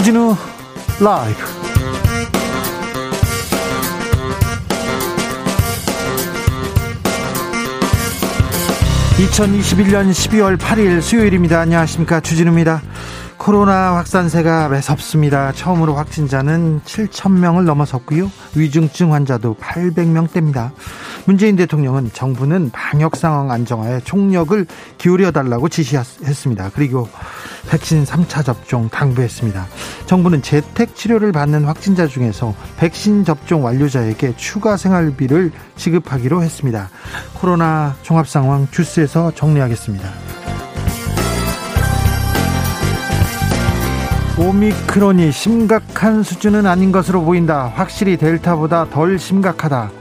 주진우 라이브 (2021년 12월 8일) 수요일입니다 안녕하십니까 주진우입니다 코로나 확산세가 매섭습니다. 처음으로 확진자는 7천 명을 넘어섰고요. 위중증 환자도 800명대입니다. 문재인 대통령은 정부는 방역 상황 안정화에 총력을 기울여 달라고 지시했습니다. 그리고 백신 3차 접종 당부했습니다. 정부는 재택 치료를 받는 확진자 중에서 백신 접종 완료자에게 추가 생활비를 지급하기로 했습니다. 코로나 종합 상황 주스에서 정리하겠습니다. 오미크론이 심각한 수준은 아닌 것으로 보인다. 확실히 델타보다 덜 심각하다.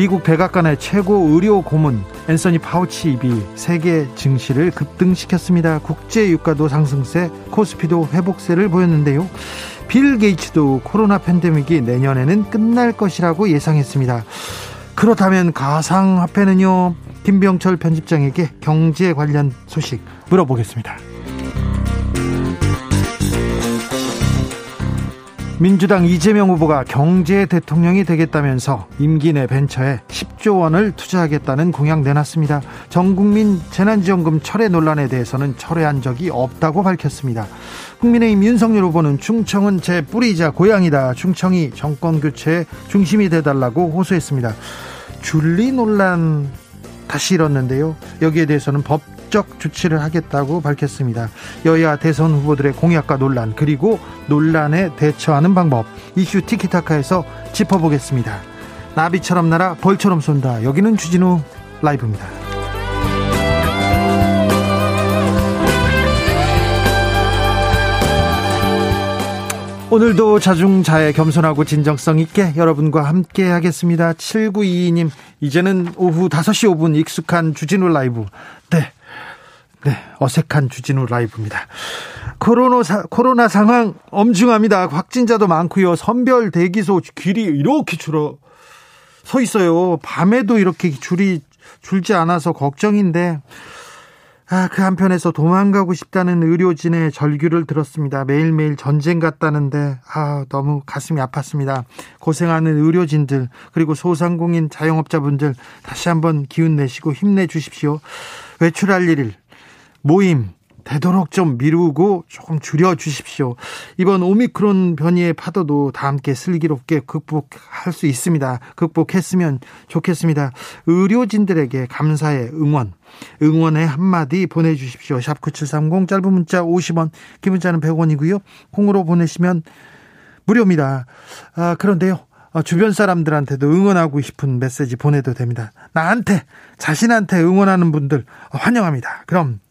미국 백악관의 최고 의료 고문 앤서니 파우치 입이 세계 증시를 급등시켰습니다. 국제 유가도 상승세, 코스피도 회복세를 보였는데요. 빌 게이츠도 코로나 팬데믹이 내년에는 끝날 것이라고 예상했습니다. 그렇다면 가상화폐는요? 김병철 편집장에게 경제 관련 소식 물어보겠습니다. 민주당 이재명 후보가 경제 대통령이 되겠다면서 임기 내 벤처에 10조 원을 투자하겠다는 공약 내놨습니다. 전국민 재난지원금 철회 논란에 대해서는 철회한 적이 없다고 밝혔습니다. 국민의힘 윤석열 후보는 충청은 제 뿌리이자 고향이다. 충청이 정권 교체의 중심이 돼달라고 호소했습니다. 줄리 논란 다시 일었는데요. 여기에 대해서는 법 법적 조치를 하겠다고 밝혔습니다. 여야 대선 후보들의 공약과 논란 그리고 논란에 대처하는 방법 이슈 티키타카에서 짚어보겠습니다. 나비처럼 날아 벌처럼 쏜다. 여기는 주진우 라이브입니다. 오늘도 자중자애 겸손하고 진정성 있게 여러분과 함께 하겠습니다. 7922님, 이제는 오후 5시 5분 익숙한 주진우 라이브. 네. 네, 어색한 주진우 라이브입니다. 코로나, 사, 코로나 상황 엄중합니다. 확진자도 많고요. 선별 대기소 길이 이렇게 줄어 서 있어요. 밤에도 이렇게 줄이 줄지 않아서 걱정인데 아, 그 한편에서 도망가고 싶다는 의료진의 절규를 들었습니다. 매일매일 전쟁 같다는데, 아, 너무 가슴이 아팠습니다. 고생하는 의료진들, 그리고 소상공인 자영업자분들, 다시 한번 기운 내시고 힘내 주십시오. 외출할 일, 모임 되도록 좀 미루고 조금 줄여 주십시오. 이번 오미크론 변이의 파도도 다 함께 슬기롭게 극복할 수 있습니다. 극복했으면 좋겠습니다. 의료진들에게 감사의 응원, 응원의 한마디 보내주십시오. 샵9730 짧은 문자 50원, 긴 문자는 100원이고요. 콩으로 보내시면 무료입니다. 아, 그런데요. 어, 주변 사람들한테도 응원하고 싶은 메시지 보내도 됩니다. 나한테, 자신한테 응원하는 분들 환영합니다. 그럼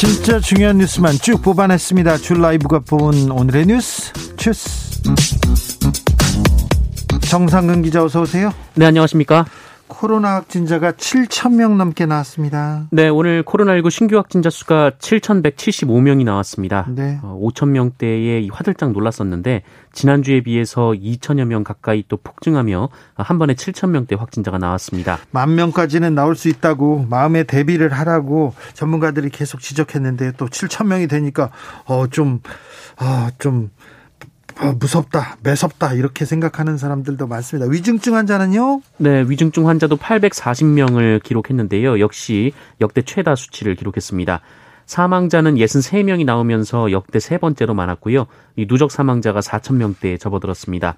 진짜 중요한 뉴스만 쭉 뽑아냈습니다. 줄 라이브가 뽑은 오늘의 뉴스 주스. 정상근 기자 어서 오세요. 네 안녕하십니까. 코로나 확진자가 7천 명 넘게 나왔습니다. 네, 오늘 코로나19 신규 확진자 수가 7,175명이 나왔습니다. 네. 어, 5천 명대에 화들짝 놀랐었는데 지난주에 비해서 2천여 명 가까이 또 폭증하며 한 번에 7천 명대 확진자가 나왔습니다. 만 명까지는 나올 수 있다고 마음의 대비를 하라고 전문가들이 계속 지적했는데 또 7천 명이 되니까 어좀어좀 어, 좀 아, 무섭다, 매섭다 이렇게 생각하는 사람들도 많습니다. 위중증 환자는요? 네, 위중증 환자도 840명을 기록했는데요. 역시 역대 최다 수치를 기록했습니다. 사망자는 63명이 나오면서 역대 세 번째로 많았고요. 이 누적 사망자가 4천 명대에 접어들었습니다.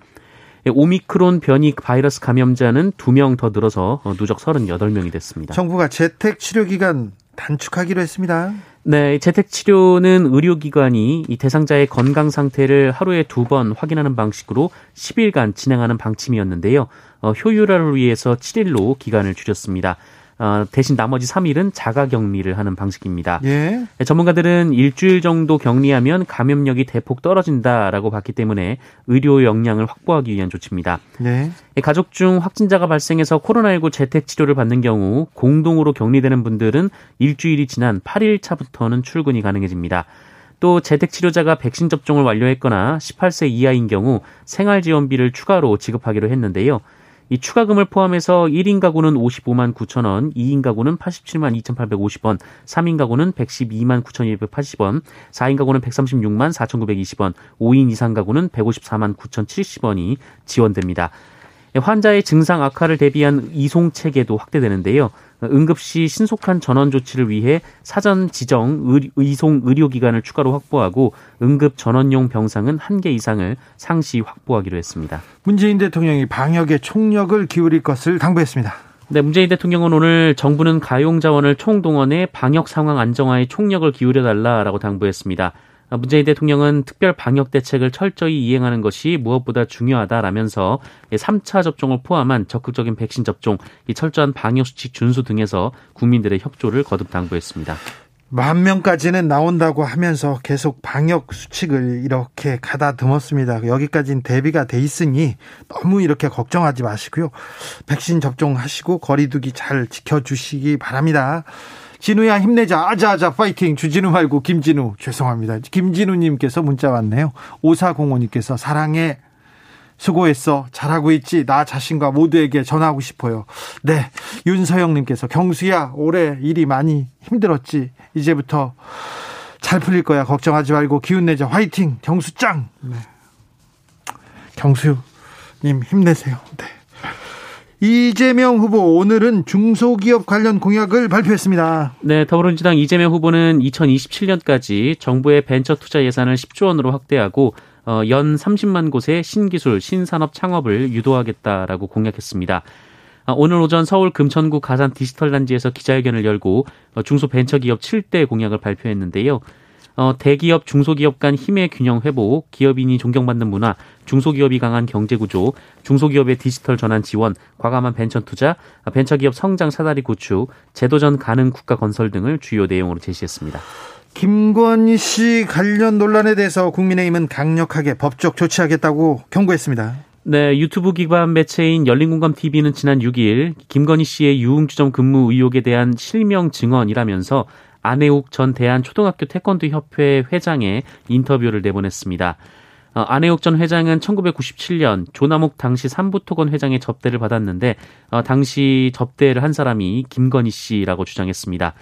오미크론 변이 바이러스 감염자는 2명 더 늘어서 누적 38명이 됐습니다. 정부가 재택 치료 기간 단축하기로 했습니다. 네, 재택 치료는 의료기관이 이 대상자의 건강 상태를 하루에 두 번 확인하는 방식으로 10일간 진행하는 방침이었는데요. 어, 효율화를 위해서 7일로 기간을 줄였습니다. 어, 대신 나머지 3일은 자가 격리를 하는 방식입니다. 예. 네, 전문가들은 일주일 정도 격리하면 감염력이 대폭 떨어진다라고 봤기 때문에 의료 역량을 확보하기 위한 조치입니다. 네. 가족 중 확진자가 발생해서 코로나19 재택 치료를 받는 경우 공동으로 격리되는 분들은 일주일이 지난 8일 차부터는 출근이 가능해집니다. 또 재택 치료자가 백신 접종을 완료했거나 18세 이하인 경우 생활 지원비를 추가로 지급하기로 했는데요. 이 추가금을 포함해서 1인 가구는 55만 9천 원, 2인 가구는 87만 2,850원, 3인 가구는 112만 9,280원, 4인 가구는 136만 4,920원, 5인 이상 가구는 154만 9,070원이 지원됩니다. 환자의 증상 악화를 대비한 이송 체계도 확대되는데요. 응급시 신속한 전원 조치를 위해 사전 지정 의송 의료기관을 추가로 확보하고 응급 전원용 병상은 한 개 이상을 상시 확보하기로 했습니다. 문재인 대통령이 방역에 총력을 기울일 것을 당부했습니다. 네, 문재인 대통령은 오늘 정부는 가용 자원을 총동원해 방역 상황 안정화에 총력을 기울여 달라라고 당부했습니다. 문재인 대통령은 특별 방역 대책을 철저히 이행하는 것이 무엇보다 중요하다라면서 3차 접종을 포함한 적극적인 백신 접종, 철저한 방역 수칙 준수 등에서 국민들의 협조를 거듭 당부했습니다. 만 명까지는 나온다고 하면서 계속 방역 수칙을 이렇게 가다듬었습니다. 여기까지는 대비가 돼 있으니 너무 이렇게 걱정하지 마시고요. 백신 접종하시고 거리두기 잘 지켜주시기 바랍니다. 진우야 힘내자. 아자아자 파이팅. 주진우 말고 김진우. 죄송합니다. 김진우님께서 문자 왔네요. 5405님께서 사랑해. 수고했어. 잘하고 있지. 나 자신과 모두에게 전하고 싶어요. 네. 윤서영님께서 경수야 올해 일이 많이 힘들었지. 이제부터 잘 풀릴 거야. 걱정하지 말고 기운 내자. 화이팅. 경수 짱. 네. 경수님 힘내세요. 네. 이재명 후보 오늘은 중소기업 관련 공약을 발표했습니다. 네, 더불어민주당 이재명 후보는 2027년까지 정부의 벤처 투자 예산을 10조 원으로 확대하고 어, 연 30만 곳의 신기술, 신산업 창업을 유도하겠다라고 공약했습니다. 아, 오늘 오전 서울 금천구 가산 디지털 단지에서 기자회견을 열고 어, 중소벤처기업 7대 공약을 발표했는데요. 어, 대기업, 중소기업 간 힘의 균형 회복, 기업인이 존경받는 문화, 중소기업이 강한 경제 구조, 중소기업의 디지털 전환 지원, 과감한 벤처 투자, 벤처기업 성장 사다리 구축, 재도전 가능 국가 건설 등을 주요 내용으로 제시했습니다. 김건희 씨 관련 논란에 대해서 국민의힘은 강력하게 법적 조치하겠다고 경고했습니다. 네, 유튜브 기반 매체인 열린공감 TV는 지난 6일 김건희 씨의 유흥주점 근무 의혹에 대한 실명 증언이라면서 안혜욱 전 대한초등학교 태권도 협회 회장의 인터뷰를 내보냈습니다. 어, 안혜욱 전 회장은 1997년 조남욱 당시 삼부토건 회장의 접대를 받았는데 어, 당시 접대를 한 사람이 김건희 씨라고 주장했습니다.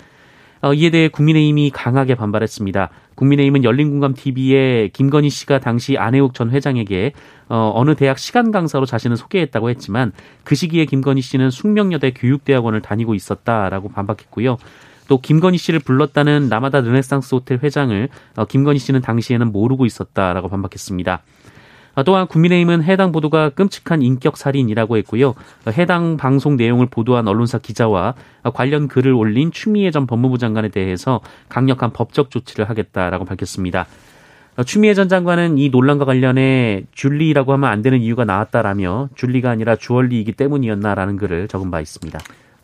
어, 이에 대해 국민의힘이 강하게 반발했습니다. 국민의힘은 열린공감TV에 김건희 씨가 당시 안혜욱 전 회장에게 어, 어느 대학 시간 강사로 자신을 소개했다고 했지만 그 시기에 김건희 씨는 숙명여대 교육대학원을 다니고 있었다라고 반박했고요. 또 김건희 씨를 불렀다는 라마다 르네상스 호텔 회장을 어, 김건희 씨는 당시에는 모르고 있었다라고 반박했습니다. 어, 또한 국민의힘은 해당 보도가 끔찍한 인격 살인이라고 했고요. 어, 해당 방송 내용을 보도한 언론사 기자와 관련 글을 올린 추미애 전 법무부 장관에 대해서 강력한 법적 조치를 하겠다라고 밝혔습니다. 추미애 전 장관은 이 논란과 관련해 줄리라고 하면 안 되는 이유가 나왔다라며 줄리가 아니라 주얼리이기 때문이었나라는 글을 적은 바 있습니다.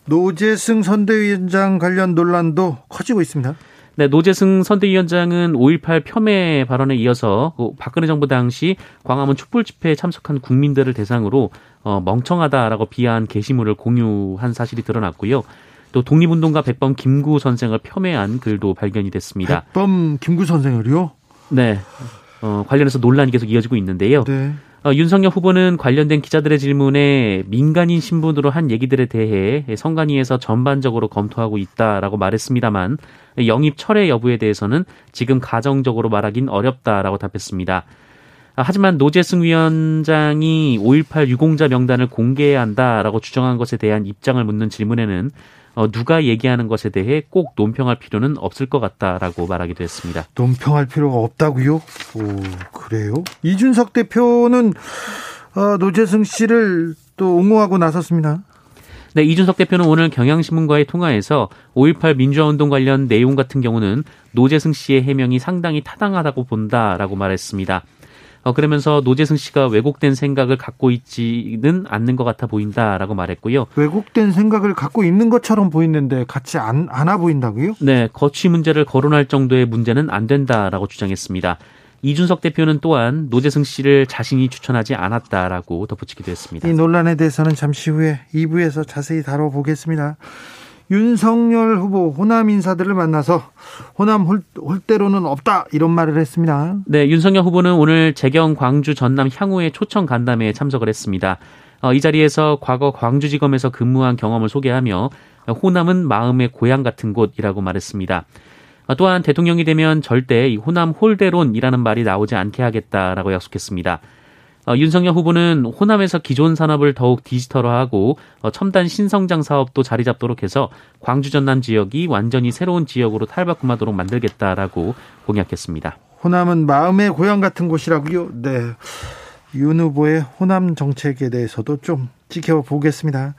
노재승 선대위원장 관련 논란도 커지고 있습니다. 네, 노재승 선대위원장은 5.18 폄훼 발언에 이어서 그 박근혜 정부 당시 광화문 촛불 집회에 참석한 국민들을 대상으로 어, 멍청하다라고 비하한 게시물을 공유한 사실이 드러났고요. 또 독립운동가 백범 김구 선생을 폄훼한 글도 발견이 됐습니다. 백범 김구 선생을요? 네. 어, 관련해서 논란이 계속 이어지고 있는데요. 네. 어, 윤석열 후보는 관련된 기자들의 질문에 민간인 신분으로 한 얘기들에 대해 성관위에서 전반적으로 검토하고 있다라고 말했습니다만 영입 철회 여부에 대해서는 지금 가정적으로 말하긴 어렵다라고 답했습니다. 하지만 노재승 위원장이 5.18 유공자 명단을 공개해야 한다라고 주장한 것에 대한 입장을 묻는 질문에는 어, 누가 얘기하는 것에 대해 꼭 논평할 필요는 없을 것 같다라고 말하기도 했습니다. 논평할 필요가 없다고요? 오, 그래요? 이준석 대표는 어, 노재승 씨를 또 옹호하고 나섰습니다. 네, 이준석 대표는 오늘 경향신문과의 통화에서 5.18 민주화운동 관련 내용 같은 경우는 노재승 씨의 해명이 상당히 타당하다고 본다라고 말했습니다. 어, 그러면서 노재승 씨가 왜곡된 생각을 갖고 있지는 않는 것 같아 보인다라고 말했고요. 왜곡된 생각을 갖고 있는 것처럼 보이는데 같이 안, 안아 보인다고요? 네, 거취 문제를 거론할 정도의 문제는 안 된다라고 주장했습니다. 이준석 대표는 또한 노재승 씨를 자신이 추천하지 않았다라고 덧붙이기도 했습니다. 이 논란에 대해서는 잠시 후에 2부에서 자세히 다뤄보겠습니다. 윤석열 후보 호남 인사들을 만나서 호남 홀, 홀대로는 없다 이런 말을 했습니다. 네, 윤석열 후보는 오늘 재경 광주 전남 향후의 초청 간담회에 참석을 했습니다. 어, 이 자리에서 과거 광주지검에서 근무한 경험을 소개하며 호남은 마음의 고향 같은 곳이라고 말했습니다. 어, 또한 대통령이 되면 절대 이 호남 홀대론이라는 말이 나오지 않게 하겠다라고 약속했습니다. 어, 윤석열 후보는 호남에서 기존 산업을 더욱 디지털화하고 어, 첨단 신성장 사업도 자리 잡도록 해서 광주 전남 지역이 완전히 새로운 지역으로 탈바꿈하도록 만들겠다라고 공약했습니다. 호남은 마음의 고향 같은 곳이라고요. 네. 윤 후보의 호남 정책에 대해서도 좀 지켜보겠습니다.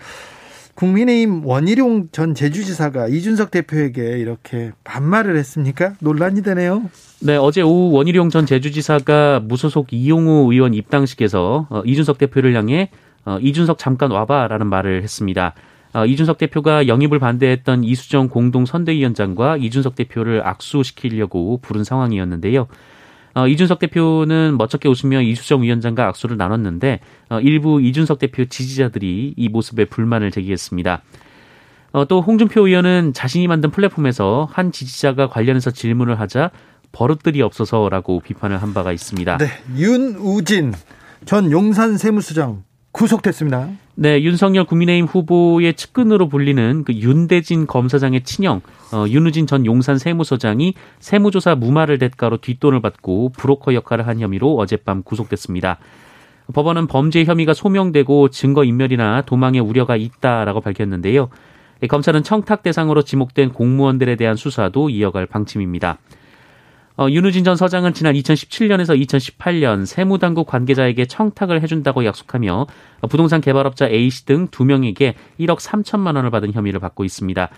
국민의힘 원희룡 전 제주지사가 이준석 대표에게 이렇게 반말을 했습니까? 논란이 되네요. 네, 어제 오후 원희룡 전 제주지사가 무소속 이용우 의원 입당식에서 어, 이준석 대표를 향해 어, 이준석 잠깐 와봐라는 말을 했습니다. 어, 이준석 대표가 영입을 반대했던 이수정 공동 선대위원장과 이준석 대표를 악수시키려고 부른 상황이었는데요. 어, 이준석 대표는 멋쩍게 웃으며 이수정 위원장과 악수를 나눴는데 어, 일부 이준석 대표 지지자들이 이 모습에 불만을 제기했습니다. 어, 또 홍준표 의원은 자신이 만든 플랫폼에서 한 지지자가 관련해서 질문을 하자 버릇들이 없어서라고 비판을 한 바가 있습니다. 네, 윤우진 전 용산 세무수장 구속됐습니다. 네, 윤석열 국민의힘 후보의 측근으로 불리는 그 윤대진 검사장의 친형 어, 윤우진 전 용산 세무서장이 세무조사 무마를 대가로 뒷돈을 받고 브로커 역할을 한 혐의로 어젯밤 구속됐습니다. 법원은 범죄 혐의가 소명되고 증거 인멸이나 도망의 우려가 있다라고 밝혔는데요. 검찰은 청탁 대상으로 지목된 공무원들에 대한 수사도 이어갈 방침입니다. 어, 윤우진 전 서장은 지난 2017년에서 2018년 세무당국 관계자에게 청탁을 해준다고 약속하며 부동산 개발업자 A씨 등 두 명에게 1억 3천만 원을 받은 혐의를 받고 있습니다.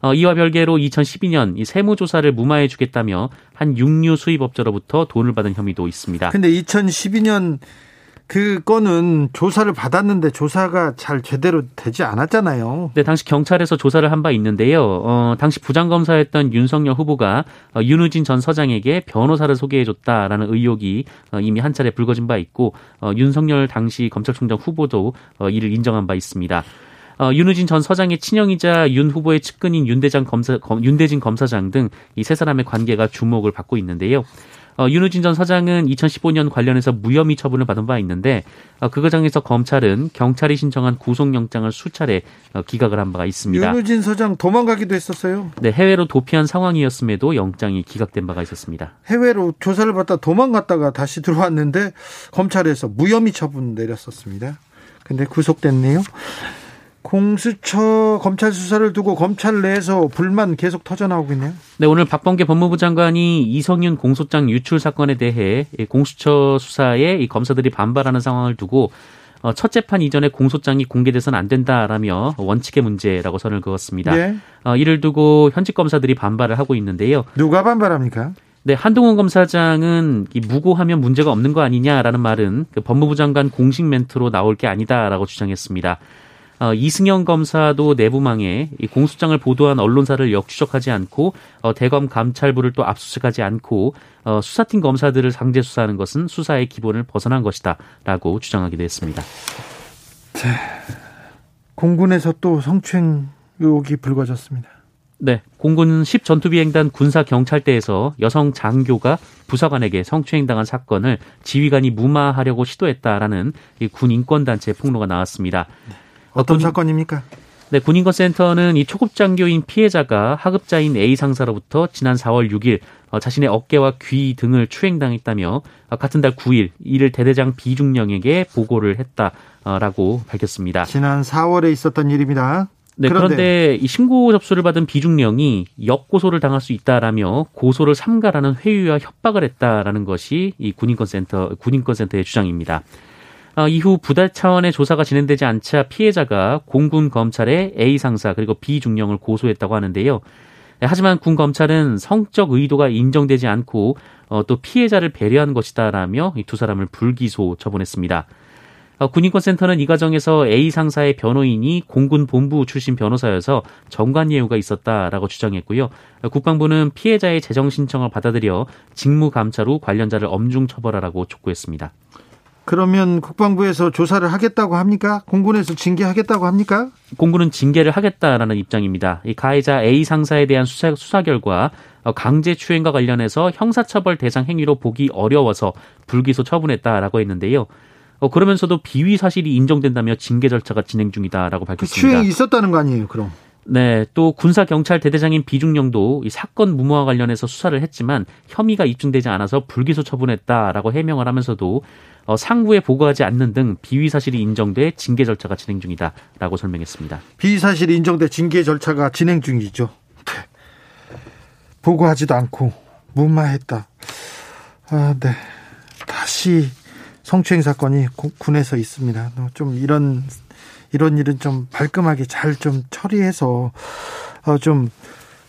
어, 이와 별개로 2012년 이 세무조사를 무마해 주겠다며 한 육류 수입업자로부터 돈을 받은 혐의도 있습니다. 근데 2012년 그 건은 조사를 받았는데 조사가 잘 제대로 되지 않았잖아요. 네, 당시 경찰에서 조사를 한 바 있는데요. 어, 당시 부장검사였던 윤석열 후보가 어, 윤우진 전 서장에게 변호사를 소개해줬다라는 의혹이 어, 이미 한 차례 불거진 바 있고 어, 윤석열 당시 검찰총장 후보도 어, 이를 인정한 바 있습니다. 어, 윤우진 전 서장의 친형이자 윤 후보의 측근인 윤대장 검사, 검, 윤대진 검사장 등 이 세 사람의 관계가 주목을 받고 있는데요. 어, 윤우진 전 서장은 2015년 관련해서 무혐의 처분을 받은 바 있는데 어, 그 과정에서 검찰은 경찰이 신청한 구속영장을 수차례 어, 기각을 한 바가 있습니다. 윤우진 서장 도망가기도 했었어요. 네, 해외로 도피한 상황이었음에도 영장이 기각된 바가 있었습니다. 해외로 조사를 받다 도망갔다가 다시 들어왔는데 검찰에서 무혐의 처분 내렸었습니다. 근데 구속됐네요. 공수처 검찰 수사를 두고 검찰 내에서 불만 계속 터져나오고 있네요. 네, 오늘 박범계 법무부 장관이 이성윤 공소장 유출 사건에 대해 공수처 수사에 검사들이 반발하는 상황을 두고 어, 첫 재판 이전에 공소장이 공개돼서는 안 된다라며 원칙의 문제라고 선을 그었습니다. 네. 어, 이를 두고 현직 검사들이 반발을 하고 있는데요. 누가 반발합니까? 네, 한동훈 검사장은 이 무고하면 문제가 없는 거 아니냐라는 말은 그 법무부 장관 공식 멘트로 나올 게 아니다라고 주장했습니다. 어, 이승영 검사도 내부망에 이 공소장을 보도한 언론사를 역추적하지 않고 어, 대검 감찰부를 또 압수수색하지 않고 어, 수사팀 검사들을 상대 수사하는 것은 수사의 기본을 벗어난 것이다라고 주장하기도 했습니다. 자, 공군에서 또 성추행 의혹이 불거졌습니다. 네, 공군 10 전투비행단 군사 경찰대에서 여성 장교가 부사관에게 성추행당한 사건을 지휘관이 무마하려고 시도했다라는 군 인권 단체 폭로가 나왔습니다. 네. 어떤 군, 사건입니까? 네, 군인권센터는 이 초급 장교인 피해자가 하급자인 A 상사로부터 지난 4월 6일 어, 자신의 어깨와 귀 등을 추행당했다며 어, 같은 달 9일 이를 대대장 비중령에게 보고를 했다라고 밝혔습니다. 지난 4월에 있었던 일입니다. 네, 그런데, 그런데 이 신고 접수를 받은 비중령이 역고소를 당할 수 있다라며 고소를 삼가라는 회유와 협박을 했다라는 것이 이 군인권센터 군인권센터의 주장입니다. 어, 이후 부달 차원의 조사가 진행되지 않자 피해자가 공군 검찰의 A 상사 그리고 B 중령을 고소했다고 하는데요. 하지만 군 검찰은 성적 의도가 인정되지 않고 어, 또 피해자를 배려한 것이다라며 이 두 사람을 불기소 처분했습니다. 어, 군인권센터는 이 과정에서 A 상사의 변호인이 공군 본부 출신 변호사여서 정관 예우가 있었다라고 주장했고요. 국방부는 피해자의 재정 신청을 받아들여 직무 감찰 후 관련자를 엄중 처벌하라고 촉구했습니다. 그러면 국방부에서 조사를 하겠다고 합니까? 공군에서 징계하겠다고 합니까? 공군은 징계를 하겠다라는 입장입니다. 이 가해자 A 상사에 대한 수사, 수사 결과 어, 강제 추행과 관련해서 형사처벌 대상 행위로 보기 어려워서 불기소 처분했다라고 했는데요. 어, 그러면서도 비위 사실이 인정된다며 징계 절차가 진행 중이다라고 그 밝혔습니다. 그 추행이 있었다는 거 아니에요, 그럼? 네, 또 군사 경찰 대대장인 비중령도 이 사건 무모와 관련해서 수사를 했지만 혐의가 입증되지 않아서 불기소 처분했다라고 해명을 하면서도 어, 상부에 보고하지 않는 등 비위 사실이 인정돼 징계 절차가 진행 중이다라고 설명했습니다. 비위 사실이 인정돼 징계 절차가 진행 중이죠. 네. 보고하지도 않고 무마했다. 아, 네. 다시 성추행 사건이 군에서 있습니다. 좀 이런 이런 일은 좀 발끔하게 잘 좀 처리해서 어, 좀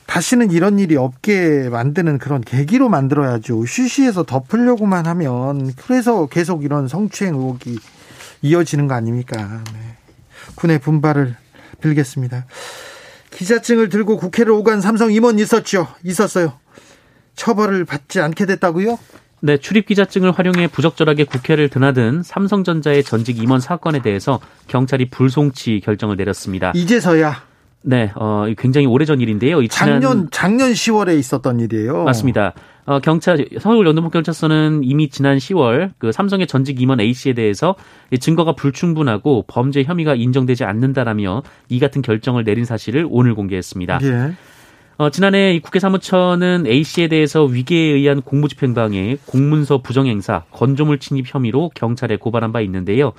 다시는 이런 일이 없게 만드는 그런 계기로 만들어야죠. 쉬쉬해서 덮으려고만 하면 그래서 계속 이런 성추행 의혹이 이어지는 거 아닙니까? 네. 군의 분발을 빌겠습니다. 기자증을 들고 국회를 오간 삼성 임원 있었죠? 있었어요. 처벌을 받지 않게 됐다고요? 네, 출입 기자증을 활용해 부적절하게 국회를 드나든 삼성전자의 전직 임원 사건에 대해서 경찰이 불송치 결정을 내렸습니다. 이제서야 네, 어, 굉장히 오래전 일인데요. 작년 작년 10월에 있었던 일이에요. 맞습니다. 어, 경찰 서울 연동부 경찰서는 이미 지난 10월 그 삼성의 전직 임원 A 씨에 대해서 증거가 불충분하고 범죄 혐의가 인정되지 않는다라며 이 같은 결정을 내린 사실을 오늘 공개했습니다. 예. 어, 지난해 국회 사무처는 A 씨에 대해서 위계에 의한 공무집행방해, 공문서 부정행사, 건조물 침입 혐의로 경찰에 고발한 바 있는데요.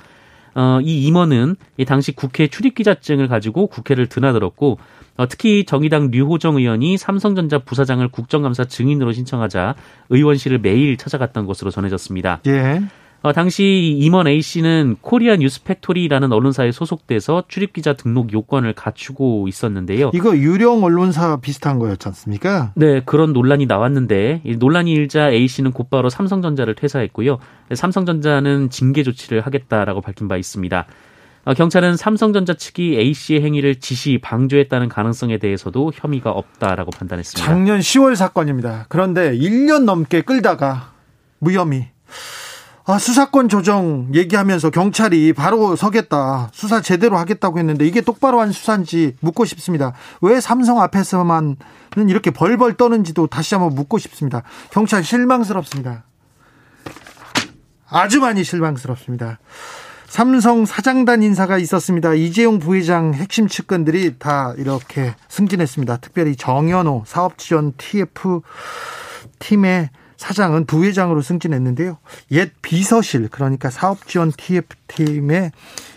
어, 이 임원은 이 당시 국회 출입기자증을 가지고 국회를 드나들었고 어, 특히 정의당 류호정 의원이 삼성전자 부사장을 국정감사 증인으로 신청하자 의원실을 매일 찾아갔던 것으로 전해졌습니다. 예. 어, 당시 임원 A 씨는 코리아 뉴스팩토리라는 언론사에 소속돼서 출입 기자 등록 요건을 갖추고 있었는데요. 이거 유령 언론사 비슷한 거였지 않습니까? 네, 그런 논란이 나왔는데 이 논란이 일자 A 씨는 곧바로 삼성전자를 퇴사했고요. 삼성전자는 징계 조치를 하겠다라고 밝힌 바 있습니다. 어, 경찰은 삼성전자 측이 A 씨의 행위를 지시 방조했다는 가능성에 대해서도 혐의가 없다라고 판단했습니다. 작년 10월 사건입니다. 그런데 1년 넘게 끌다가 무혐의 아, 수사권 조정 얘기하면서 경찰이 바로 서겠다. 수사 제대로 하겠다고 했는데 이게 똑바로 한 수사인지 묻고 싶습니다. 왜 삼성 앞에서만은 이렇게 벌벌 떠는지도 다시 한번 묻고 싶습니다. 경찰 실망스럽습니다. 아주 많이 실망스럽습니다. 삼성 사장단 인사가 있었습니다. 이재용 부회장 핵심 측근들이 다 이렇게 승진했습니다. 특별히 정현호 사업지원 TF 팀의 사장은 부회장으로 승진했는데요. 옛 비서실 그러니까 사업지원 TF팀의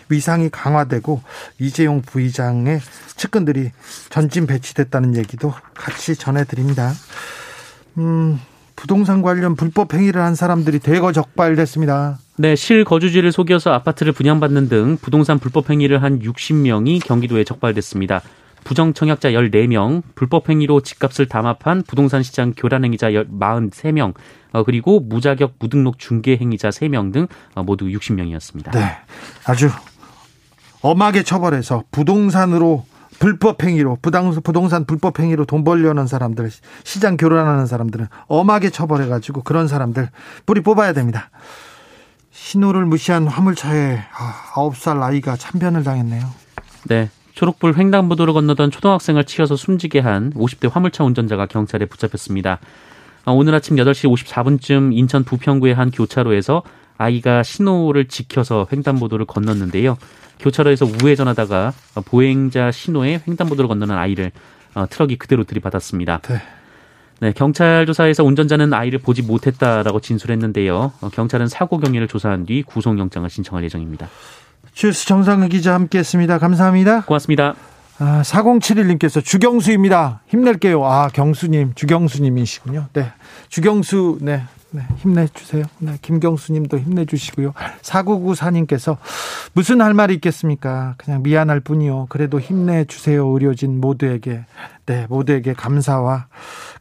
위상이 강화되고 이재용 부회장의 측근들이 전진 배치됐다는 얘기도 같이 전해드립니다. 음, 부동산 관련 불법 행위를 한 사람들이 대거 적발됐습니다. 네, 실거주지를 속여서 아파트를 분양받는 등 부동산 불법 행위를 한 60명이 경기도에 적발됐습니다. 부정청약자 14명, 불법 행위로 집값을 담합한 부동산 시장 교란 행위자 43명, 어, 그리고 무자격 무등록 중개 행위자 3명 등 어, 모두 60명이었습니다. 네. 아주 엄하게 처벌해서 부동산으로 불법 행위로 부동산 불법 행위로 돈 벌려는 사람들 시장 교란하는 사람들은 엄하게 처벌해 가지고 그런 사람들 뿌리 뽑아야 됩니다. 신호를 무시한 화물차에 아, 9살 아이가 참변을 당했네요. 네. 초록불 횡단보도를 건너던 초등학생을 치어서 숨지게 한 50대 화물차 운전자가 경찰에 붙잡혔습니다. 어, 오늘 아침 8시 54분쯤 인천 부평구의 한 교차로에서 아이가 신호를 지켜서 횡단보도를 건넜는데요. 교차로에서 우회전하다가 보행자 신호에 횡단보도를 건너는 아이를 어, 트럭이 그대로 들이받았습니다. 네. 네, 경찰 조사에서 운전자는 아이를 보지 못했다라고 진술했는데요. 어, 경찰은 사고 경위를 조사한 뒤 구속영장을 신청할 예정입니다. 주스 정상근 기자 함께했습니다. 감사합니다. 고맙습니다. 아, 4071님께서 주경수입니다. 힘낼게요. 아, 경수님, 주경수님이시군요. 네. 주경수, 네. 네, 힘내주세요. 네, 김경수님도 힘내주시고요. 4994님께서 무슨 할 말이 있겠습니까? 그냥 미안할 뿐이요. 그래도 힘내주세요. 의료진 모두에게. 네, 모두에게 감사와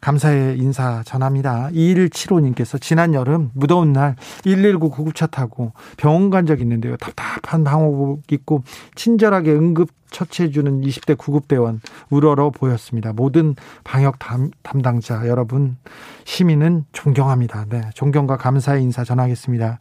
감사의 인사 전합니다. 2175님께서 지난 여름 무더운 날 119 구급차 타고 병원 간 적 있는데요. 답답한 방호복 입고 친절하게 응급 처치해주는 20대 구급대원 우러러 보였습니다. 모든 방역 담, 담당자 여러분 시민은 존경합니다. 네, 존경과 감사의 인사 전하겠습니다.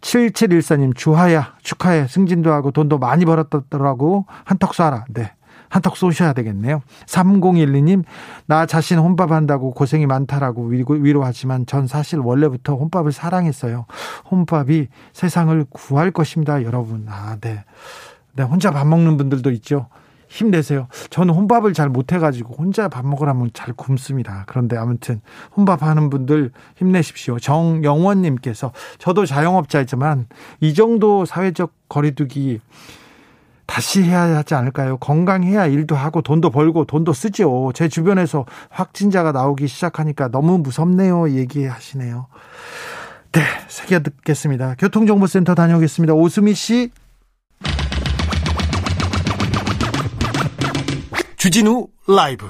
7714님 주하야 축하해 승진도 하고 돈도 많이 벌었더라고 한턱 쏴라. 네. 한턱 쏘셔야 되겠네요. 3012님, 나 자신 혼밥한다고 고생이 많다라고 위로하지만 전 사실 원래부터 혼밥을 사랑했어요. 혼밥이 세상을 구할 것입니다, 여러분. 아, 네. 네, 혼자 밥 먹는 분들도 있죠. 힘내세요. 저는 혼밥을 잘 못해가지고 혼자 밥 먹으라면 잘 굶습니다. 그런데 아무튼 혼밥 하는 분들 힘내십시오. 정영원님께서 저도 자영업자이지만 이 정도 사회적 거리두기 다시 해야 하지 않을까요? 건강해야 일도 하고 돈도 벌고 돈도 쓰죠. 제 주변에서 확진자가 나오기 시작하니까 너무 무섭네요. 얘기하시네요. 네, 새겨 듣겠습니다. 교통정보센터 다녀오겠습니다. 오수미 씨. 주진우 라이브.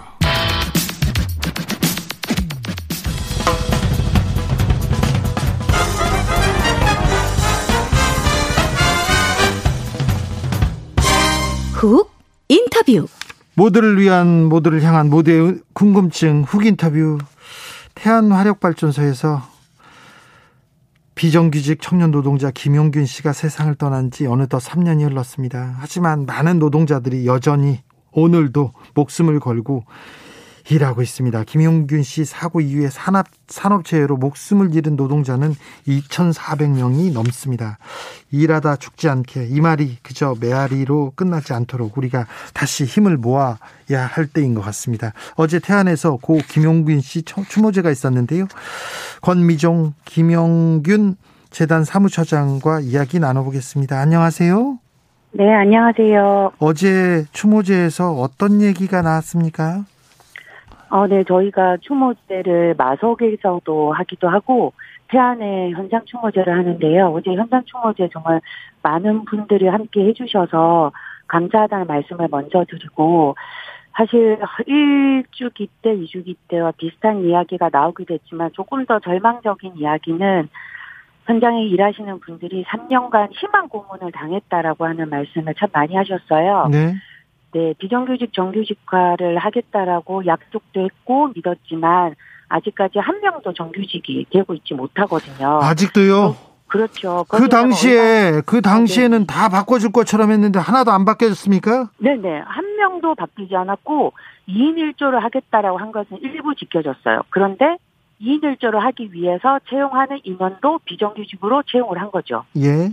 훅 인터뷰 모두를 위한 모두를 향한 모두의 궁금증 훅 인터뷰 태안 화력 발전소에서 비정규직 청년 노동자 김용균 씨가 세상을 떠난 지 어느덧 3년이 흘렀습니다. 하지만 많은 노동자들이 여전히 오늘도 목숨을 걸고 일하고 있습니다. 김용균 씨 사고 이후에 산업, 산업체외로 목숨을 잃은 노동자는 2,400명이 넘습니다. 일하다 죽지 않게 이 말이 그저 메아리로 끝나지 않도록 우리가 다시 힘을 모아야 할 때인 것 같습니다. 어제 태안에서 고 김용균 씨 추모제가 있었는데요. 권미종, 김용균 재단 사무처장과 이야기 나눠보겠습니다. 안녕하세요. 네, 안녕하세요. 어제 추모제에서 어떤 얘기가 나왔습니까? 어, 네, 저희가 추모제를 마석에서도 하기도 하고, 태안에 현장 추모제를 하는데요. 어제 현장 추모제 정말 많은 분들이 함께 해주셔서 감사하다는 말씀을 먼저 드리고, 사실 1주기 때, 2주기 때와 비슷한 이야기가 나오기도 했지만 조금 더 절망적인 이야기는 현장에 일하시는 분들이 3년간 희망 고문을 당했다라고 하는 말씀을 참 많이 하셨어요. 네. 네, 비정규직 정규직화를 하겠다라고 약속도 했고 믿었지만 아직까지 한 명도 정규직이 되고 있지 못하거든요. 아직도요? 어, 그렇죠. 그 당시에 그 당시에는 네. 다 바꿔줄 것처럼 했는데 하나도 안 바뀌어졌습니까? 네네 한 명도 바뀌지 않았고 2인 1조를 하겠다라고 한 것은 일부 지켜졌어요. 그런데 2인 1조를 하기 위해서 채용하는 인원도 비정규직으로 채용을 한 거죠. 예.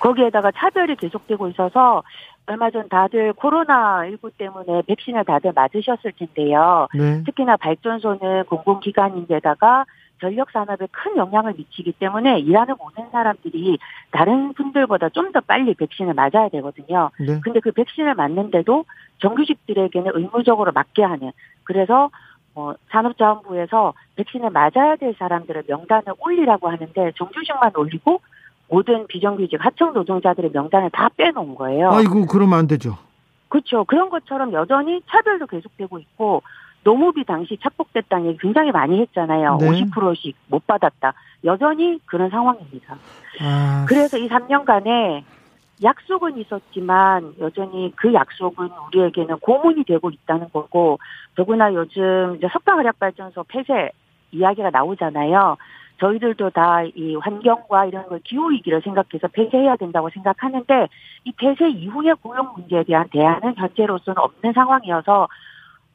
거기에다가 차별이 계속되고 있어서 얼마 전 다들 코로나19 때문에 백신을 다들 맞으셨을 텐데요. 네. 특히나 발전소는 공공기관인데다가 전력 산업에 큰 영향을 미치기 때문에 일하는 모든 사람들이 다른 분들보다 좀 더 빨리 백신을 맞아야 되거든요. 네. 근데 그 백신을 맞는데도 정규직들에게는 의무적으로 맞게 하는 그래서 어, 산업자원부에서 백신을 맞아야 될 사람들의 명단을 올리라고 하는데 정규직만 올리고 모든 비정규직 하청 노동자들의 명단을 다 빼놓은 거예요. 아이고 그러면 안 되죠. 그렇죠. 그런 것처럼 여전히 차별도 계속되고 있고 노무비 당시 착복됐다는 얘기 굉장히 많이 했잖아요. 네. 50%씩 못 받았다. 여전히 그런 상황입니다. 아... 그래서 이 3년간에 약속은 있었지만 여전히 그 약속은 우리에게는 고문이 되고 있다는 거고 더구나 요즘 이제 석방활력발전소 폐쇄 이야기가 나오잖아요. 저희들도 다 이 환경과 이런 걸 기후 위기를 생각해서 폐쇄해야 된다고 생각하는데 이 폐쇄 이후의 고용 문제에 대한 대안은 현재로서는 없는 상황이어서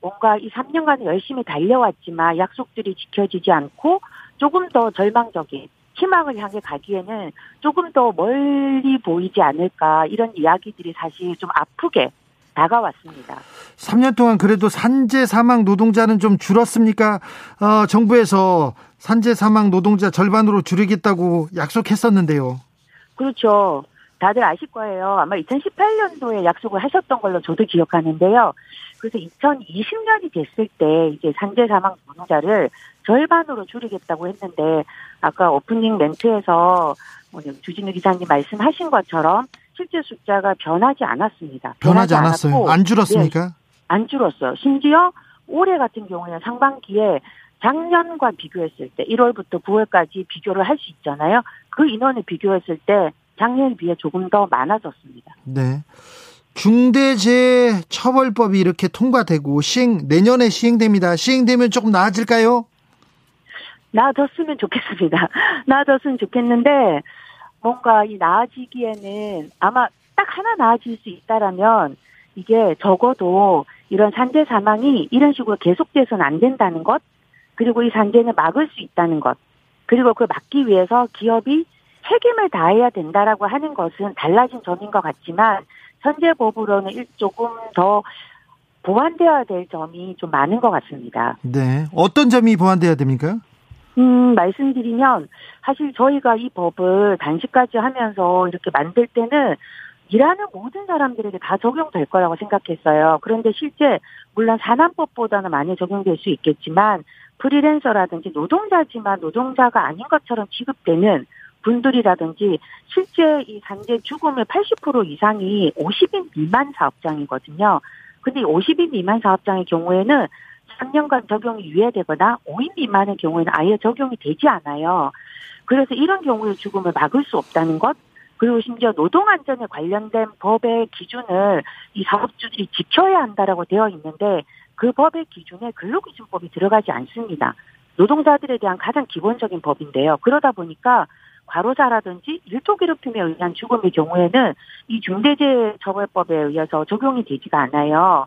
뭔가 이 3년간 열심히 달려왔지만 약속들이 지켜지지 않고 조금 더 절망적인 희망을 향해 가기에는 조금 더 멀리 보이지 않을까 이런 이야기들이 사실 좀 아프게 다가왔습니다. 3년 동안 그래도 산재 사망 노동자는 좀 줄었습니까? 어, 정부에서 산재 사망 노동자 절반으로 줄이겠다고 약속했었는데요. 그렇죠. 다들 아실 거예요. 아마 2018년도에 약속을 하셨던 걸로 저도 기억하는데요. 그래서 2020년이 됐을 때 이제 산재 사망 노동자를 절반으로 줄이겠다고 했는데 아까 오프닝 멘트에서 주진우 기사님 말씀하신 것처럼 실제 숫자가 변하지 않았습니다. 변하지, 변하지 않았어요. 안 줄었습니까? 네. 안 줄었어요. 심지어 올해 같은 경우에는 상반기에 작년과 비교했을 때 1월부터 9월까지 비교를 할 수 있잖아요. 그 인원을 비교했을 때 작년에 비해 조금 더 많아졌습니다. 네. 중대재해처벌법이 이렇게 통과되고 시행 내년에 시행됩니다. 시행되면 조금 나아질까요? 나아졌으면 좋겠습니다. 나아졌으면 좋겠는데 뭔가 이 나아지기에는 아마 딱 하나 나아질 수 있다라면 이게 적어도 이런 산재 사망이 이런 식으로 계속돼서는 안 된다는 것, 그리고 이 산재는 막을 수 있다는 것, 그리고 그걸 막기 위해서 기업이 책임을 다해야 된다라고 하는 것은 달라진 점인 것 같지만 현재 법으로는 조금 더 보완되어야 될 점이 좀 많은 것 같습니다. 네. 어떤 점이 보완되어야 됩니까? 음, 말씀드리면 사실 저희가 이 법을 단식까지 하면서 이렇게 만들 때는 일하는 모든 사람들에게 다 적용될 거라고 생각했어요. 그런데 실제 물론 산안법보다는 많이 적용될 수 있겠지만 프리랜서라든지 노동자지만 노동자가 아닌 것처럼 취급되는 분들이라든지 실제 이 산재 죽음의 80% 이상이 50인 미만 사업장이거든요. 근데 50인 미만 사업장의 경우에는 3년간 적용이 유예되거나 5인 미만의 경우에는 아예 적용이 되지 않아요. 그래서 이런 경우의 죽음을 막을 수 없다는 것, 그리고 심지어 노동 안전에 관련된 법의 기준을 이 사업주들이 지켜야 한다라고 되어 있는데 그 법의 기준에 근로기준법이 들어가지 않습니다. 노동자들에 대한 가장 기본적인 법인데요. 그러다 보니까 과로사라든지 일토 괴롭힘에 의한 죽음의 경우에는 이 중대재해처벌법에 의해서 적용이 되지가 않아요.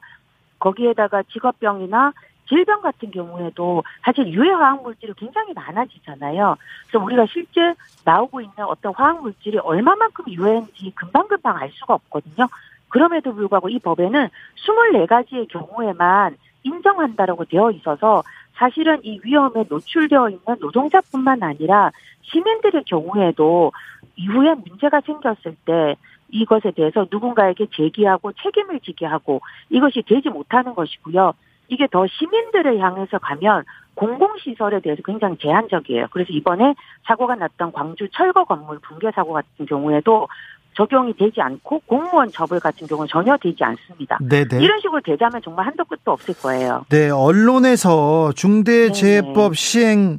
거기에다가 직업병이나 질병 같은 경우에도 사실 유해 화학 물질이 굉장히 많아지잖아요. 그래서 우리가 실제 나오고 있는 어떤 화학 물질이 얼마만큼 유해인지 금방금방 알 수가 없거든요. 그럼에도 불구하고 이 법에는 24가지의 경우에만 인정한다라고 되어 있어서 사실은 이 위험에 노출되어 있는 노동자뿐만 아니라 시민들의 경우에도 이후에 문제가 생겼을 때 이것에 대해서 누군가에게 제기하고 책임을 지게 하고 이것이 되지 못하는 것이고요. 이게 더 시민들을 향해서 가면 공공시설에 대해서 굉장히 제한적이에요. 그래서 이번에 사고가 났던 광주 철거 건물 붕괴 사고 같은 경우에도 적용이 되지 않고 공무원 처벌 같은 경우는 전혀 되지 않습니다. 네네. 이런 식으로 되자면 정말 한도 끝도 없을 거예요. 네, 언론에서 중대재해법 시행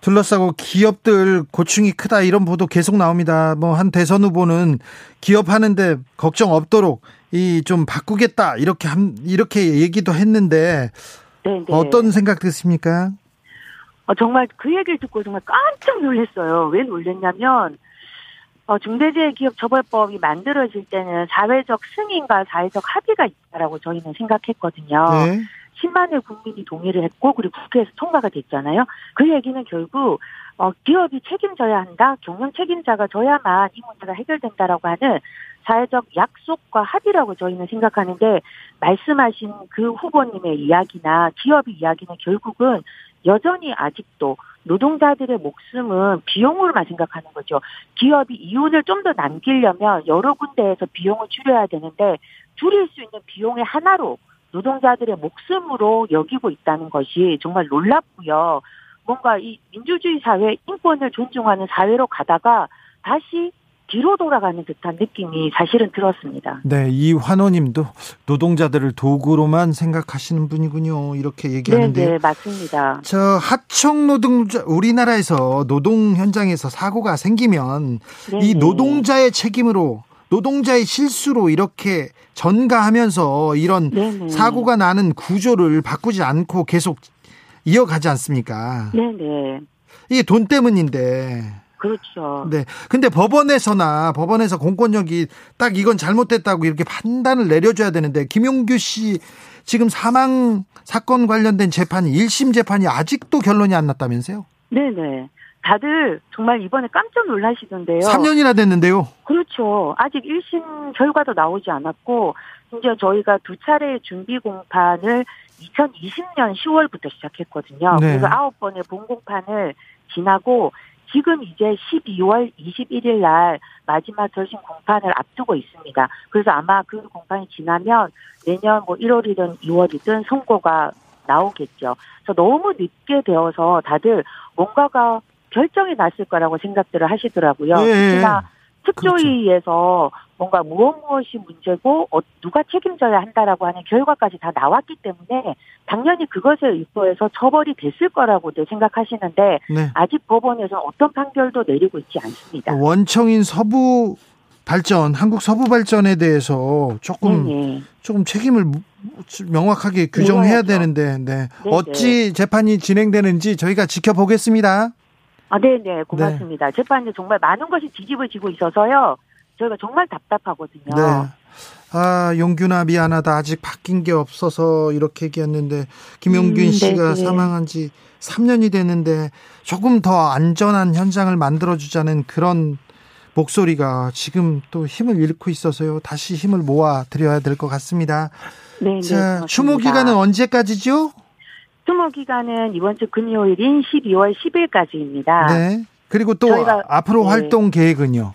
둘러싸고 기업들 고충이 크다 이런 보도 계속 나옵니다. 뭐 한 대선 후보는 기업 하는데 걱정 없도록 이 좀 바꾸겠다 이렇게 한 이렇게 얘기도 했는데 네네. 어떤 생각 드십니까? 어, 정말 그 얘기를 듣고 정말 깜짝 놀랐어요. 왜 놀랐냐면 어, 중대재해기업처벌법이 만들어질 때는 사회적 승인과 사회적 합의가 있다라고 저희는 생각했거든요. 네. 10만의 국민이 동의를 했고 그리고 국회에서 통과가 됐잖아요. 그 얘기는 결국 어, 기업이 책임져야 한다. 경영 책임자가 져야만 이 문제가 해결된다라고 하는 사회적 약속과 합의라고 저희는 생각하는데 말씀하신 그 후보님의 이야기나 기업의 이야기는 결국은 여전히 아직도 노동자들의 목숨은 비용으로만 생각하는 거죠. 기업이 이윤을 좀 더 남기려면 여러 군데에서 비용을 줄여야 되는데 줄일 수 있는 비용의 하나로 노동자들의 목숨으로 여기고 있다는 것이 정말 놀랍고요. 뭔가 이 민주주의 사회 인권을 존중하는 사회로 가다가 다시 뒤로 돌아가는 듯한 느낌이 사실은 들었습니다. 네, 이 환호님도 노동자들을 도구로만 생각하시는 분이군요. 이렇게 얘기하는데요. 네, 네, 맞습니다. 저 하청 노동자 우리나라에서 노동 현장에서 사고가 생기면 네네. 이 노동자의 책임으로 노동자의 실수로 이렇게 전가하면서 이런 네네. 사고가 나는 구조를 바꾸지 않고 계속 이어가지 않습니까? 네네. 이게 돈 때문인데. 그렇죠. 네. 근데 법원에서나 법원에서 공권력이 딱 이건 잘못됐다고 이렇게 판단을 내려줘야 되는데 김용규 씨 지금 사망 사건 관련된 재판이 1심 재판이 아직도 결론이 안 났다면서요? 네네. 다들 정말 이번에 깜짝 놀라시던데요. 3년이나 됐는데요. 그렇죠. 아직 1심 결과도 나오지 않았고 심지어 저희가 두 차례 준비 공판을 2020년 10월부터 시작했거든요. 네. 그래서 아홉 번의 본 공판을 지나고 지금 이제 12월 21일 날 마지막 결심 공판을 앞두고 있습니다. 그래서 아마 그 공판이 지나면 내년 뭐 1월이든 2월이든 선고가 나오겠죠. 그래서 너무 늦게 되어서 다들 뭔가가 결정이 났을 거라고 생각들을 하시더라고요. 예. 특히나 특조위에서 그렇죠. 뭔가 무엇 무엇이 문제고 어, 누가 책임져야 한다라고 하는 결과까지 다 나왔기 때문에 당연히 그것을 입법해서 처벌이 됐을 거라고 생각하시는데 네. 아직 법원에서 어떤 판결도 내리고 있지 않습니다. 원청인 서부 발전, 한국 서부 발전에 대해서 조금 네네. 조금 책임을 명확하게 규정해야 되는데, 네. 어찌 재판이 진행되는지 저희가 지켜보겠습니다. 아, 네, 네, 고맙습니다. 네. 재판이 정말 많은 것이 뒤집어지고 있어서요. 저희가 정말 답답하거든요. 네. 아, 용균아 미안하다. 아직 바뀐 게 없어서 이렇게 얘기했는데 김용균 음, 씨가 네, 사망한 지 3년이 됐는데 조금 더 안전한 현장을 만들어 주자는 그런 목소리가 지금 또 힘을 잃고 있어서요. 다시 힘을 모아 드려야 될 것 같습니다. 네, 네 자, 네, 추모 기간은 언제까지죠? 추모 기간은 이번 주 금요일인 12월 10일까지입니다. 네. 그리고 또 저희가, 앞으로 네. 활동 계획은요?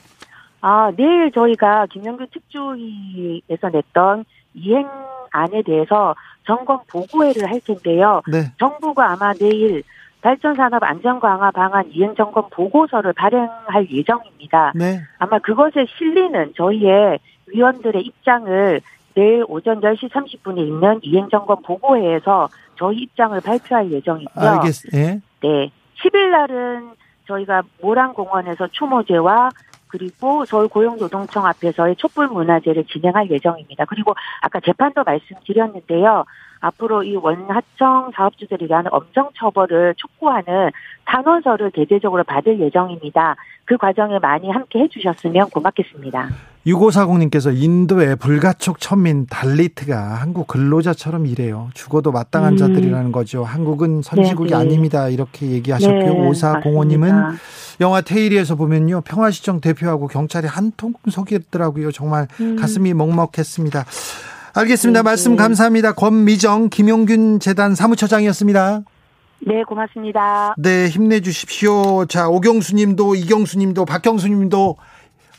아, 내일 저희가 김영규 특조위에서 냈던 이행안에 대해서 점검 보고회를 할 텐데요. 네. 정부가 아마 내일 발전산업 안전강화 방안 이행 점검 보고서를 발행할 예정입니다. 네. 아마 그것에 실리는 저희의 위원들의 입장을 내일 오전 10시 30분에 있는 이행 점검 보고회에서 저희 입장을 발표할 예정이고요. 알겠, 예. 네. 10일 날은 저희가 모란공원에서 추모제와 그리고 서울 고용노동청 앞에서의 촛불 문화제를 진행할 예정입니다. 그리고 아까 재판도 말씀드렸는데요. 앞으로 이 원하청 사업주들에 대한 엄정 처벌을 촉구하는 탄원서를 대대적으로 받을 예정입니다. 그 과정에 많이 함께 해주셨으면 고맙겠습니다. 6540님께서 인도의 불가촉 천민 달리트가 한국 근로자처럼 일해요. 죽어도 마땅한 음. 자들이라는 거죠. 한국은 선진국이 네네. 네. 아닙니다. 이렇게 얘기하셨고요. 네, 5405님은 영화 테일리에서 보면요. 평화시청 대표하고 경찰이 한통 속이더라고요. 정말 음. 가슴이 먹먹했습니다. 알겠습니다. 네, 말씀 네. 감사합니다. 권미정 김용균 재단 사무처장이었습니다. 네, 고맙습니다. 네, 힘내주십시오. 자, 오경수 님도, 이경수 님도, 박경수 님도,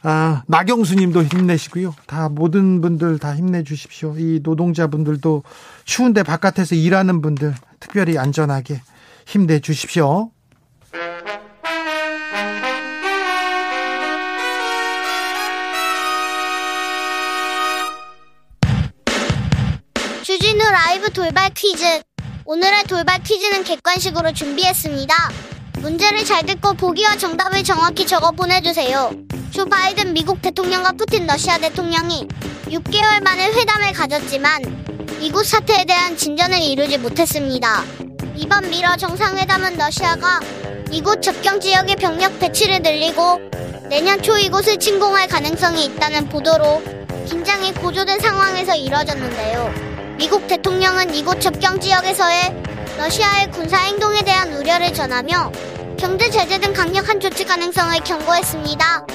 아, 나경수 님도 힘내시고요. 다 모든 분들 다 힘내주십시오. 이 노동자분들도 추운데 바깥에서 일하는 분들 특별히 안전하게 힘내주십시오. 라이브 돌발 퀴즈. 오늘의 돌발 퀴즈는 객관식으로 준비했습니다. 문제를 잘 듣고 보기와 정답을 정확히 적어 보내주세요. 조 바이든 미국 대통령과 푸틴 러시아 대통령이 6개월 만에 회담을 가졌지만 이곳 사태에 대한 진전을 이루지 못했습니다. 이번 미러 정상회담은 러시아가 이곳 접경 지역의 병력 배치를 늘리고 내년 초 이곳을 침공할 가능성이 있다는 보도로 긴장이 고조된 상황에서 이뤄졌는데요. 미국 대통령은 이곳 접경 지역에서의 러시아의 군사 행동에 대한 우려를 전하며 경제 제재 등 강력한 조치 가능성을 경고했습니다.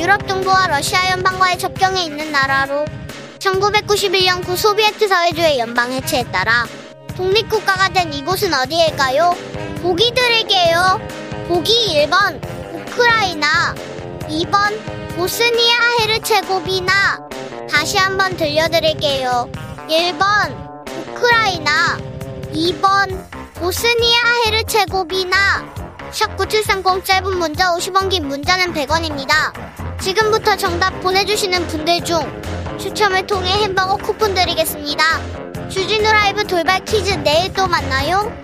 유럽 동부와 러시아 연방과의 접경에 있는 나라로 1991년 구 소비에트 사회주의 연방 해체에 따라 독립국가가 된 이곳은 어디일까요? 보기 드릴게요. 보기 1번 우크라이나 2번 보스니아 헤르체고비나 다시 한번 들려드릴게요. 1번 우크라이나 2번 보스니아 헤르체고비나 샵9730 짧은 문자 50원 긴 문자는 100원입니다. 지금부터 정답 보내주시는 분들 중 추첨을 통해 햄버거 쿠폰 드리겠습니다. 주진우 라이브 돌발 퀴즈 내일 또 만나요.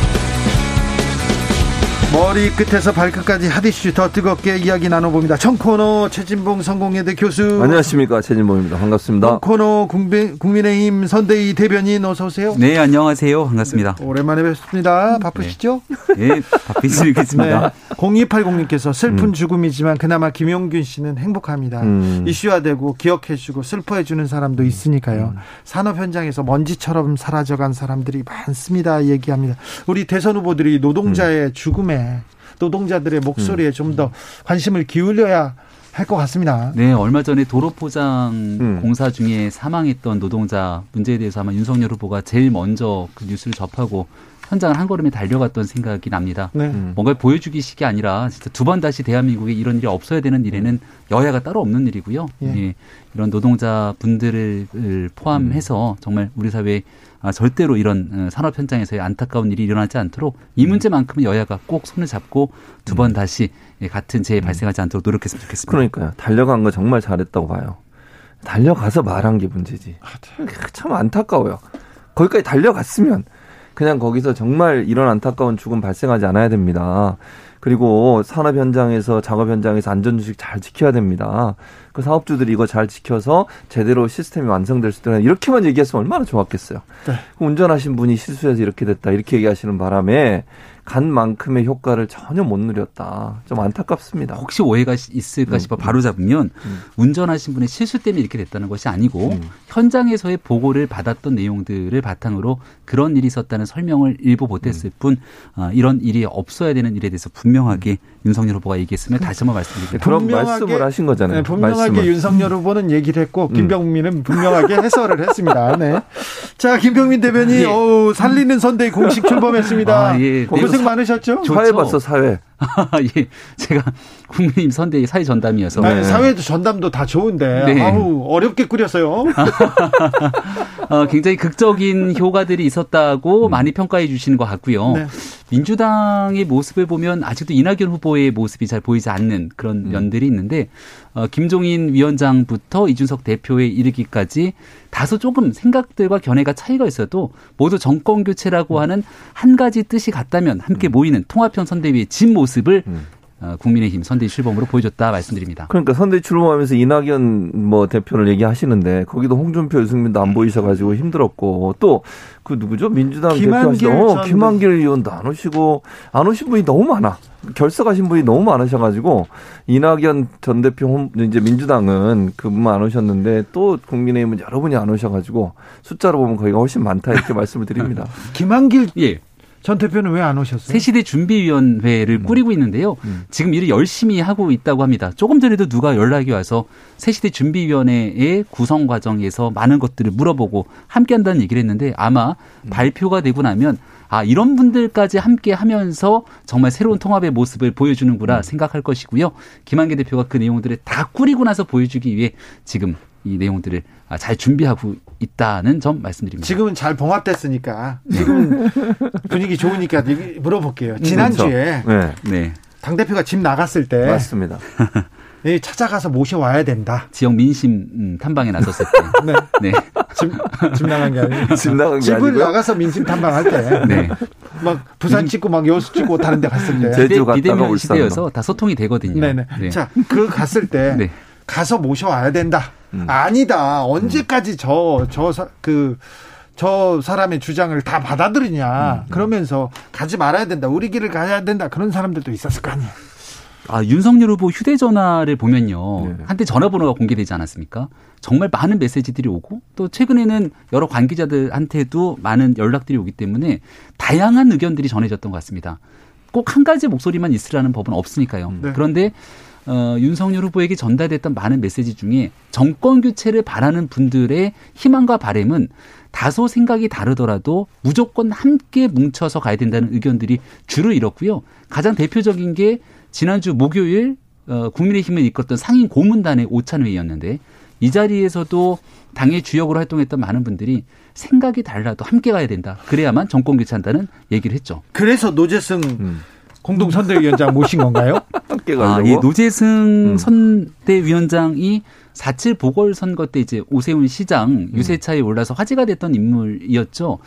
머리 끝에서 발끝까지 핫이슈 더 뜨겁게 이야기 나눠봅니다. 청코너 최진봉 성공회대 교수. 안녕하십니까 최진봉입니다. 반갑습니다. 청코너 국민의힘 선대위 대변인 어서 오세요. 네 안녕하세요. 반갑습니다. 네, 오랜만에 뵙습니다. 바쁘시죠? 네, 네 바쁘시겠습니다. 네, 0280님께서 슬픈 음. 죽음이지만 그나마 김용균 씨는 행복합니다. 음. 이슈화되고 기억해주고 슬퍼해주는 사람도 있으니까요. 음. 산업 현장에서 먼지처럼 사라져간 사람들이 많습니다. 얘기합니다. 우리 대선 후보들이 노동자의 음. 죽음에 노동자들의 목소리에 음. 좀더 관심을 기울여야 할 것 같습니다. 네, 얼마 전에 도로 포장 음. 공사 중에 사망했던 노동자 문제에 대해서 아마 윤석열 후보가 제일 먼저 그 뉴스를 접하고 현장을 한 걸음에 달려갔던 생각이 납니다. 네. 음. 뭔가 보여주기식이 아니라 진짜 두 번 다시 대한민국에 이런 일이 없어야 되는 일에는 여야가 따로 없는 일이고요. 예. 예. 이런 노동자 분들을 포함해서 정말 우리 사회에 아, 절대로 이런 어, 산업 현장에서의 안타까운 일이 일어나지 않도록 이 문제만큼은 여야가 꼭 손을 잡고 두번 음. 다시 같은 재해 음. 발생하지 않도록 노력했으면 좋겠습니다. 그러니까요. 달려간 거 정말 잘했다고 봐요. 달려가서 말한 게 문제지. 아, 참 안타까워요. 거기까지 달려갔으면 그냥 거기서 정말 이런 안타까운 죽음 발생하지 않아야 됩니다. 그리고 산업 현장에서 작업 현장에서 안전 주식 잘 지켜야 됩니다. 그 사업주들이 이거 잘 지켜서 제대로 시스템이 완성될 수 있도록 이렇게만 얘기했으면 얼마나 좋았겠어요. 네. 운전하신 분이 실수해서 이렇게 됐다 이렇게 얘기하시는 바람에 간 만큼의 효과를 전혀 못 누렸다. 좀 안타깝습니다. 혹시 오해가 있을까 음, 싶어 바로 잡으면 음. 운전하신 분의 실수 때문에 이렇게 됐다는 것이 아니고 음. 현장에서의 보고를 받았던 내용들을 바탕으로 그런 일이 있었다는 설명을 일부 못했을 음. 뿐 어, 이런 일이 없어야 되는 일에 대해서 분명하게 윤석열 후보가 얘기했으면 다시 한번 말씀드립니다. 그런 말씀을 하신 거잖아요. 네, 분명하게 말씀을. 윤석열 후보는 얘기를 했고 음. 김병민은 분명하게 해설을 했습니다. 네. 자 김병민 대변인 예. 어우, 살리는 선대 공식 출범했습니다. 아, 예. 고생 많으셨죠? 사회 봤어 사회. 예, 제가 국민의힘 선대위 사회 전담이어서 네. 사회도 전담도 다 좋은데 네. 아우 어렵게 꾸렸어요. 어, 굉장히 극적인 효과들이 있었다고 음. 많이 평가해 주시는 것 같고요. 네. 민주당의 모습을 보면 아직도 이낙연 후보의 모습이 잘 보이지 않는 그런 음. 면들이 있는데 어, 김종인 위원장부터 이준석 대표에 이르기까지 다소 조금 생각들과 견해가 차이가 있어도 모두 정권 교체라고 음. 하는 한 가지 뜻이 같다면 함께 음. 모이는 통합형 선대위의 진 모습 을 음. 어, 국민의힘 선대위 출범으로 보여줬다 말씀드립니다. 그러니까 선대위 출범하면서 이낙연 뭐 대표를 얘기하시는데 거기도 홍준표, 유승민도 안 보이셔가지고 힘들었고 또 그 누구죠 민주당 대표하시던 어, 김한길 의원도 안 오시고 안 오신 분이 너무 많아. 결석하신 분이 너무 많으셔가지고 이낙연 전 대표 이제 민주당은 그분만 안 오셨는데 또 국민의힘은 여러분이 안 오셔가지고 숫자로 보면 거기가 훨씬 많다 이렇게 말씀을 드립니다. 김한길 예. 전 대표는 왜 안 오셨어요? 새시대 준비위원회를 음. 꾸리고 있는데요. 음. 지금 일을 열심히 하고 있다고 합니다. 조금 전에도 누가 연락이 와서 새시대 준비위원회의 구성 과정에서 많은 것들을 물어보고 함께 한다는 얘기를 했는데 아마 음. 발표가 되고 나면 아, 이런 분들까지 함께 하면서 정말 새로운 통합의 모습을 보여주는구나 음. 생각할 것이고요. 김한계 대표가 그 내용들을 다 꾸리고 나서 보여주기 위해 지금 이 내용들을 아, 잘 준비하고 있다는 점 말씀드립니다. 지금은 잘 봉합됐으니까 지금 분위기 좋으니까 물어볼게요. 지난주에 네. 네. 당 대표가 집 나갔을 때 맞습니다. 예, 찾아가서 모셔와야 된다. 지역 민심 음, 탐방에 나섰을 때. 네. 네. 집, 집 나간 게 아니고. 집 나간 게 집을 아니고요? 나가서 민심 탐방할 때. 네. 막 부산 찍고 막 여수 찍고 다른 데 갔을 때. 제주 갔다가 울산. 시대여서 다 소통이 되거든요. 네네. 네. 자, 그 갔을 때 네. 가서 모셔와야 된다. 음. 아니다. 언제까지 저, 저, 그, 저 사람의 주장을 다 받아들이냐. 음, 음. 그러면서 가지 말아야 된다. 우리 길을 가야 된다. 그런 사람들도 있었을 거 아니에요. 아, 윤석열 후보 휴대전화를 보면요. 네. 한때 전화번호가 공개되지 않았습니까? 정말 많은 메시지들이 오고 또 최근에는 여러 관계자들한테도 많은 연락들이 오기 때문에 다양한 의견들이 전해졌던 것 같습니다. 꼭 한 가지 목소리만 있으라는 법은 없으니까요. 네. 그런데 어, 윤석열 후보에게 전달됐던 많은 메시지 중에 정권 교체를 바라는 분들의 희망과 바램은 다소 생각이 다르더라도 무조건 함께 뭉쳐서 가야 된다는 의견들이 주를 이뤘고요. 가장 대표적인 게 지난주 목요일 어, 국민의힘을 이끌었던 상임 고문단의 오찬회의였는데 이 자리에서도 당의 주역으로 활동했던 많은 분들이 생각이 달라도 함께 가야 된다. 그래야만 정권 교체한다는 얘기를 했죠. 그래서 노재승 음. 공동선대위원장 모신 건가요? 함께 가려고. 아, 예, 노재승 음. 선대위원장이 4.7 보궐선거 때 이제 오세훈 시장 음. 유세차에 올라서 화제가 됐던 인물이었죠.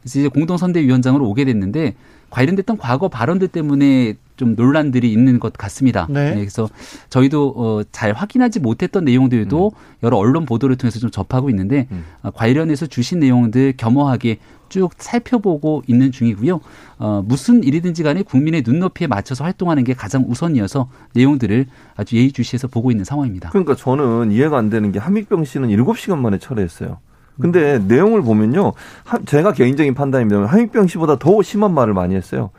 그래서 이제 공동선대위원장으로 오게 됐는데 관련됐던 과거 발언들 때문에 좀 논란들이 있는 것 같습니다. 네. 네 그래서 저희도 어, 잘 확인하지 못했던 내용들도 음. 여러 언론 보도를 통해서 좀 접하고 있는데 음. 어, 관련해서 주신 내용들 겸허하게 쭉 살펴보고 있는 중이고요. 어, 무슨 일이든지 간에 국민의 눈높이에 맞춰서 활동하는 게 가장 우선이어서 내용들을 아주 예의주시해서 보고 있는 상황입니다. 그러니까 저는 이해가 안 되는 게 한익병 씨는 7시간 만에 철회했어요. 근데 음. 내용을 보면요. 제가 개인적인 판단입니다. 한익병 씨보다 더 심한 말을 많이 했어요.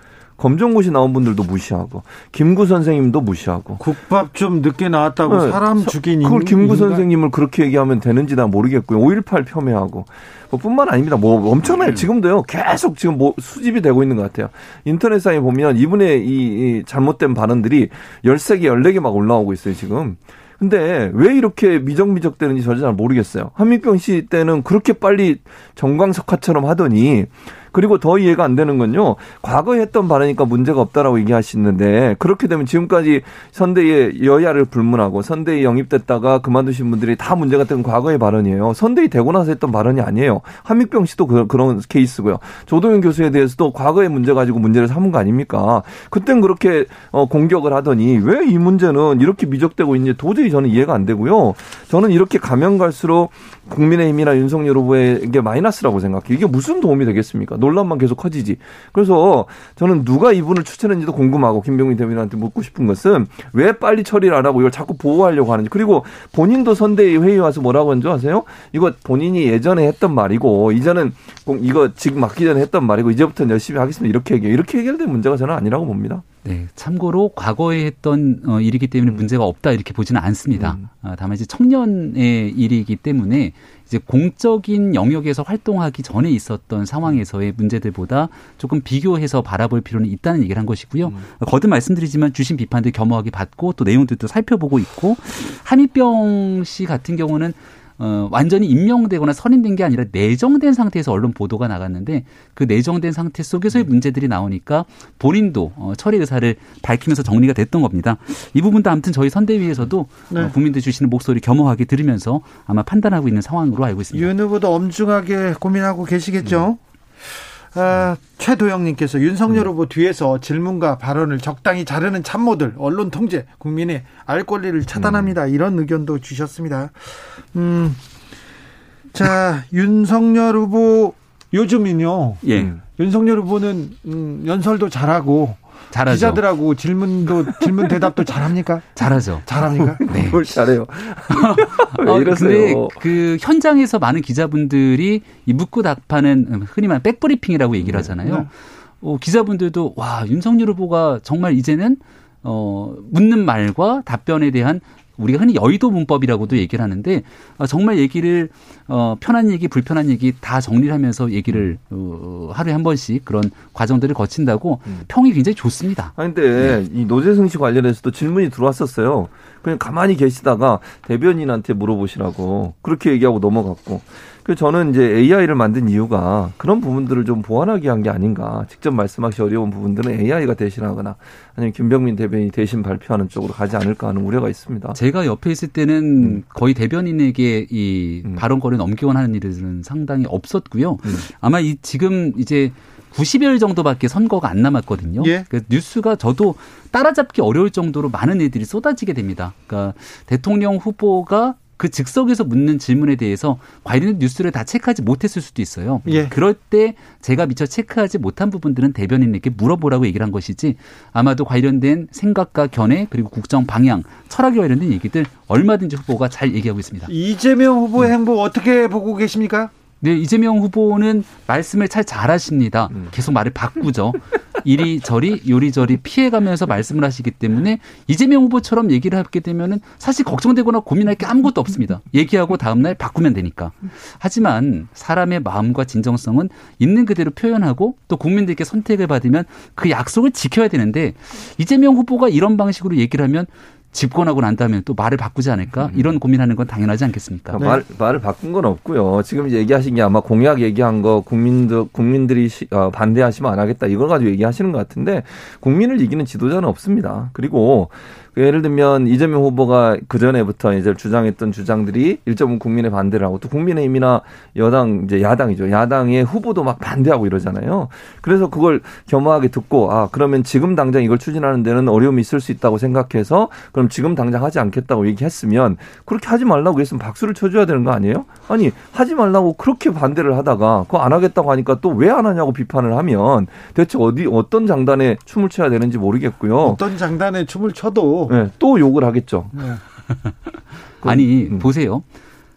검정고시 나온 분들도 무시하고 김구 선생님도 무시하고 국밥 좀 늦게 나왔다고 네. 사람 죽인 그걸 김구 선생님을 그렇게 얘기하면 되는지 난 모르겠고요. 5.18 폄훼하고 뭐 뿐만 아닙니다. 뭐 엄청나요. 네. 지금도요. 계속 지금 뭐 수집이 되고 있는 것 같아요. 인터넷상에 보면 이분의 이, 이 잘못된 발언들이 13개, 14개 막 올라오고 있어요, 지금. 근데 왜 이렇게 미적미적 되는지 저도 잘 모르겠어요. 한민병 씨 때는 그렇게 빨리 정광석화처럼 하더니 그리고 더 이해가 안 되는 건요. 과거에 했던 발언이니까 문제가 없다라고 얘기하시는데 그렇게 되면 지금까지 선대의 여야를 불문하고 선대에 영입됐다가 그만두신 분들이 다 문제가 된 과거의 발언이에요. 선대위 되고 나서 했던 발언이 아니에요. 한민병 씨도 그, 런 케이스고요. 조동현 교수에 대해서도 과거의 문제 가지고 문제를 삼은 거 아닙니까? 그땐 그렇게 어, 공격을 하더니 왜 이 문제는 이렇게 미적되고 있는지 도저히 저는 이해가 안 되고요. 저는 이렇게 가면 갈수록 국민의힘이나 윤석열 후보에게 마이너스라고 생각해요. 이게 무슨 도움이 되겠습니까? 논란만 계속 커지지. 그래서 저는 누가 이분을 추천했는지도 궁금하고 김병민 대변인한테 묻고 싶은 것은 왜 빨리 처리를 안 하고 이걸 자꾸 보호하려고 하는지. 그리고 본인도 선대위 회의 와서 뭐라고 한 줄 아세요? 이거 본인이 예전에 했던 말이고 이제는 이거 지금 맡기 전에 했던 말이고 이제부터는 열심히 하겠습니다. 이렇게 얘기해요. 이렇게 해결된 문제가 저는 아니라고 봅니다. 네, 참고로 과거에 했던 어, 일이기 때문에 음. 문제가 없다 이렇게 보지는 않습니다. 음. 아, 다만 이제 청년의 일이기 때문에 이제 공적인 영역에서 활동하기 전에 있었던 상황에서의 문제들보다 조금 비교해서 바라볼 필요는 있다는 얘기를 한 것이고요. 음. 거듭 말씀드리지만 주신 비판들 겸허하게 받고 또 내용들도 살펴보고 있고 한의병 씨 같은 경우는 어, 완전히 임명되거나 선임된 게 아니라 내정된 상태에서 언론 보도가 나갔는데 그 내정된 상태 속에서의 문제들이 나오니까 본인도 어, 처리 의사를 밝히면서 정리가 됐던 겁니다. 이 부분도 아무튼 저희 선대위에서도 네. 어, 국민들 주시는 목소리 겸허하게 들으면서 아마 판단하고 있는 상황으로 알고 있습니다. 윤 후보도 엄중하게 고민하고 계시겠죠? 네. 아, 최도영님께서 윤석열 음. 후보 뒤에서 질문과 발언을 적당히 자르는 참모들, 언론 통제, 국민의 알 권리를 차단합니다. 음. 이런 의견도 주셨습니다. 음, 자, 윤석열 후보 요즘은요. 예. 윤석열 후보는 음, 연설도 잘하고 잘하죠. 기자들하고 질문도 질문 대답도 잘합니까? 잘하죠. 잘합니까? 네. 뭘 잘해요? 어, 근데 그 현장에서 많은 기자분들이 이 묻고 답하는 흔히 말하는 백브리핑이라고 얘기를 네. 하잖아요. 네. 어, 기자분들도 와 윤석열 후보가 정말 이제는 어, 묻는 말과 답변에 대한 우리가 흔히 여의도 문법이라고도 얘기를 하는데 어, 정말 얘기를 어 편한 얘기 불편한 얘기 다 정리를 하면서 얘기를 어 하루에 한 번씩 그런 과정들을 거친다고 음. 평이 굉장히 좋습니다. 아 근데 네. 이 노재승 씨 관련해서도 질문이 들어왔었어요. 그냥 가만히 계시다가 대변인한테 물어보시라고 그렇게 얘기하고 넘어갔고 그 저는 이제 AI를 만든 이유가 그런 부분들을 좀 보완하기 위한 게 아닌가. 직접 말씀하기 어려운 부분들은 AI가 대신하거나 아니면 김병민 대변인이 대신 발표하는 쪽으로 가지 않을까 하는 우려가 있습니다. 제가 옆에 있을 때는 음. 거의 대변인에게 이 음. 발언권을 넘기곤 하는 일은 상당히 없었고요. 음. 아마 이 지금 이제 90일 정도밖에 선거가 안 남았거든요. 예. 그 뉴스가 저도 따라잡기 어려울 정도로 많은 애들이 쏟아지게 됩니다. 그러니까 대통령 후보가 그 즉석에서 묻는 질문에 대해서 관련 뉴스를 다 체크하지 못했을 수도 있어요. 예. 그럴 때 제가 미처 체크하지 못한 부분들은 대변인에게 물어보라고 얘기를 한 것이지 아마도 관련된 생각과 견해 그리고 국정 방향, 철학에 관련된 얘기들 얼마든지 후보가 잘 얘기하고 있습니다. 이재명 후보의 음. 행보 어떻게 보고 계십니까? 네, 이재명 후보는 말씀을 잘 잘하십니다. 음. 계속 말을 바꾸죠. 이리저리 요리저리 피해가면서 말씀을 하시기 때문에 이재명 후보처럼 얘기를 하게 되면은 사실 걱정되거나 고민할 게 아무것도 없습니다. 얘기하고 다음날 바꾸면 되니까. 하지만 사람의 마음과 진정성은 있는 그대로 표현하고 또 국민들께 선택을 받으면 그 약속을 지켜야 되는데 이재명 후보가 이런 방식으로 얘기를 하면 집권하고 난 다음에 또 말을 바꾸지 않을까 음. 이런 고민하는 건 당연하지 않겠습니까? 네. 말, 말을 바꾼 건 없고요. 지금 얘기하신 게 아마 공약 얘기한 거 국민들 국민들이 시, 어, 반대하시면 안 하겠다 이걸 가지고 얘기하시는 것 같은데 국민을 이기는 지도자는 없습니다. 그리고 예를 들면 이재명 후보가 그 전에부터 이제 주장했던 주장들이 일정은 국민의 반대를 하고 또 국민의힘이나 여당 이제 야당이죠. 야당의 후보도 막 반대하고 이러잖아요. 그래서 그걸 겸허하게 듣고 아 그러면 지금 당장 이걸 추진하는 데는 어려움이 있을 수 있다고 생각해서 그럼 지금 당장 하지 않겠다고 얘기했으면 그렇게 하지 말라고 했으면 박수를 쳐줘야 되는 거 아니에요? 아니 하지 말라고 그렇게 반대를 하다가 그거 안 하겠다고 하니까 또 왜 안 하냐고 비판을 하면 대체 어디 어떤 장단에 춤을 춰야 되는지 모르겠고요. 어떤 장단에 춤을 춰도 네, 또 욕을 하겠죠. 네. 아니 음. 보세요.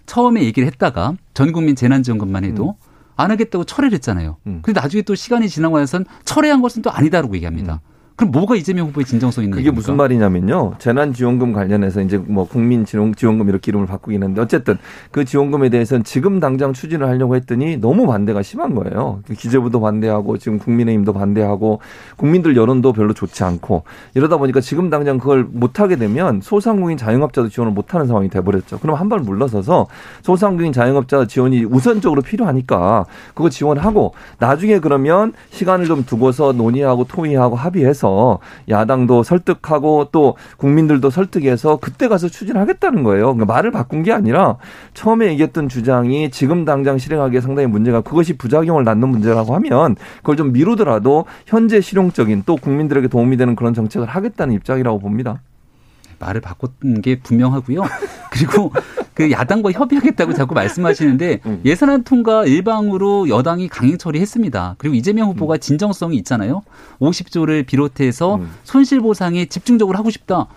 처음에 얘기를 했다가 전 국민 재난지원금만 해도 음. 안 하겠다고 철회를 했잖아요. 음. 근데 나중에 또 시간이 지나고 나선 철회한 것은 또 아니다라고 얘기합니다. 음. 그럼 뭐가 이재명 후보의 진정성 있는 그게 무슨 말이냐면요. 재난지원금 관련해서 이제 뭐 국민지원금 이렇게 이름을 바꾸긴 했는데 어쨌든 그 지원금에 대해서는 지금 당장 추진을 하려고 했더니 너무 반대가 심한 거예요. 기재부도 반대하고 지금 국민의힘도 반대하고 국민들 여론도 별로 좋지 않고 이러다 보니까 지금 당장 그걸 못하게 되면 소상공인 자영업자도 지원을 못하는 상황이 돼버렸죠. 그럼 한 발 물러서서 소상공인 자영업자 지원이 우선적으로 필요하니까 그거 지원하고 나중에 그러면 시간을 좀 두고서 논의하고 토의하고 합의해서 해서 야당도 설득하고 또 국민들도 설득해서 그때 가서 추진하겠다는 거예요. 그러니까 말을 바꾼 게 아니라 처음에 얘기했던 주장이 지금 당장 실행하기에 상당히 문제가 그것이 부작용을 낳는 문제라고 하면 그걸 좀 미루더라도 현재 실용적인 또 국민들에게 도움이 되는 그런 정책을 하겠다는 입장이라고 봅니다. 말을 바꾼 게 분명하고요. 그리고 그 야당과 협의하겠다고 자꾸 말씀하시는데 음. 예산안 통과 일방으로 여당이 강행 처리했습니다. 그리고 이재명 후보가 음. 진정성이 있잖아요. 50조를 비롯해서 음. 손실 보상에 집중적으로 하고 싶다.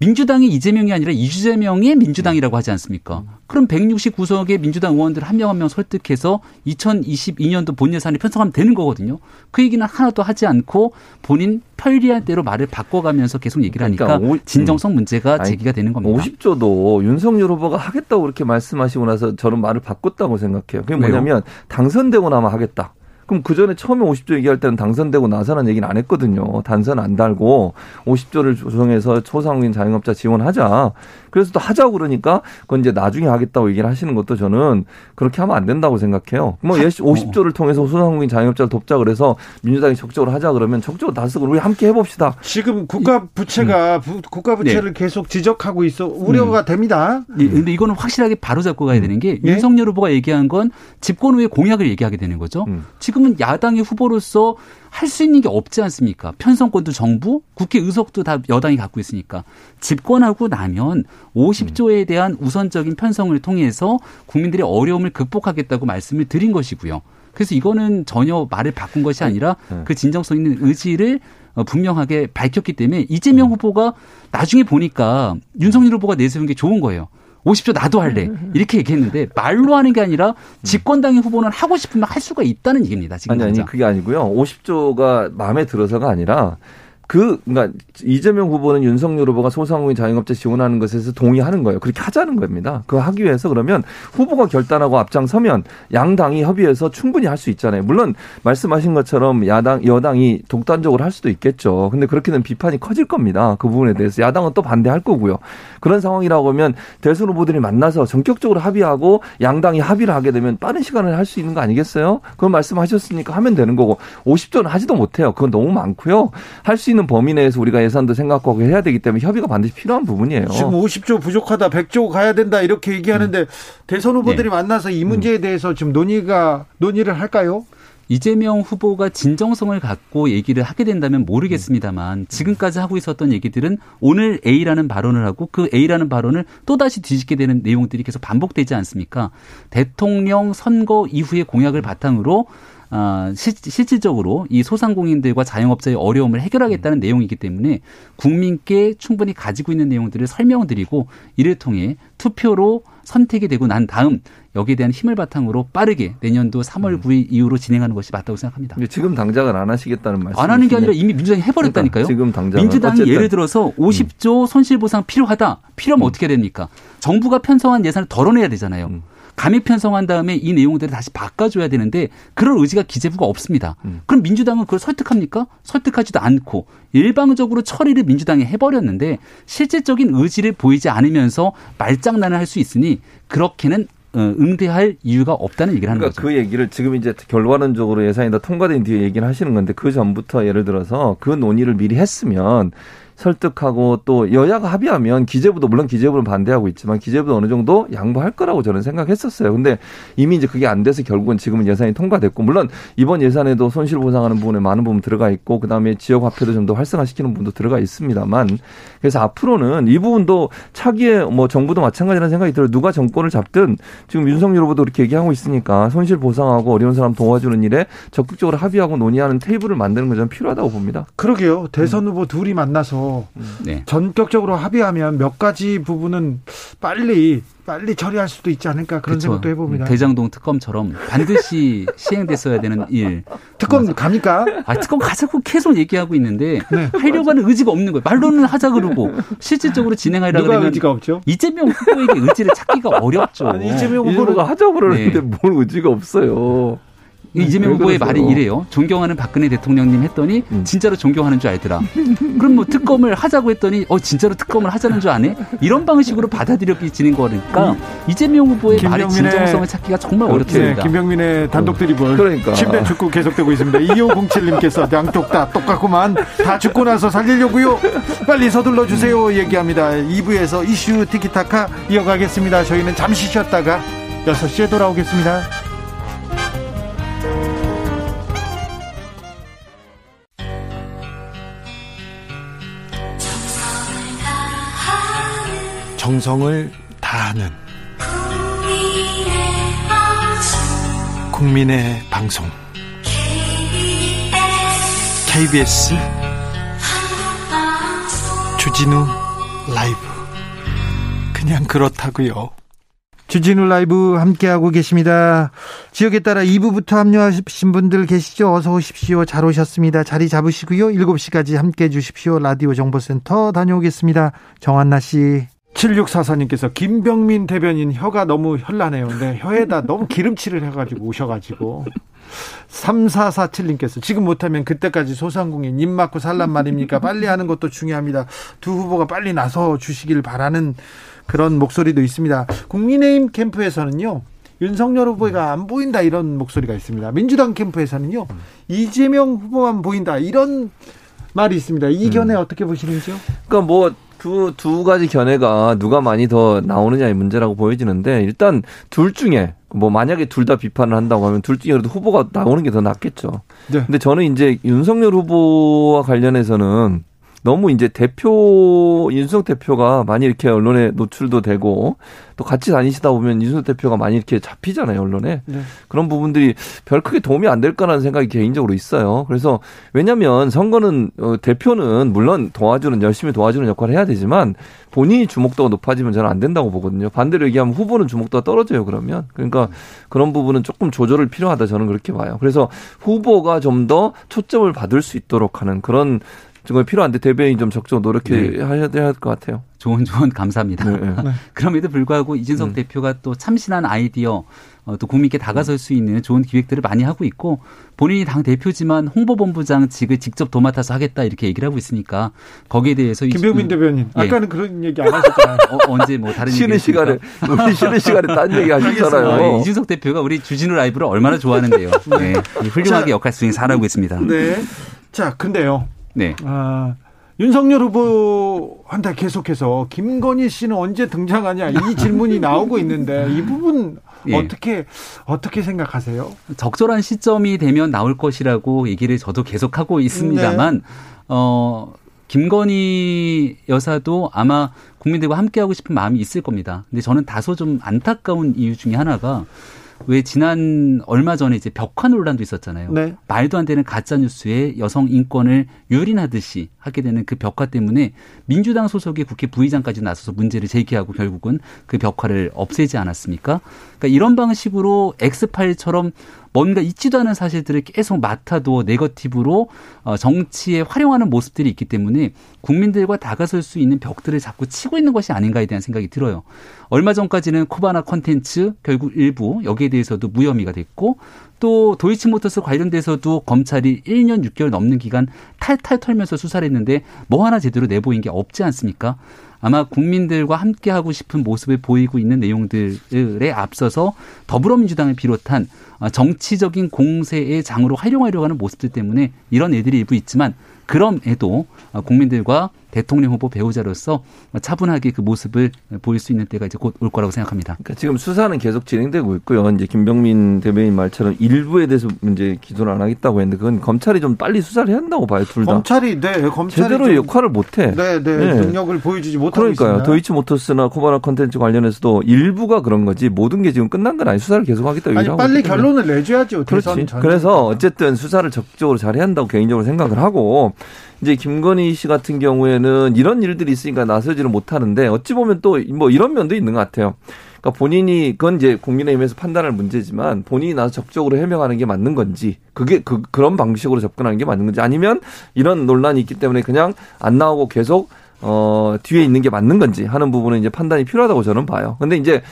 민주당이 이재명이 아니라 이주재명의 민주당이라고 하지 않습니까? 그럼 169석의 민주당 의원들 한 명 한 명 설득해서 2022년도 본 예산을 편성하면 되는 거거든요. 그 얘기는 하나도 하지 않고 본인 편리한 대로 말을 바꿔가면서 계속 얘기를 하니까 그러니까 오, 진정성 문제가 아니, 제기가 되는 겁니다. 50조도 윤석열 후보가 하겠다고 그렇게 말씀하시고 나서 저는 말을 바꿨다고 생각해요. 그게 뭐냐면 왜요? 당선되고 나면 하겠다. 그럼 그 전에 처음에 50조 얘기할 때는 당선되고 나서는 얘기는 안 했거든요. 단선 안 달고 50조를 조성해서 초상공인 자영업자 지원하자. 그래서 또 하자고 그러니까 그건 이제 나중에 하겠다고 얘기를 하시는 것도 저는 그렇게 하면 안 된다고 생각해요. 뭐 50조를 통해서 소상공인 자영업자를 돕자 그래서 민주당이 적극적으로 하자 그러면 적극적으로 다 쓰고 우리 함께 해봅시다. 지금 국가 부채가 음. 국가 부채를 네. 계속 지적하고 있어 우려가 음. 됩니다. 예, 근데 이거는 확실하게 바로잡고 가야 되는 게 예? 윤석열 후보가 얘기한 건 집권 후에 공약을 얘기하게 되는 거죠. 음. 지금 지금은 야당의 후보로서 할 수 있는 게 없지 않습니까? 편성권도 정부, 국회 의석도 다 여당이 갖고 있으니까 집권하고 나면 50조에 대한 우선적인 편성을 통해서 국민들의 어려움을 극복하겠다고 말씀을 드린 것이고요. 그래서 이거는 전혀 말을 바꾼 것이 아니라 네. 그 진정성 있는 의지를 어, 분명하게 밝혔기 때문에 이재명 음. 후보가 나중에 보니까 윤석열 후보가 내세운 게 좋은 거예요. 50조 나도 할래. 음, 음, 음. 이렇게 얘기했는데 말로 하는 게 아니라 집권당의 후보는 하고 싶으면 할 수가 있다는 얘기입니다. 지금 아니, 아니, 그게 아니고요. 50조가 마음에 들어서가 아니라 그 그러니까 이재명 후보는 윤석열 후보가 소상공인 자영업자 지원하는 것에서 동의하는 거예요. 그렇게 하자는 겁니다. 그거 하기 위해서 그러면 후보가 결단하고 앞장서면 양당이 협의해서 충분히 할 수 있잖아요. 물론 말씀하신 것처럼 야당 여당이 독단적으로 할 수도 있겠죠. 근데 그렇게 는 비판이 커질 겁니다. 그 부분에 대해서 야당은 또 반대할 거고요. 그런 상황이라고 하면 대선 후보들이 만나서 전격적으로 합의하고 양당이 합의를 하게 되면 빠른 시간을 할 수 있는 거 아니겠어요? 그런 말씀하셨으니까 하면 되는 거고 50조는 하지도 못해요. 그건 너무 많고요. 할 수 있는 있는 범위 내에서 우리가 예산도 생각하고 해야 되기 때문에 협의가 반드시 필요한 부분이에요. 지금 50조 부족하다, 100조 가야 된다 이렇게 얘기하는데 음. 대선 후보들이 네. 만나서 이 문제에 음. 대해서 지금 논의가 논의를 할까요? 이재명 후보가 진정성을 갖고 얘기를 하게 된다면 모르겠습니다만 지금까지 하고 있었던 얘기들은 오늘 A라는 발언을 하고 그 A라는 발언을 또다시 뒤집게 되는 내용들이 계속 반복되지 않습니까? 대통령 선거 이후의 공약을 바탕으로 어, 시, 실질적으로 이 소상공인들과 자영업자의 어려움을 해결하겠다는 음. 내용이기 때문에 국민께 충분히 가지고 있는 내용들을 설명드리고 이를 통해 투표로 선택이 되고 난 다음 여기에 대한 힘을 바탕으로 빠르게 내년도 3월 9일 음. 이후로 진행하는 것이 맞다고 생각합니다. 지금 당장은 안 하시겠다는 말씀. 안 하는 게 아니라 이미 민주당이 해버렸다니까요. 그러니까 지금 당장 민주당이. 예를 들어서 50조 음. 손실보상 필요하다. 필요하면 음. 어떻게 됩니까? 정부가 편성한 예산을 덜어내야 되잖아요. 음. 감액 편성한 다음에 이 내용들을 다시 바꿔줘야 되는데 그런 의지가 기재부가 없습니다. 음. 그럼 민주당은 그걸 설득합니까? 설득하지도 않고 일방적으로 처리를 민주당이 해버렸는데 실질적인 의지를 보이지 않으면서 말장난을 할 수 있으니 그렇게는 어, 응대할 이유가 없다는 얘기를 하는 그러니까 거죠. 그 얘기를 지금 이제 결과론적으로 예산이 다 통과된 뒤에 얘기를 하시는 건데 그 전부터 예를 들어서 그 논의를 미리 했으면 설득하고 또 여야가 합의하면 기재부도 물론 기재부는 반대하고 있지만 기재부도 어느 정도 양보할 거라고 저는 생각했었어요. 근데 이미 이제 그게 안 돼서 결국은 지금은 예산이 통과됐고 물론 이번 예산에도 손실 보상하는 부분에 많은 부분 들어가 있고 그다음에 지역 화폐도 좀 더 활성화시키는 부분도 들어가 있습니다만 그래서 앞으로는 이 부분도 차기에 뭐 정부도 마찬가지라는 생각이 들어요. 누가 정권을 잡든 지금 윤석열 후보도 그렇게 얘기하고 있으니까 손실 보상하고 어려운 사람 도와주는 일에 적극적으로 합의하고 논의하는 테이블을 만드는 건 저는 필요하다고 봅니다. 그러게요. 대선 후보 둘이 만나서 네. 전격적으로 합의하면 몇 가지 부분은 빨리 빨리 처리할 수도 있지 않을까 그런 그렇죠. 생각도 해봅니다. 대장동 특검처럼 반드시 시행됐어야 되는 일. 특검 맞아. 갑니까? 아, 특검 가자고 계속 얘기하고 있는데 네. 하려고 하는 의지가 없는 거예요. 말로는 하자 그러고 실질적으로 진행하려고 그러면 의지가 없죠? 이재명 후보에게 의지를 찾기가 어렵죠. 아니, 이재명 후보가 하자고 그러는데 네. 뭘 의지가 없어요. 이재명 후보의 말이 이래요. 존경하는 박근혜 대통령님 했더니 음. 진짜로 존경하는 줄 알더라. 그럼 뭐 특검을 하자고 했더니 어 진짜로 특검을 하자는 줄 아네? 이런 방식으로 받아들여지는 거니까 음. 이재명 후보의 말의 진정성을 찾기가 정말 어렵습니다. 네, 김병민의 단독 드리블. 그러니까. 침대 축구 계속되고 있습니다. 2507님께서 양쪽 다 똑같구만. 다 죽고 나서 살리려고요. 빨리 서둘러 주세요. 얘기합니다. 2부에서 이슈 티키타카 이어가겠습니다. 저희는 잠시 쉬었다가 6시에 돌아오겠습니다. 정성을 다하는 국민의 방송 KBS 주진우 라이브 그냥 그렇다고요. 주진우 라이브 함께하고 계십니다. 지역에 따라 2부부터 합류하신 분들 계시죠? 어서 오십시오. 잘 오셨습니다. 자리 잡으시고요. 7시까지 함께해 주십시오. 라디오 정보센터 다녀오겠습니다. 정한나 씨. 7644님께서 김병민 대변인 혀가 너무 현란해요. 근데 혀에다 너무 기름칠을 해가지고 오셔가지고. 3447님께서 지금 못하면 그때까지 소상공인 입 맞고 살란 말입니까? 빨리 하는 것도 중요합니다. 두 후보가 빨리 나서 주시길 바라는 그런 목소리도 있습니다. 국민의힘 캠프에서는요. 윤석열 후보가 안 보인다 이런 목소리가 있습니다. 민주당 캠프에서는요. 이재명 후보만 보인다 이런 말이 있습니다. 이 견해 음. 어떻게 보시는지요? 그러니까 뭐 그 두 가지 견해가 누가 많이 더 나오느냐의 문제라고 보여지는데 일단 둘 중에 뭐 만약에 둘 다 비판을 한다고 하면 둘 중에 그래도 후보가 나오는 게 더 낫겠죠. 네. 근데 저는 이제 윤석열 후보와 관련해서는 너무 이제 대표 윤석 대표가 많이 이렇게 언론에 노출도 되고 또 같이 다니시다 보면 윤석 대표가 많이 이렇게 잡히잖아요 언론에 네. 그런 부분들이 별 크게 도움이 안될 거라는 생각이 개인적으로 있어요. 그래서 왜냐하면 선거는 어, 대표는 물론 도와주는 열심히 도와주는 역할을 해야 되지만 본인이 주목도가 높아지면 저는 안 된다고 보거든요. 반대로 얘기하면 후보는 주목도가 떨어져요 그러면 그러니까 그런 부분은 조금 조절을 필요하다 저는 그렇게 봐요. 그래서 후보가 좀 더 초점을 받을 수 있도록 하는 그런 정말 필요한데 대변인 좀 적극 노력해 네. 하셔야 될 것 같아요. 좋은 조언 감사합니다. 네. 네. 그럼에도 불구하고 이준석 음. 대표가 또 참신한 아이디어 어, 또 국민께 다가설 수 있는 좋은 기획들을 많이 하고 있고 본인이 당 대표지만 홍보본부장 직을 직접 도맡아서 하겠다 이렇게 얘기를 하고 있으니까 거기에 대해서 김병민 대변인 예. 아까는 그런 얘기 안 하셨잖아요. 어, 언제 뭐 다른 쉬는 시간에 우리 쉬는 시간에 딴 얘기 하셨잖아요. 네, 이준석 대표가 우리 주진우 라이브를 얼마나 좋아하는데요. 네. 훌륭하게 자, 역할 수행 잘하고 있습니다. 네. 자, 근데요. 네. 아, 윤석열 후보한테 계속해서 김건희 씨는 언제 등장하냐 이 질문이 나오고 있는데 이 부분 예. 어떻게 어떻게 생각하세요? 적절한 시점이 되면 나올 것이라고 얘기를 저도 계속하고 있습니다만 네. 어 김건희 여사도 아마 국민들과 함께하고 싶은 마음이 있을 겁니다. 근데 저는 다소 좀 안타까운 이유 중에 하나가 왜 지난 얼마 전에 이제 벽화 논란도 있었잖아요. 네. 말도 안 되는 가짜 뉴스에 여성 인권을 유린하듯이 하게 되는 그 벽화 때문에 민주당 소속의 국회 부의장까지 나서서 문제를 제기하고 결국은 그 벽화를 없애지 않았습니까? 그러니까 이런 방식으로 엑스파일처럼 뭔가 있지도 않은 사실들을 계속 맡아도 네거티브로 어, 정치에 활용하는 모습들이 있기 때문에 국민들과 다가설 수 있는 벽들을 자꾸 치고 있는 것이 아닌가에 대한 생각이 들어요. 얼마 전까지는 코바나 컨텐츠 결국 일부 여기에 대해서도 무혐의가 됐고 또 도이치모터스 관련돼서도 검찰이 1년 6개월 넘는 기간 탈탈 털면서 수사를 했는데 뭐 하나 제대로 내보인 게 없지 않습니까? 아마 국민들과 함께 하고 싶은 모습을 보이고 있는 내용들에 앞서서 더불어민주당을 비롯한 정치적인 공세의 장으로 활용하려고 하는 모습들 때문에 이런 애들이 일부 있지만 그럼에도 국민들과 대통령 후보 배우자로서 차분하게 그 모습을 보일 수 있는 때가 이제 곧 올 거라고 생각합니다. 그러니까 지금 수사는 계속 진행되고 있고요. 이제 김병민 대변인 말처럼 일부에 대해서 이제 기소를 안 하겠다고 했는데 그건 검찰이 좀 빨리 수사를 해야 한다고 봐요. 둘 다. 검찰이 네, 검찰이 제대로 역할을 못 해. 네, 네, 네. 능력을 보여주지 못하고 그러니까요. 도이치모터스나 코바나 컨텐츠 관련해서도 일부가 그런 거지 모든 게 지금 끝난 건 아니 수사를 계속 하겠다고 아니, 빨리 결론을 내줘야죠. 그렇지. 그래서 어쨌든 수사를 적극적으로 잘 해야 한다고 개인적으로 생각을 하고 이제 김건희 씨 같은 경우에는 이런 일들이 있으니까 나서지를 못하는데 어찌 보면 또 뭐 이런 면도 있는 것 같아요. 그러니까 본인이 그건 이제 국민의힘에서 판단할 문제지만 본인이 나서 적극적으로 해명하는 게 맞는 건지 그게 그 그런 방식으로 접근하는 게 맞는 건지 아니면 이런 논란이 있기 때문에 그냥 안 나오고 계속 어 뒤에 있는 게 맞는 건지 하는 부분은 이제 판단이 필요하다고 저는 봐요. 근데 이제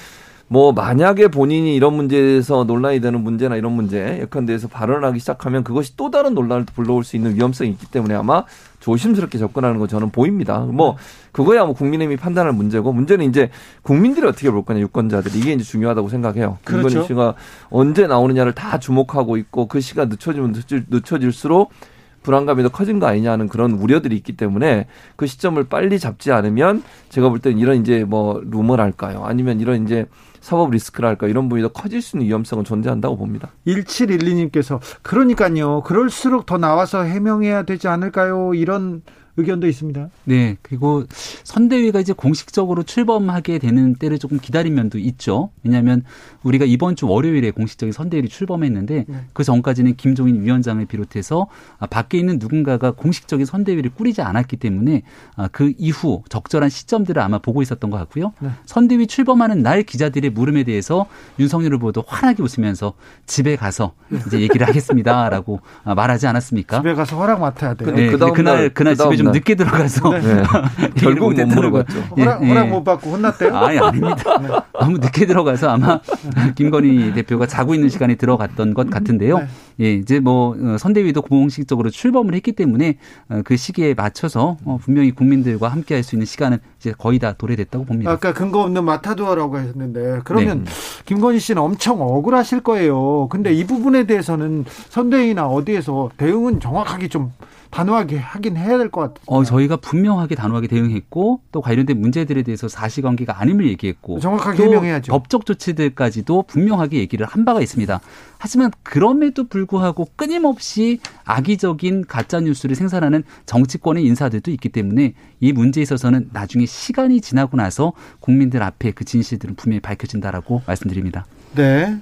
뭐 만약에 본인이 이런 문제에서 논란이 되는 문제나 이런 문제 예컨대해서 발언하기 시작하면 그것이 또 다른 논란을 불러올 수 있는 위험성이 있기 때문에 아마 조심스럽게 접근하는 거 저는 보입니다. 뭐 그거야 뭐 국민의힘이 판단할 문제고 문제는 이제 국민들이 어떻게 볼 거냐 유권자들이 이게 이제 중요하다고 생각해요. 그렇죠. 김건희 씨가 언제 나오느냐를 다 주목하고 있고 그 시가 늦춰지면 늦춰질, 늦춰질수록 불안감이 더 커진 거 아니냐는 그런 우려들이 있기 때문에 그 시점을 빨리 잡지 않으면 제가 볼 때는 이런 이제 뭐 루머랄까요? 아니면 이런 이제 사법 리스크랄까 이런 부분이 더 커질 수 있는 위험성은 존재한다고 봅니다. 1712님께서 그러니까요. 그럴수록 더 나와서 해명해야 되지 않을까요? 이런 의견도 있습니다. 네. 그리고 선대위가 이제 공식적으로 출범하게 되는 때를 조금 기다린 면도 있죠. 왜냐하면 우리가 이번 주 월요일에 공식적인 선대위를 출범했는데 네. 그 전까지는 김종인 위원장을 비롯해서 아, 밖에 있는 누군가가 공식적인 선대위를 꾸리지 않았기 때문에 아, 그 이후 적절한 시점들을 아마 보고 있었던 것 같고요. 네. 선대위 출범하는 날 기자들의 물음에 대해서 윤석열 후보도 환하게 웃으면서 집에 가서 이제 얘기를 하겠습니다라고 아, 말하지 않았습니까? 집에 가서 허락 맡아야 돼요. 네, 그 그날 그날 집에 좀 늦게 들어가서 네. 결국 못 물어봤죠. 예, 허락, 예. 허락 못 받고 혼났대요? 아예 아닙니다. 네. 너무 늦게 들어가서 아마 김건희 대표가 자고 있는 시간에 들어갔던 것 같은데요. 네. 예, 이제 뭐 어, 선대위도 공식적으로 출범을 했기 때문에 어, 그 시기에 맞춰서 어, 분명히 국민들과 함께할 수 있는 시간은 이제 거의 다 도래됐다고 봅니다. 아까 근거 없는 마타도어라고 했는데 그러면 네. 김건희 씨는 엄청 억울하실 거예요. 근데 이 부분에 대해서는 선대위나 어디에서 대응은 정확하게 좀 단호하게 하긴 해야 될 것 같아요. 어, 저희가 분명하게 단호하게 대응했고 또 관련된 문제들에 대해서 사실관계가 아님을 얘기했고 정확하게 해명해야죠. 법적 조치들까지도 분명하게 얘기를 한 바가 있습니다. 하지만 그럼에도 불구하고 끊임없이 악의적인 가짜 뉴스를 생산하는 정치권의 인사들도 있기 때문에 이 문제에 있어서는 나중에 시간이 지나고 나서 국민들 앞에 그 진실들은 분명히 밝혀진다라고 말씀드립니다. 네.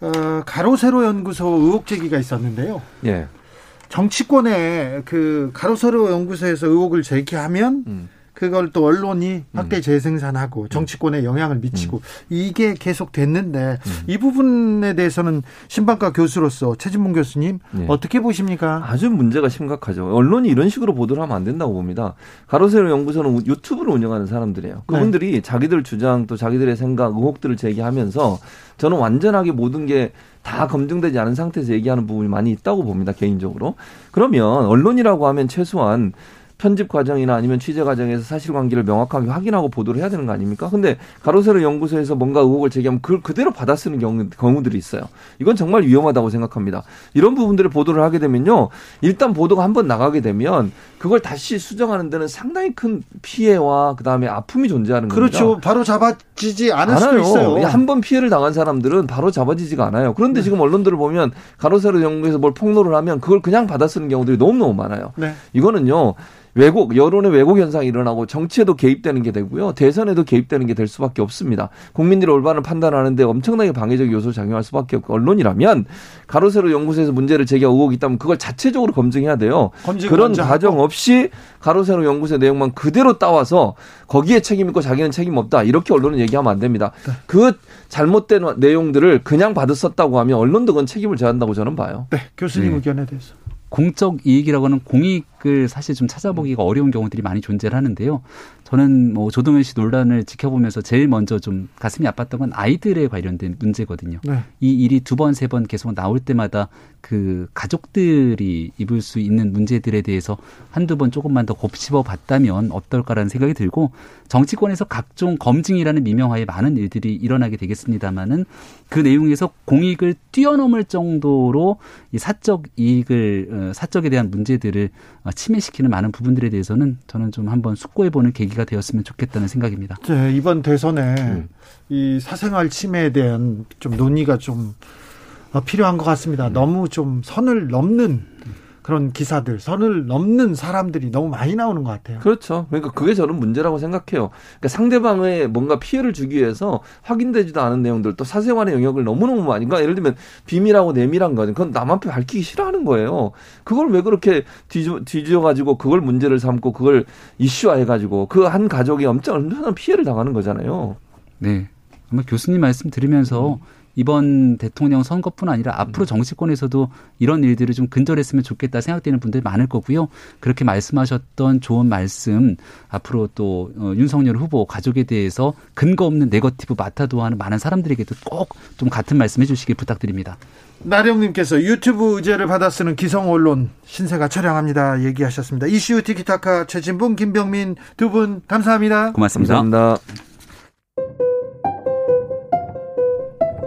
어, 가로세로 연구소 의혹 제기가 있었는데요. 예. 정치권의 그 가로세로 연구소에서 의혹을 제기하면 음. 그걸 또 언론이 확대 음. 재생산하고 음. 정치권에 영향을 미치고 음. 이게 계속 됐는데 음. 이 부분에 대해서는 신방과 교수로서 최진문 교수님 네. 어떻게 보십니까? 아주 문제가 심각하죠. 언론이 이런 식으로 보도를 하면 안 된다고 봅니다. 가로세로 연구소는 유튜브를 운영하는 사람들이에요. 그분들이 네. 자기들 주장 또 자기들의 생각, 의혹들을 제기하면서 저는 완전하게 모든 게 다 검증되지 않은 상태에서 얘기하는 부분이 많이 있다고 봅니다 개인적으로 그러면 언론이라고 하면 최소한 편집 과정이나 아니면 취재 과정에서 사실관계를 명확하게 확인하고 보도를 해야 되는 거 아닙니까? 근데 가로세로 연구소에서 뭔가 의혹을 제기하면 그걸 그대로 받아쓰는 경우, 경우들이 있어요. 이건 정말 위험하다고 생각합니다. 이런 부분들을 보도를 하게 되면요. 일단 보도가 한번 나가게 되면 그걸 다시 수정하는 데는 상당히 큰 피해와 그다음에 아픔이 존재하는 거죠. 그렇죠. 바로 잡아지지 않을. 수도 있어요. 한 번 피해를 당한 사람들은 바로 잡아지지가 않아요. 그런데 네. 지금 언론들을 보면 가로세로 연구에서 뭘 폭로를 하면 그걸 그냥 받아쓰는 경우들이 너무너무 많아요. 네. 이거는요. 왜곡 여론의 왜곡 현상이 일어나고 정치에도 개입되는 게 되고요 대선에도 개입되는 게 될 수밖에 없습니다. 국민들이 올바른 판단하는데 엄청나게 방해적 요소 작용할 수밖에 없고 언론이라면 가로세로 연구소에서 문제를 제기하고 의혹이 있다면 그걸 자체적으로 검증해야 돼요. 그런 과정 없이 가로세로 연구소의 내용만 그대로 따와서 거기에 책임 있고 자기는 책임 없다 이렇게 언론은 얘기하면 안 됩니다. 네. 그 잘못된 내용들을 그냥 받았었다고 하면 언론도 그건 책임을 져야 한다고 저는 봐요. 네, 교수님 네. 의견에 대해서. 공적 이익이라고 하는 공익 을 사실 좀 찾아보기가 어려운 경우들이 많이 존재를 하는데요. 저는 뭐 조동현 씨 논란을 지켜보면서 제일 먼저 좀 가슴이 아팠던 건 아이들에 관련된 문제거든요. 네. 이 일이 두 번, 세 번 계속 나올 때마다 그 가족들이 입을 수 있는 문제들에 대해서 한두 번 조금만 더 곱씹어 봤다면 어떨까라는 생각이 들고 정치권에서 각종 검증이라는 미명하에 많은 일들이 일어나게 되겠습니다만은 그 내용에서 공익을 뛰어넘을 정도로 이 사적 이익을 어, 사적에 대한 문제들을 어, 침해시키는 많은 부분들에 대해서는 저는 좀 한번 숙고해보는 계기가 되었으면 좋겠다는 생각입니다. 네, 이번 대선에 음. 이 사생활 침해에 대한 좀 논의가 좀 어, 필요한 것 같습니다. 음. 너무 좀 선을 넘는 그런 기사들 선을 넘는 사람들이 너무 많이 나오는 것 같아요. 그렇죠. 그러니까 그게 저는 문제라고 생각해요. 그러니까 상대방에 뭔가 피해를 주기 위해서 확인되지도 않은 내용들 또 사생활의 영역을 너무너무 많이 그러니까 예를 들면 비밀하고 내밀한 거 그건 남 앞에 밝히기 싫어하는 거예요. 그걸 왜 그렇게 뒤져, 뒤져 가지고 그걸 문제를 삼고 그걸 이슈화해 가지고 그 한 가족이 엄청난 피해를 당하는 거잖아요. 네. 아마 교수님 말씀 들으면서 음. 이번 대통령 선거뿐 아니라 앞으로 음. 정치권에서도 이런 일들을 좀 근절했으면 좋겠다 생각되는 분들이 많을 거고요. 그렇게 말씀하셨던 좋은 말씀 앞으로 또 어, 윤석열 후보 가족에 대해서 근거 없는 네거티브 마타도 하는 많은 사람들에게도 꼭 좀 같은 말씀 해 주시길 부탁드립니다. 나령님께서 유튜브 의제를 받아 쓰는 기성 언론 신세가 처량합니다 얘기하셨습니다. 이슈 티키타카 최진봉 김병민 두 분 감사합니다. 고맙습니다. 감사합니다.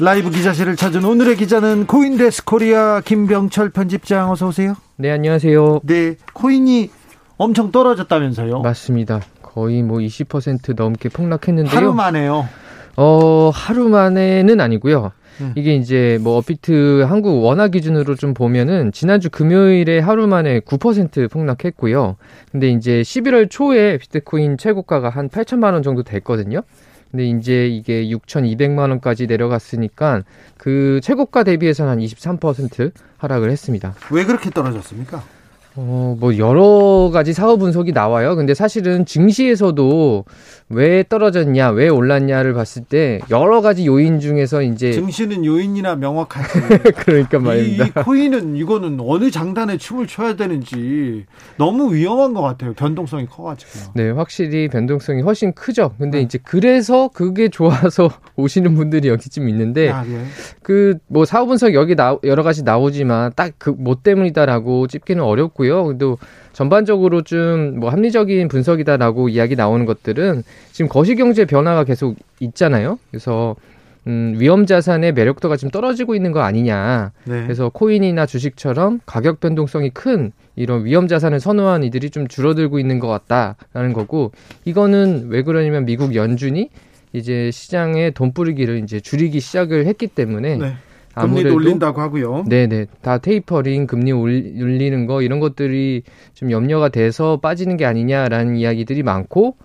라이브 기자실을 찾은 오늘의 기자는 코인데스크 코리아 김병철 편집장 어서 오세요. 네, 안녕하세요. 네, 코인이 엄청 떨어졌다면서요? 맞습니다. 거의 뭐 20% 넘게 폭락했는데요. 하루 만에요. 어, 하루 만에는 아니고요. 음. 이게 이제 뭐 업비트 한국 원화 기준으로 좀 보면은 지난주 금요일에 하루 만에 9% 폭락했고요. 근데 이제 11월 초에 비트코인 최고가가 한 8천만 원 정도 됐거든요. 근데 이제 이게 6,200만 원까지 내려갔으니까 그 최고가 대비해서는 한 23% 하락을 했습니다. 왜 그렇게 떨어졌습니까? 어, 뭐, 여러 가지 사후 분석이 나와요. 근데 사실은 증시에서도 왜 떨어졌냐, 왜 올랐냐를 봤을 때 여러 가지 요인 중에서 이제. 증시는 요인이나 명확하지. 그러니까 말입니다. 이, 이, 코인은 이거는 어느 장단에 춤을 춰야 되는지 너무 위험한 것 같아요. 변동성이 커가지고. 네, 확실히 변동성이 훨씬 크죠. 근데 네. 이제 그래서 그게 좋아서 오시는 분들이 여기쯤 있는데. 아, 네. 그, 뭐, 사후 분석 여기 나, 여러 가지 나오지만 딱 그 뭐 때문이다라고 찝기는 어렵고 있고요. 근데 전반적으로 좀 뭐 합리적인 분석이다라고 이야기 나오는 것들은 지금 거시경제 변화가 계속 있잖아요. 그래서 음, 위험 자산의 매력도가 지금 떨어지고 있는 거 아니냐. 네. 그래서 코인이나 주식처럼 가격 변동성이 큰 이런 위험 자산을 선호한 이들이 좀 줄어들고 있는 것 같다라는 거고 이거는 왜 그러냐면 미국 연준이 이제 시장에 돈 뿌리기를 이제 줄이기 시작을 했기 때문에 네. 금리 올린다고 하고요. 네네. 다 테이퍼링, 금리 올리는 거 이런 것들이 좀 염려가 돼서 빠지는 게 아니냐라는 이야기들이 많고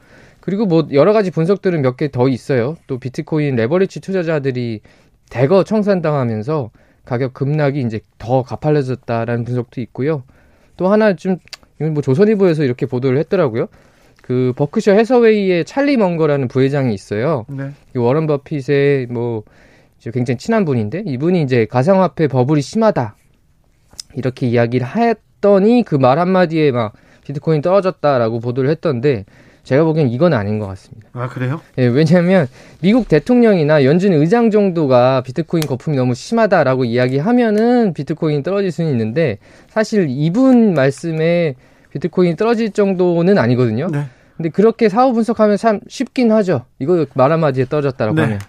그리고 뭐 여러 가지 분석들은 몇 개 더 있어요. 또 비트코인 레버리지 투자자들이 대거 청산당하면서 가격 급락이 이제 더 가팔려졌다라는 분석도 있고요. 또 하나 좀 이건 뭐 조선일보에서 이렇게 보도를 했더라고요. 그 버크셔 해서웨이의 찰리 먼거라는 부회장이 있어요. 네. 워런 버핏의 뭐 굉장히 친한 분인데 이분이 이제 가상화폐 버블이 심하다 이렇게 이야기를 했더니 그 말 한마디에 막 비트코인 떨어졌다라고 보도를 했던데 제가 보기엔 이건 아닌 것 같습니다. 아 그래요? 예, 왜냐하면 미국 대통령이나 연준 의장 정도가 비트코인 거품이 너무 심하다라고 이야기하면은 비트코인 떨어질 수는 있는데 사실 이분 말씀에 비트코인 떨어질 정도는 아니거든요. 네. 근데 그렇게 사후 분석하면 참 쉽긴 하죠. 이거 말 한마디에 떨어졌다라고 네. 하면.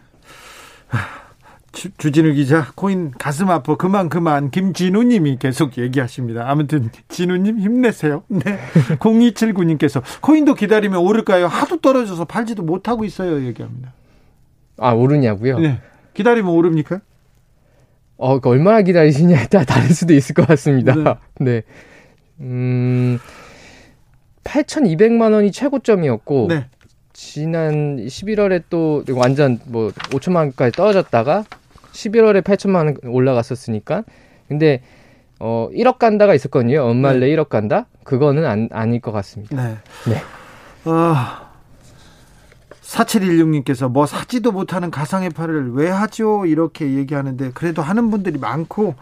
주, 주진우 기자 코인 가슴 아파 그만 그만 김진우님이 계속 얘기하십니다. 아무튼 진우님 힘내세요. 네. 0279님께서 코인도 기다리면 오를까요? 하도 떨어져서 팔지도 못하고 있어요. 얘기합니다. 아 오르냐고요? 네. 기다리면 오릅니까? 어, 그 얼마나 기다리시냐에 따라 다를 수도 있을 것 같습니다. 네. 네. 음, 8,200만 원이 최고점이었고, 네. 지난 11월에 또 완전 뭐 5천만 원까지 떨어졌다가 11월에 8천만 원 올라갔었으니까. 근데 어 1억 간다가 있었거든요. 엄말래 네. 1억 간다? 그거는 안, 아닐 것 같습니다. 네. 네. 어, 4716님께서 뭐 사지도 못하는 가상의파를 왜 하죠? 이렇게 얘기하는데 그래도 하는 분들이 많고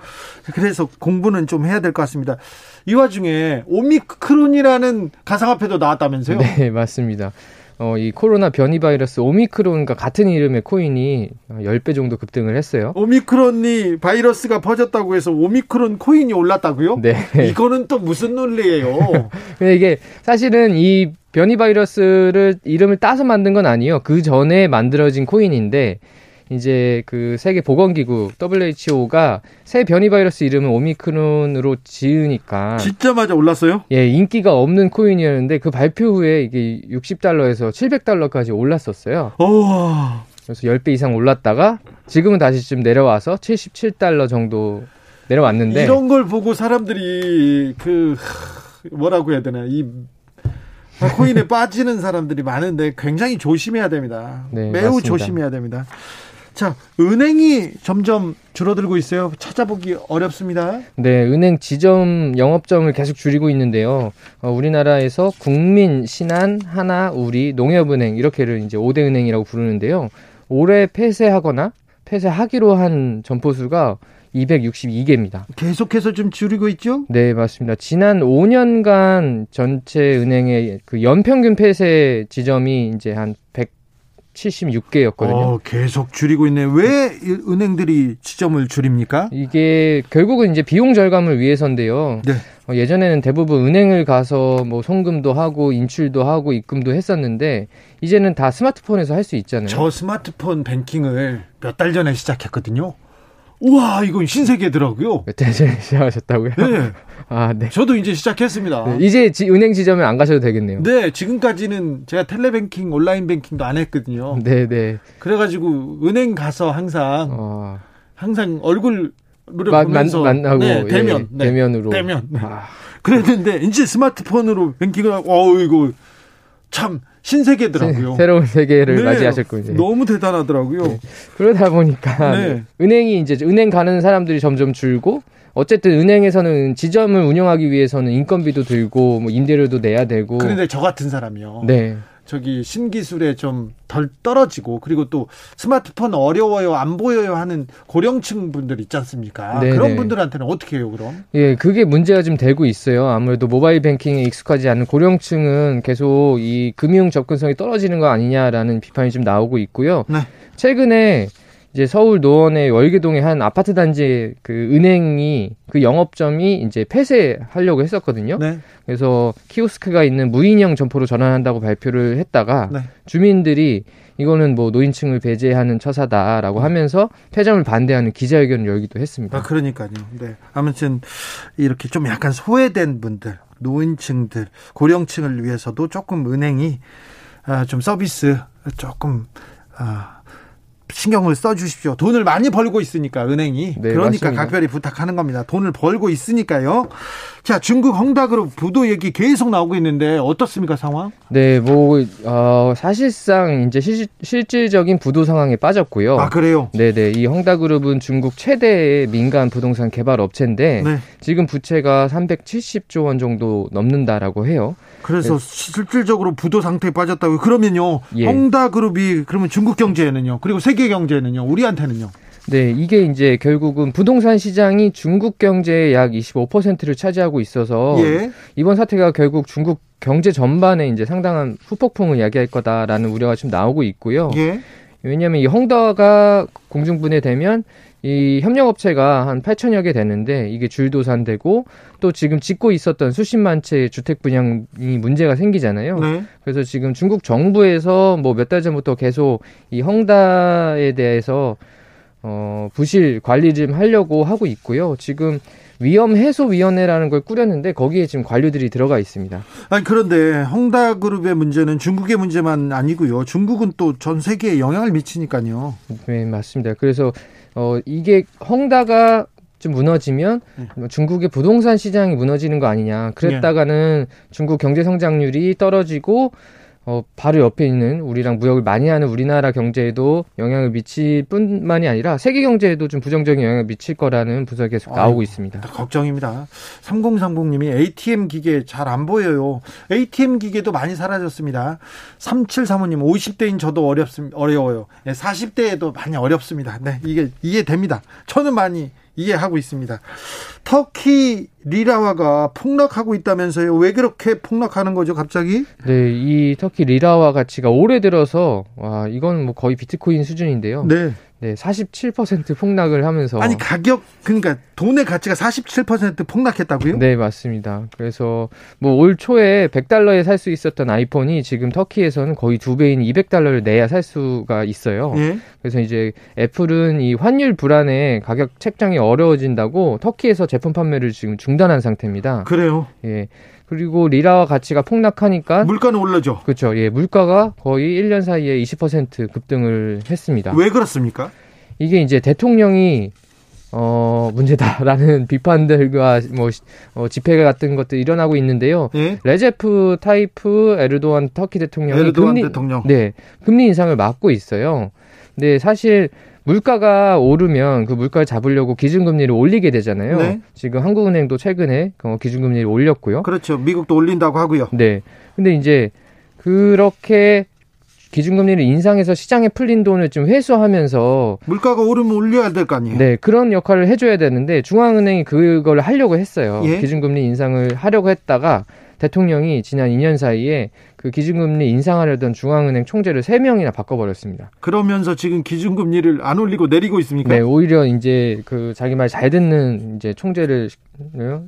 그래서 공부는 좀 해야 될 것 같습니다. 이 와중에 오미크론이라는 가상화폐도 나왔다면서요? 네, 맞습니다. 어, 이 코로나 변이 바이러스 오미크론과 같은 이름의 코인이 10배 정도 급등을 했어요. 오미크론이 바이러스가 퍼졌다고 해서 오미크론 코인이 올랐다고요? 네. 이거는 또 무슨 논리예요? 근데 이게 사실은 이 변이 바이러스를 이름을 따서 만든 건 아니에요. 그 전에 만들어진 코인인데 이제 그 세계 보건기구 WHO가 새 변이 바이러스 이름을 오미크론으로 지으니까 진짜마자 올랐어요? 예, 인기가 없는 코인이었는데 그 발표 후에 이게 60달러에서 700달러까지 올랐었어요. 오. 그래서 10배 이상 올랐다가 지금은 다시 좀 내려와서 77달러 정도 내려왔는데 이런 걸 보고 사람들이 그 뭐라고 해야 되나 이 코인에 빠지는 사람들이 많은데 굉장히 조심해야 됩니다. 네, 매우 맞습니다. 조심해야 됩니다. 자, 은행이 점점 줄어들고 있어요. 찾아보기 어렵습니다. 네, 은행 지점 영업점을 계속 줄이고 있는데요. 어, 우리나라에서 국민, 신한, 하나, 우리, 농협은행 이렇게를 이제 5대 은행이라고 부르는데요. 올해 폐쇄하거나 폐쇄하기로 한 점포 수가 262개입니다. 계속해서 좀 줄이고 있죠? 네, 맞습니다. 지난 5년간 전체 은행의 그 연평균 폐쇄 지점이 이제 한 176개였거든요. 어, 계속 줄이고 있네. 왜이 은행들이 지점을 줄입니까? 이게 결국은 이제 비용 절감을 위해서인데요. 네. 어, 예전에는 대부분 은행을 가서 뭐 송금도 하고 인출도 하고 입금도 했었는데 이제는 다 스마트폰에서 할 수 있잖아요. 저 스마트폰 뱅킹을 몇 달 전에 시작했거든요. 우와, 이건 신세계더라고요. 몇달 전에 시작하셨다고요? 네. 아, 네. 저도 이제 시작했습니다. 네, 이제 지- 은행 지점에 안 가셔도 되겠네요. 네, 지금까지는 제가 텔레뱅킹, 온라인 뱅킹도 안 했거든요. 네, 네. 그래가지고 은행 가서 항상 어, 항상 얼굴 을 만- 보면서 만- 만나고, 네, 예, 대면 네, 대면으로. 대면 네. 아, 그랬는데 이제 스마트폰으로 뱅킹을 하고 어 이거 참 신세계더라고요. 새 로운 세계를 네, 맞이하셨군요. 너무 대단하더라고요. 네. 그러다 보니까 네. 은행이 이제 은행 가는 사람들이 점점 줄고 어쨌든 은행에서는 지점을 운영하기 위해서는 인건비도 들고 뭐 임대료도 내야 되고 그런데 저 같은 사람이요. 네. 저기 신기술에 좀 덜 떨어지고 그리고 또 스마트폰 어려워요 안 보여요 하는 고령층 분들 있지 않습니까? 네, 그런 네. 분들한테는 어떻게 해요 그럼? 예, 그게 문제가 좀 되고 있어요. 아무래도 모바일 뱅킹에 익숙하지 않은 고령층은 계속 이 금융 접근성이 떨어지는 거 아니냐라는 비판이 좀 나오고 있고요. 네. 최근에 이제 서울 노원의 월계동의 한 아파트 단지 그 은행이 그 영업점이 이제 폐쇄하려고 했었거든요. 네. 그래서 키오스크가 있는 무인형 점포로 전환한다고 발표를 했다가 네. 주민들이 이거는 뭐 노인층을 배제하는 처사다라고 하면서 폐점을 반대하는 기자회견을 열기도 했습니다. 아 그러니까요. 네. 아무튼 이렇게 좀 약간 소외된 분들, 노인층들, 고령층을 위해서도 조금 은행이 아, 좀 서비스 조금 아, 신경을 써 주십시오. 돈을 많이 벌고 있으니까 은행이 네, 그러니까 맞습니다. 각별히 부탁하는 겁니다. 돈을 벌고 있으니까요. 자, 중국 헝다그룹 부도 얘기 계속 나오고 있는데 어떻습니까 상황? 네, 뭐 어, 사실상 이제 실, 실질적인 부도 상황에 빠졌고요. 아 그래요? 네 네, 이 헝다그룹은 중국 최대의 민간 부동산 개발 업체인데 네. 지금 부채가 370조 원 정도 넘는다라고 해요. 그래서 실질적으로 부도 상태에 빠졌다고요. 그러면요, 예. 헝다그룹이 그러면 중국 경제에는요, 그리고 세계 경제에는요, 우리한테는요. 네, 이게 이제 결국은 부동산 시장이 중국 경제의 약 25%를 차지하고 있어서 예. 이번 사태가 결국 중국 경제 전반에 이제 상당한 후폭풍을 야기할 거다라는 우려가 지금 나오고 있고요. 예. 왜냐하면 이 헝다가 공중분해되면 이 협력업체가 한 8천여 개 되는데 이게 줄도산되고 또 지금 짓고 있었던 수십만 채의 주택 분양이 문제가 생기잖아요. 네. 그래서 지금 중국 정부에서 뭐 몇 달 전부터 계속 이 헝다에 대해서 어 부실 관리 좀 하려고 하고 있고요. 지금 위험 해소 위원회라는 걸 꾸렸는데 거기에 지금 관료들이 들어가 있습니다. 아니 그런데 헝다그룹의 문제는 중국의 문제만 아니고요. 중국은 또 전 세계에 영향을 미치니까요. 네, 맞습니다. 그래서 어 이게 헝다가 좀 무너지면 뭐 중국의 부동산 시장이 무너지는 거 아니냐. 그랬다가는 중국 경제 성장률이 떨어지고 어 바로 옆에 있는 우리랑 무역을 많이 하는 우리나라 경제에도 영향을 미칠 뿐만이 아니라 세계 경제에도 좀 부정적인 영향을 미칠 거라는 분석이 계속 나오고 아이고. 있습니다. 걱정입니다. 3030님이 ATM 기계 잘 안 보여요. ATM 기계도 많이 사라졌습니다. 3735님 50대인 저도 어렵습 어려워요. 40대에도 많이 어렵습니다. 네, 이게 이해됩니다. 저는 많이 이해하고 있습니다. 터키 리라화가 폭락하고 있다면서요. 왜 그렇게 폭락하는 거죠, 갑자기? 네, 이 터키 리라화 가치가 올해 들어서 와, 이건 뭐 거의 비트코인 수준인데요. 네. 네, 47% 폭락을 하면서 아니 가격 그러니까 돈의 가치가 47% 폭락했다고요? 네, 맞습니다. 그래서 뭐 올 초에 100달러에 살 수 있었던 아이폰이 지금 터키에서는 거의 두 배인 200달러를 내야 살 수가 있어요. 예? 그래서 이제 애플은 이 환율 불안에 가격 책정이 어려워진다고 터키에서 제품 판매를 지금 중단한 상태입니다. 그래요? 예. 그리고 리라와 가치가 폭락하니까 물가는 올랐죠. 그렇죠. 예, 물가가 거의 1년 사이에 20% 급등을 했습니다. 왜 그렇습니까? 이게 이제 대통령이 어, 문제다라는 비판들과 뭐 어, 집회 같은 것들 일어나고 있는데요. 예? 레제프 타이프 에르도안 터키 대통령이 에르도안 금리, 대통령. 네, 금리 인상을 막고 있어요. 근데 사실 물가가 오르면 그 물가를 잡으려고 기준금리를 올리게 되잖아요. 네. 지금 한국은행도 최근에 어, 기준금리를 올렸고요. 그렇죠. 미국도 올린다고 하고요. 네. 근데 이제 그렇게 기준금리를 인상해서 시장에 풀린 돈을 좀 회수하면서 물가가 오르면 올려야 될 거 아니에요. 네, 그런 역할을 해줘야 되는데 중앙은행이 그걸 하려고 했어요. 예? 기준금리 인상을 하려고 했다가 대통령이 지난 2년 사이에 그 기준금리 인상하려던 중앙은행 총재를 3명이나 바꿔버렸습니다. 그러면서 지금 기준금리를 안 올리고 내리고 있습니까? 네, 오히려 이제 그 자기 말 잘 듣는 이제 총재를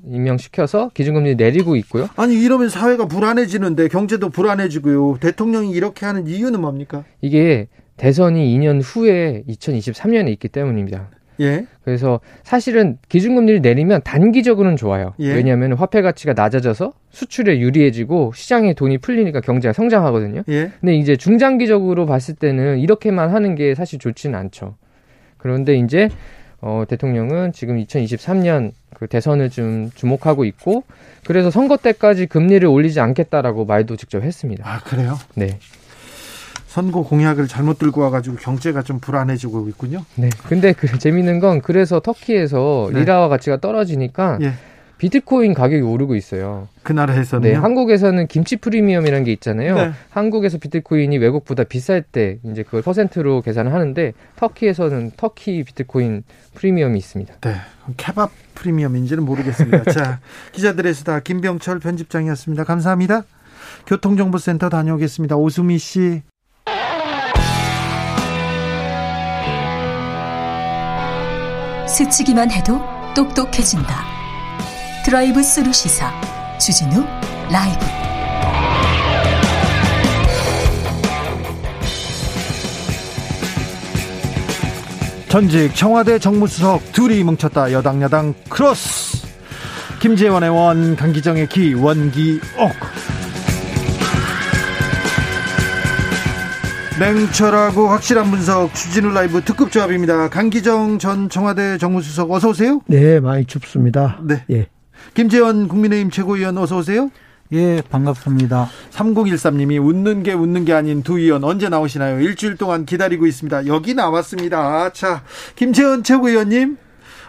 임명시켜서 기준금리 내리고 있고요. 아니 이러면 사회가 불안해지는데 경제도 불안해지고요. 대통령이 이렇게 하는 이유는 뭡니까? 이게 대선이 2년 후에 2023년에 있기 때문입니다. 예. 그래서 사실은 기준금리를 내리면 단기적으로는 좋아요. 예. 왜냐하면 화폐 가치가 낮아져서 수출에 유리해지고 시장에 돈이 풀리니까 경제가 성장하거든요. 예. 근데 이제 중장기적으로 봤을 때는 이렇게만 하는 게 사실 좋지는 않죠. 그런데 이제 어, 대통령은 지금 2023년 그 대선을 좀 주목하고 있고 그래서 선거 때까지 금리를 올리지 않겠다라고 말도 직접 했습니다. 아 그래요? 네. 선거 공약을 잘못 들고 와가지고 경제가 좀 불안해지고 있군요. 네. 근데 그 재밌는 건 그래서 터키에서 네. 리라와 가치가 떨어지니까 예. 비트코인 가격이 오르고 있어요. 그 나라에서는 네, 한국에서는 김치 프리미엄이라는 게 있잖아요. 네. 한국에서 비트코인이 외국보다 비쌀 때 이제 그걸 퍼센트로 계산을 하는데 터키에서는 터키 비트코인 프리미엄이 있습니다. 네. 케밥 프리미엄인지는 모르겠습니다. 자, 기자들의 수다 김병철 편집장이었습니다. 감사합니다. 교통정보센터 다녀오겠습니다. 오수미 씨. 스치기만 해도 똑똑해진다. 드라이브 스루 시사 주진우 라이브. 전직 청와대 정무수석 둘이 뭉쳤다 여당 야당 크로스 김재원의 원 강기정의 기 원기옥 냉철하고 확실한 분석 주진우 라이브 특급 조합입니다. 강기정 전 청와대 정무수석 어서 오세요. 네, 많이 춥습니다. 네. 예. 김재원 국민의힘 최고위원 어서 오세요. 예, 반갑습니다. 3013님이 웃는 게 웃는 게 아닌 두 의원 언제 나오시나요? 일주일 동안 기다리고 있습니다. 여기 나왔습니다. 자, 김재원 최고위원님.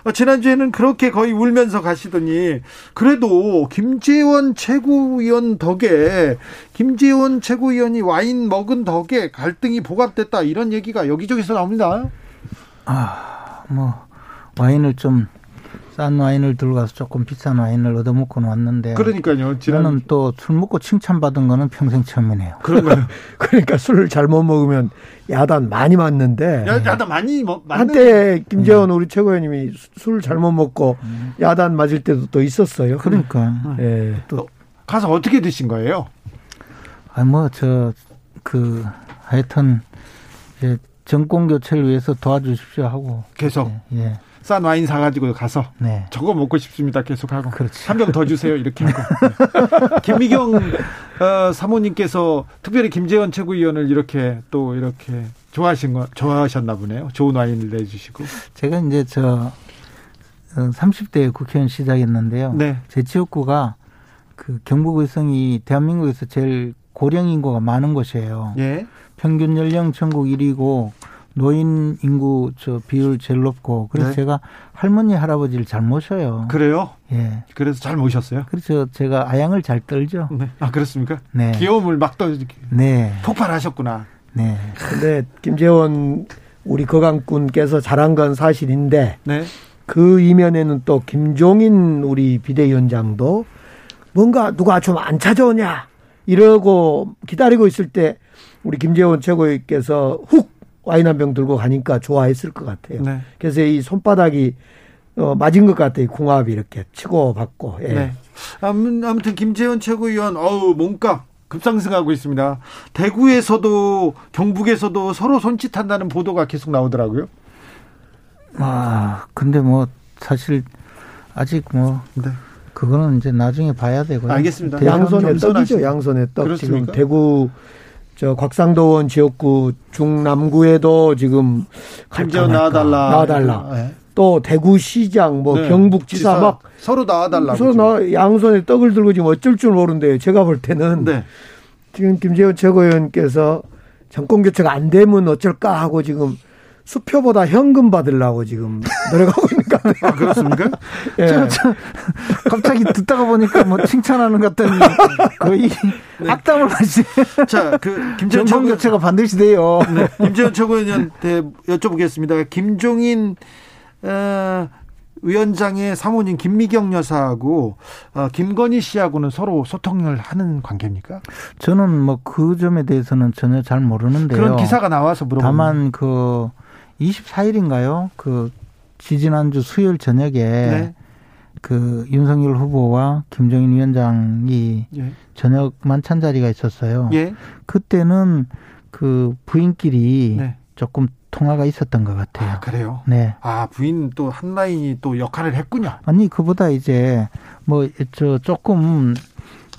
어, 지난주에는 그렇게 거의 울면서 가시더니 그래도 김재원 최고위원 덕에 김재원 최고위원이 와인 먹은 덕에 갈등이 보갑됐다 이런 얘기가 여기저기서 나옵니다. 아, 뭐 와인을 좀 싼 와인을 들고 가서 조금 비싼 와인을 얻어먹고 왔는데. 그러니까요. 지난... 저는 또 술 먹고 칭찬받은 거는 평생 처음이네요. 그런가요? 그러니까 술을 잘못 먹으면 야단 많이 맞는데. 야, 야단 많이 먹, 맞는... 한때 김재원 음. 우리 최고위원님이 술 잘못 먹고 음. 야단 맞을 때도 또 있었어요. 그러니까. 예. 또 가서 어떻게 드신 거예요? 아, 뭐, 저, 그, 하여튼, 이제 정권 교체를 위해서 도와주십시오 하고. 계속. 예. 예. 싼 와인 사가지고 가서 네. 저거 먹고 싶습니다 계속 하고 한 병 더 주세요 이렇게 하고 네. 김미경 어, 사모님께서 특별히 김재원 최고위원을 이렇게 또 이렇게 좋아하신 거 좋아하셨나 보네요 좋은 와인을 내주시고 제가 이제 저 30대 어, 국회의원 시작했는데요 네. 제 지역구가 그 경북 의성이 대한민국에서 제일 고령 인구가 많은 곳이에요. 예. 평균 연령 전국 1위고 노인 인구 저 비율 제일 높고 그래서 네. 제가 할머니 할아버지를 잘 모셔요. 그래요? 예. 그래서 잘 모셨어요? 그렇죠. 제가 아양을 잘 떨죠. 네. 아 그렇습니까? 네. 귀여움을 막 떨. 네. 폭발하셨구나. 네. 근데 김재원 우리 거강꾼께서 잘한 건 사실인데. 네. 그 이면에는 또 김종인 우리 비대위원장도 뭔가 누가 좀 안 찾아오냐 이러고 기다리고 있을 때 우리 김재원 최고위께서 훅 와인 한 병 들고 가니까 좋아했을 것 같아요. 네. 그래서 이 손바닥이 어, 맞은 것 같아요. 궁합이 이렇게 치고 받고. 예. 네. 아무튼 김재원 최고위원 어우 몸값 급상승하고 있습니다. 대구에서도 경북에서도 서로 손짓한다는 보도가 계속 나오더라고요. 아 근데 뭐 사실 아직 뭐 네. 그거는 이제 나중에 봐야 되고요. 알겠습니다. 양손의 떡이죠. 양손의 떡. 그렇습니까? 지금 대구 저 곽상도원 지역구 중남구에도 지금 김재원 나와달라. 나와달라. 네. 또 대구시장, 뭐 네. 경북지사 막 서로 나와달라고. 서로 나 양손에 떡을 들고 지금 어쩔 줄 모르는데 제가 볼 때는 네. 지금 김재원 최고위원께서 정권 교체가 안 되면 어쩔까 하고 지금 수표보다 현금 받으려고 지금 노력하고 있는 것 같아요. 아, 그렇습니까? 예. 저, 저, 갑자기 듣다가 보니까 뭐 칭찬하는 것 같더니 거의 네. 악담을 하시. 자, 그 김재원 최고 교체가 반드시 돼요. 네. 김재원 최고위원한테 여쭤보겠습니다. 김종인 어, 위원장의 사모님 김미경 여사하고 어, 김건희 씨하고는 서로 소통을 하는 관계입니까? 저는 뭐 그 점에 대해서는 전혀 잘 모르는데요. 그런 기사가 나와서 물어보 다만 그 24일인가요? 그 지지난주 수요일 저녁에 네. 그 윤석열 후보와 김정인 위원장이 예. 저녁 만찬 자리가 있었어요. 예. 그때는 그 부인끼리 네. 조금 통화가 있었던 것 같아요. 아, 그래요? 네. 아, 부인 또 한 라인이 또 역할을 했군요. 아니, 그보다 이제 뭐, 저, 조금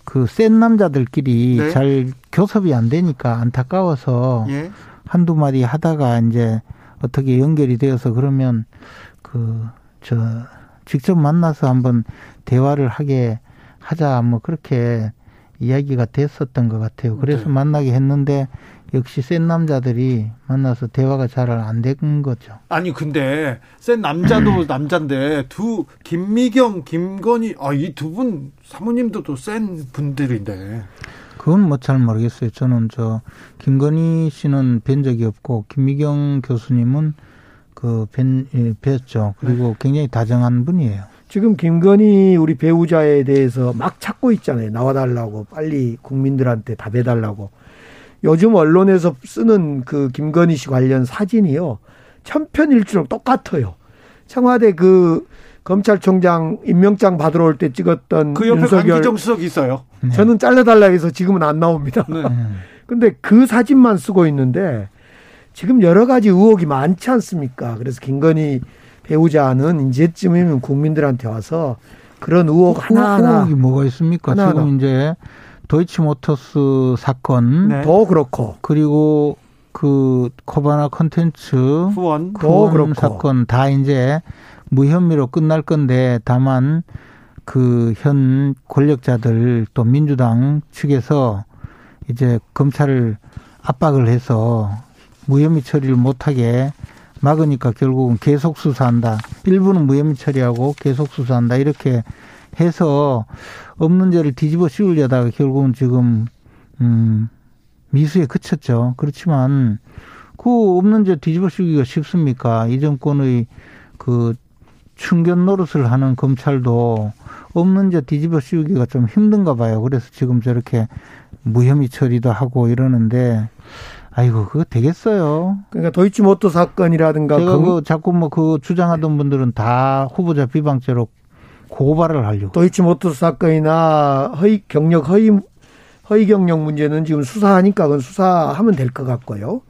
그 센 남자들끼리 네. 잘 교섭이 안 되니까 안타까워서 예. 한두 마디 하다가 이제 어떻게 연결이 되어서 그러면 그, 저, 직접 만나서 한번 대화를 하게 하자 뭐 그렇게 이야기가 됐었던 것 같아요. 그래서 네. 만나게 했는데 역시 센 남자들이 만나서 대화가 잘 안 된 거죠. 아니 근데 센 남자도 남자인데 두 김미경, 김건희 아 이 두 분 사모님도 또 센 분들인데. 그건 뭐 잘 모르겠어요. 저는 저 김건희 씨는 뵌 적이 없고 김미경 교수님은 그 뵌, 예, 뵀죠. 그리고 네. 굉장히 다정한 분이에요. 지금 김건희 우리 배우자에 대해서 막 찾고 있잖아요. 나와달라고 빨리 국민들한테 답해달라고. 요즘 언론에서 쓰는 그 김건희 씨 관련 사진이요. 천편일주로 똑같아요. 청와대 그 검찰총장 임명장 받으러 올 때 찍었던 그 옆에 윤석열 강기정 수석이 있어요. 네. 저는 잘라달라 해서 지금은 안 나옵니다. 네. 근데 그 사진만 쓰고 있는데 지금 여러 가지 의혹이 많지 않습니까? 그래서 김건희 배우자는 이제쯤이면 국민들한테 와서 그런 의혹 하나하나 의혹이 뭐가 있습니까? 하나하나. 지금 이제 도이치모터스 사건 네. 더 그렇고 그리고 그 코바나 컨텐츠 후원 더 그렇고 사건 다 이제 무혐의로 끝날 건데 다만 그 현 권력자들 또 민주당 측에서 이제 검찰을 압박을 해서 무혐의 처리를 못하게 막으니까 결국은 계속 수사한다. 일부는 무혐의 처리하고 계속 수사한다. 이렇게 해서 없는 죄를 뒤집어 씌우려다가 결국은 지금 음 미수에 그쳤죠. 그렇지만 그 없는 죄 뒤집어 씌우기가 쉽습니까? 이 정권의 그 충견 노릇을 하는 검찰도 없는 죄 뒤집어 씌우기가 좀 힘든가 봐요. 그래서 지금 저렇게 무혐의 처리도 하고 이러는데 아이고 그거 되겠어요. 그러니까 도이치모터 사건이라든가 제가 그, 그 자꾸 뭐 그 주장하던 분들은 다 후보자 비방죄로 고발을 하려고. 도이치모터 사건이나 허위 경력 허위 허위 경력 문제는 지금 수사하니까 그건 수사하면 될 것 같고요.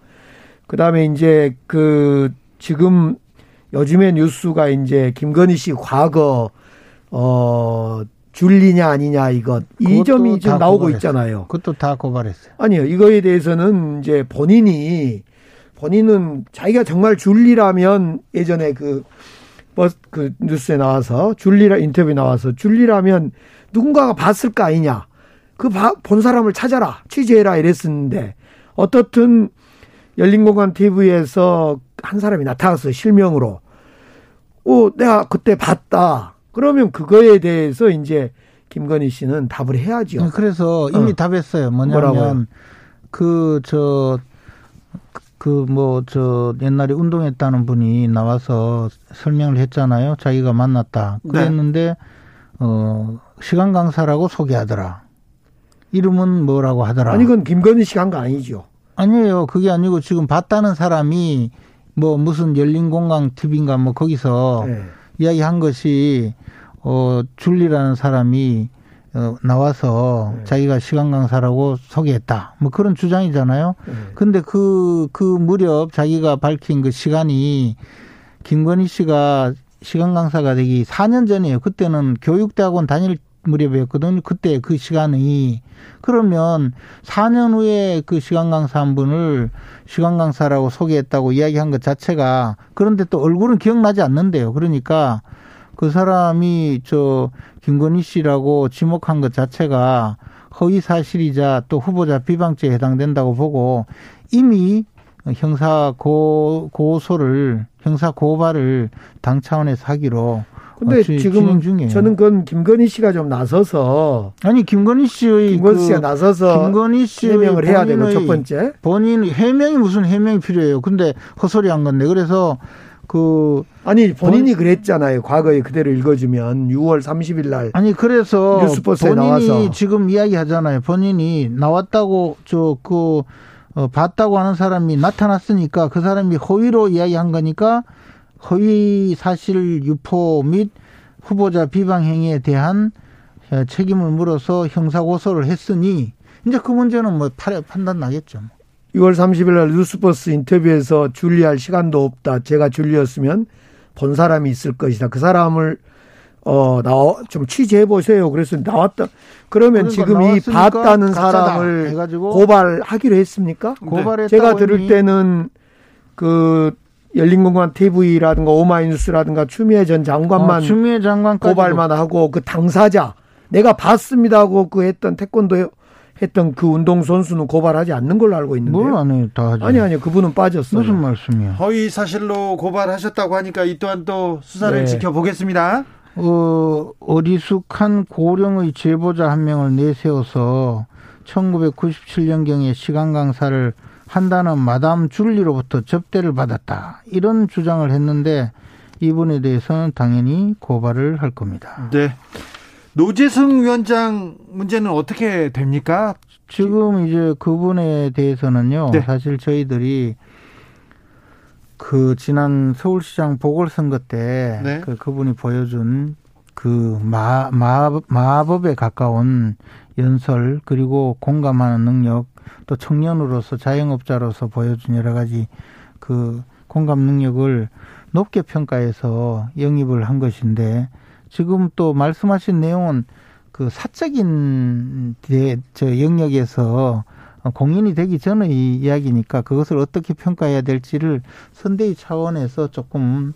그다음에 이제 그 지금 요즘에 뉴스가 이제 김건희 씨 과거 어 줄리냐 아니냐 이것 이 점이 지금 나오고 고발했어요. 있잖아요. 그것도 다 고발했어요. 아니요. 이거에 대해서는 이제 본인이 본인은 자기가 정말 줄리라면 예전에 그 버스 그 뉴스에 나와서 줄리라 인터뷰 나와서 줄리라면 누군가가 봤을 거 아니냐. 그 본 사람을 찾아라. 취재해라 이랬었는데 어떻든 열린공간 TV에서 한 사람이 나타났어요. 실명으로. 어, 내가 그때 봤다. 그러면 그거에 대해서 이제 김건희 씨는 답을 해야죠. 네, 그래서 이미 어. 답했어요. 뭐냐면 그저 그 뭐 저 옛날에 운동했다는 분이 나와서 설명을 했잖아요. 자기가 만났다. 네. 그랬는데 네. 어 시간 강사라고 소개하더라. 이름은 뭐라고 하더라. 아니 그건 김건희 씨가 한 거 아니죠. 아니에요. 그게 아니고 지금 봤다는 사람이 뭐 무슨 열린 공강 TV인가 뭐 거기서 네. 이야기한 것이 어 줄리라는 사람이 어, 나와서 네. 자기가 시간 강사라고 소개했다. 뭐 그런 주장이잖아요. 네. 근데 그, 그 무렵 자기가 밝힌 그 시간이 김건희 씨가 시간 강사가 되기 4년 전이에요. 그때는 교육대학원 다닐 무렵이었거든요. 그때 그 시간이 그러면 4년 후에 그 시간 강사 한 분을 시간 강사라고 소개했다고 이야기한 것 자체가 그런데 또 얼굴은 기억나지 않는데요. 그러니까 그 사람이 저 김건희 씨라고 지목한 것 자체가 허위 사실이자 또 후보자 비방죄에 해당된다고 보고 이미 형사 고, 고소를 형사 고발을 당 차원에서 하기로 근데 어, 지금. 저는 그건 김건희 씨가 좀 나서서 아니 김건희 씨의 김건희 그 씨가 나서서 김건희 씨 해명을 해야 되고 첫 번째 본인 해명이 무슨 해명이 필요해요. 근데 헛소리 한 건데 그래서 그 아니 본인이 본... 그랬잖아요. 과거에 그대로 읽어주면 6월 30일 날 아니 그래서 본인이 나와서 지금 이야기하잖아요. 본인이 나왔다고 저그 어, 봤다고 하는 사람이 나타났으니까 그 사람이 허위로 이야기한 거니까 허위 사실 유포 및 후보자 비방 행위에 대한 어, 책임을 물어서 형사 고소를 했으니 이제 그 문제는 뭐 판단 나겠죠. 6월 30일 날 뉴스버스 인터뷰에서 줄리할 시간도 없다. 제가 줄리였으면 본 사람이 있을 것이다. 그 사람을 어 나와 좀 취재해 보세요. 그래서 나왔다. 그러면 그러니까 지금 이 봤다는 사람을 고발하기로 했습니까? 고발했 제가 들을 때는 그 열린공간 TV라든가 오마이뉴스라든가 추미애 전 장관만 어, 추미애 장관 고발만 하고 그 당사자 내가 봤습니다 하고 그 했던 태권도 했던 그 운동 선수는 고발하지 않는 걸로 알고 있는데. 뭘안 해요, 다 하죠. 아니 아니 그분은 빠졌어요. 무슨 말씀이야? 허위 사실로 고발하셨다고 하니까 이 또한 또 수사를 네. 지켜보겠습니다. 어, 어리숙한 고령의 제보자 한 명을 내세워서 1997년경에 시간 강사를 한다는 마담 줄리로부터 접대를 받았다. 이런 주장을 했는데 이분에 대해서는 당연히 고발을 할 겁니다. 네. 노재승 위원장 문제는 어떻게 됩니까? 지금 이제 그분에 대해서는요. 네. 사실 저희들이 그 지난 서울시장 보궐선거 때 네. 그 그분이 보여준 그 마, 마, 마법에 가까운 연설 그리고 공감하는 능력 또 청년으로서 자영업자로서 보여준 여러 가지 그 공감 능력을 높게 평가해서 영입을 한 것인데 지금 또 말씀하신 내용은 그 사적인 저 영역에서 공인이 되기 전의 이야기니까 그것을 어떻게 평가해야 될지를 선대위 차원에서 조금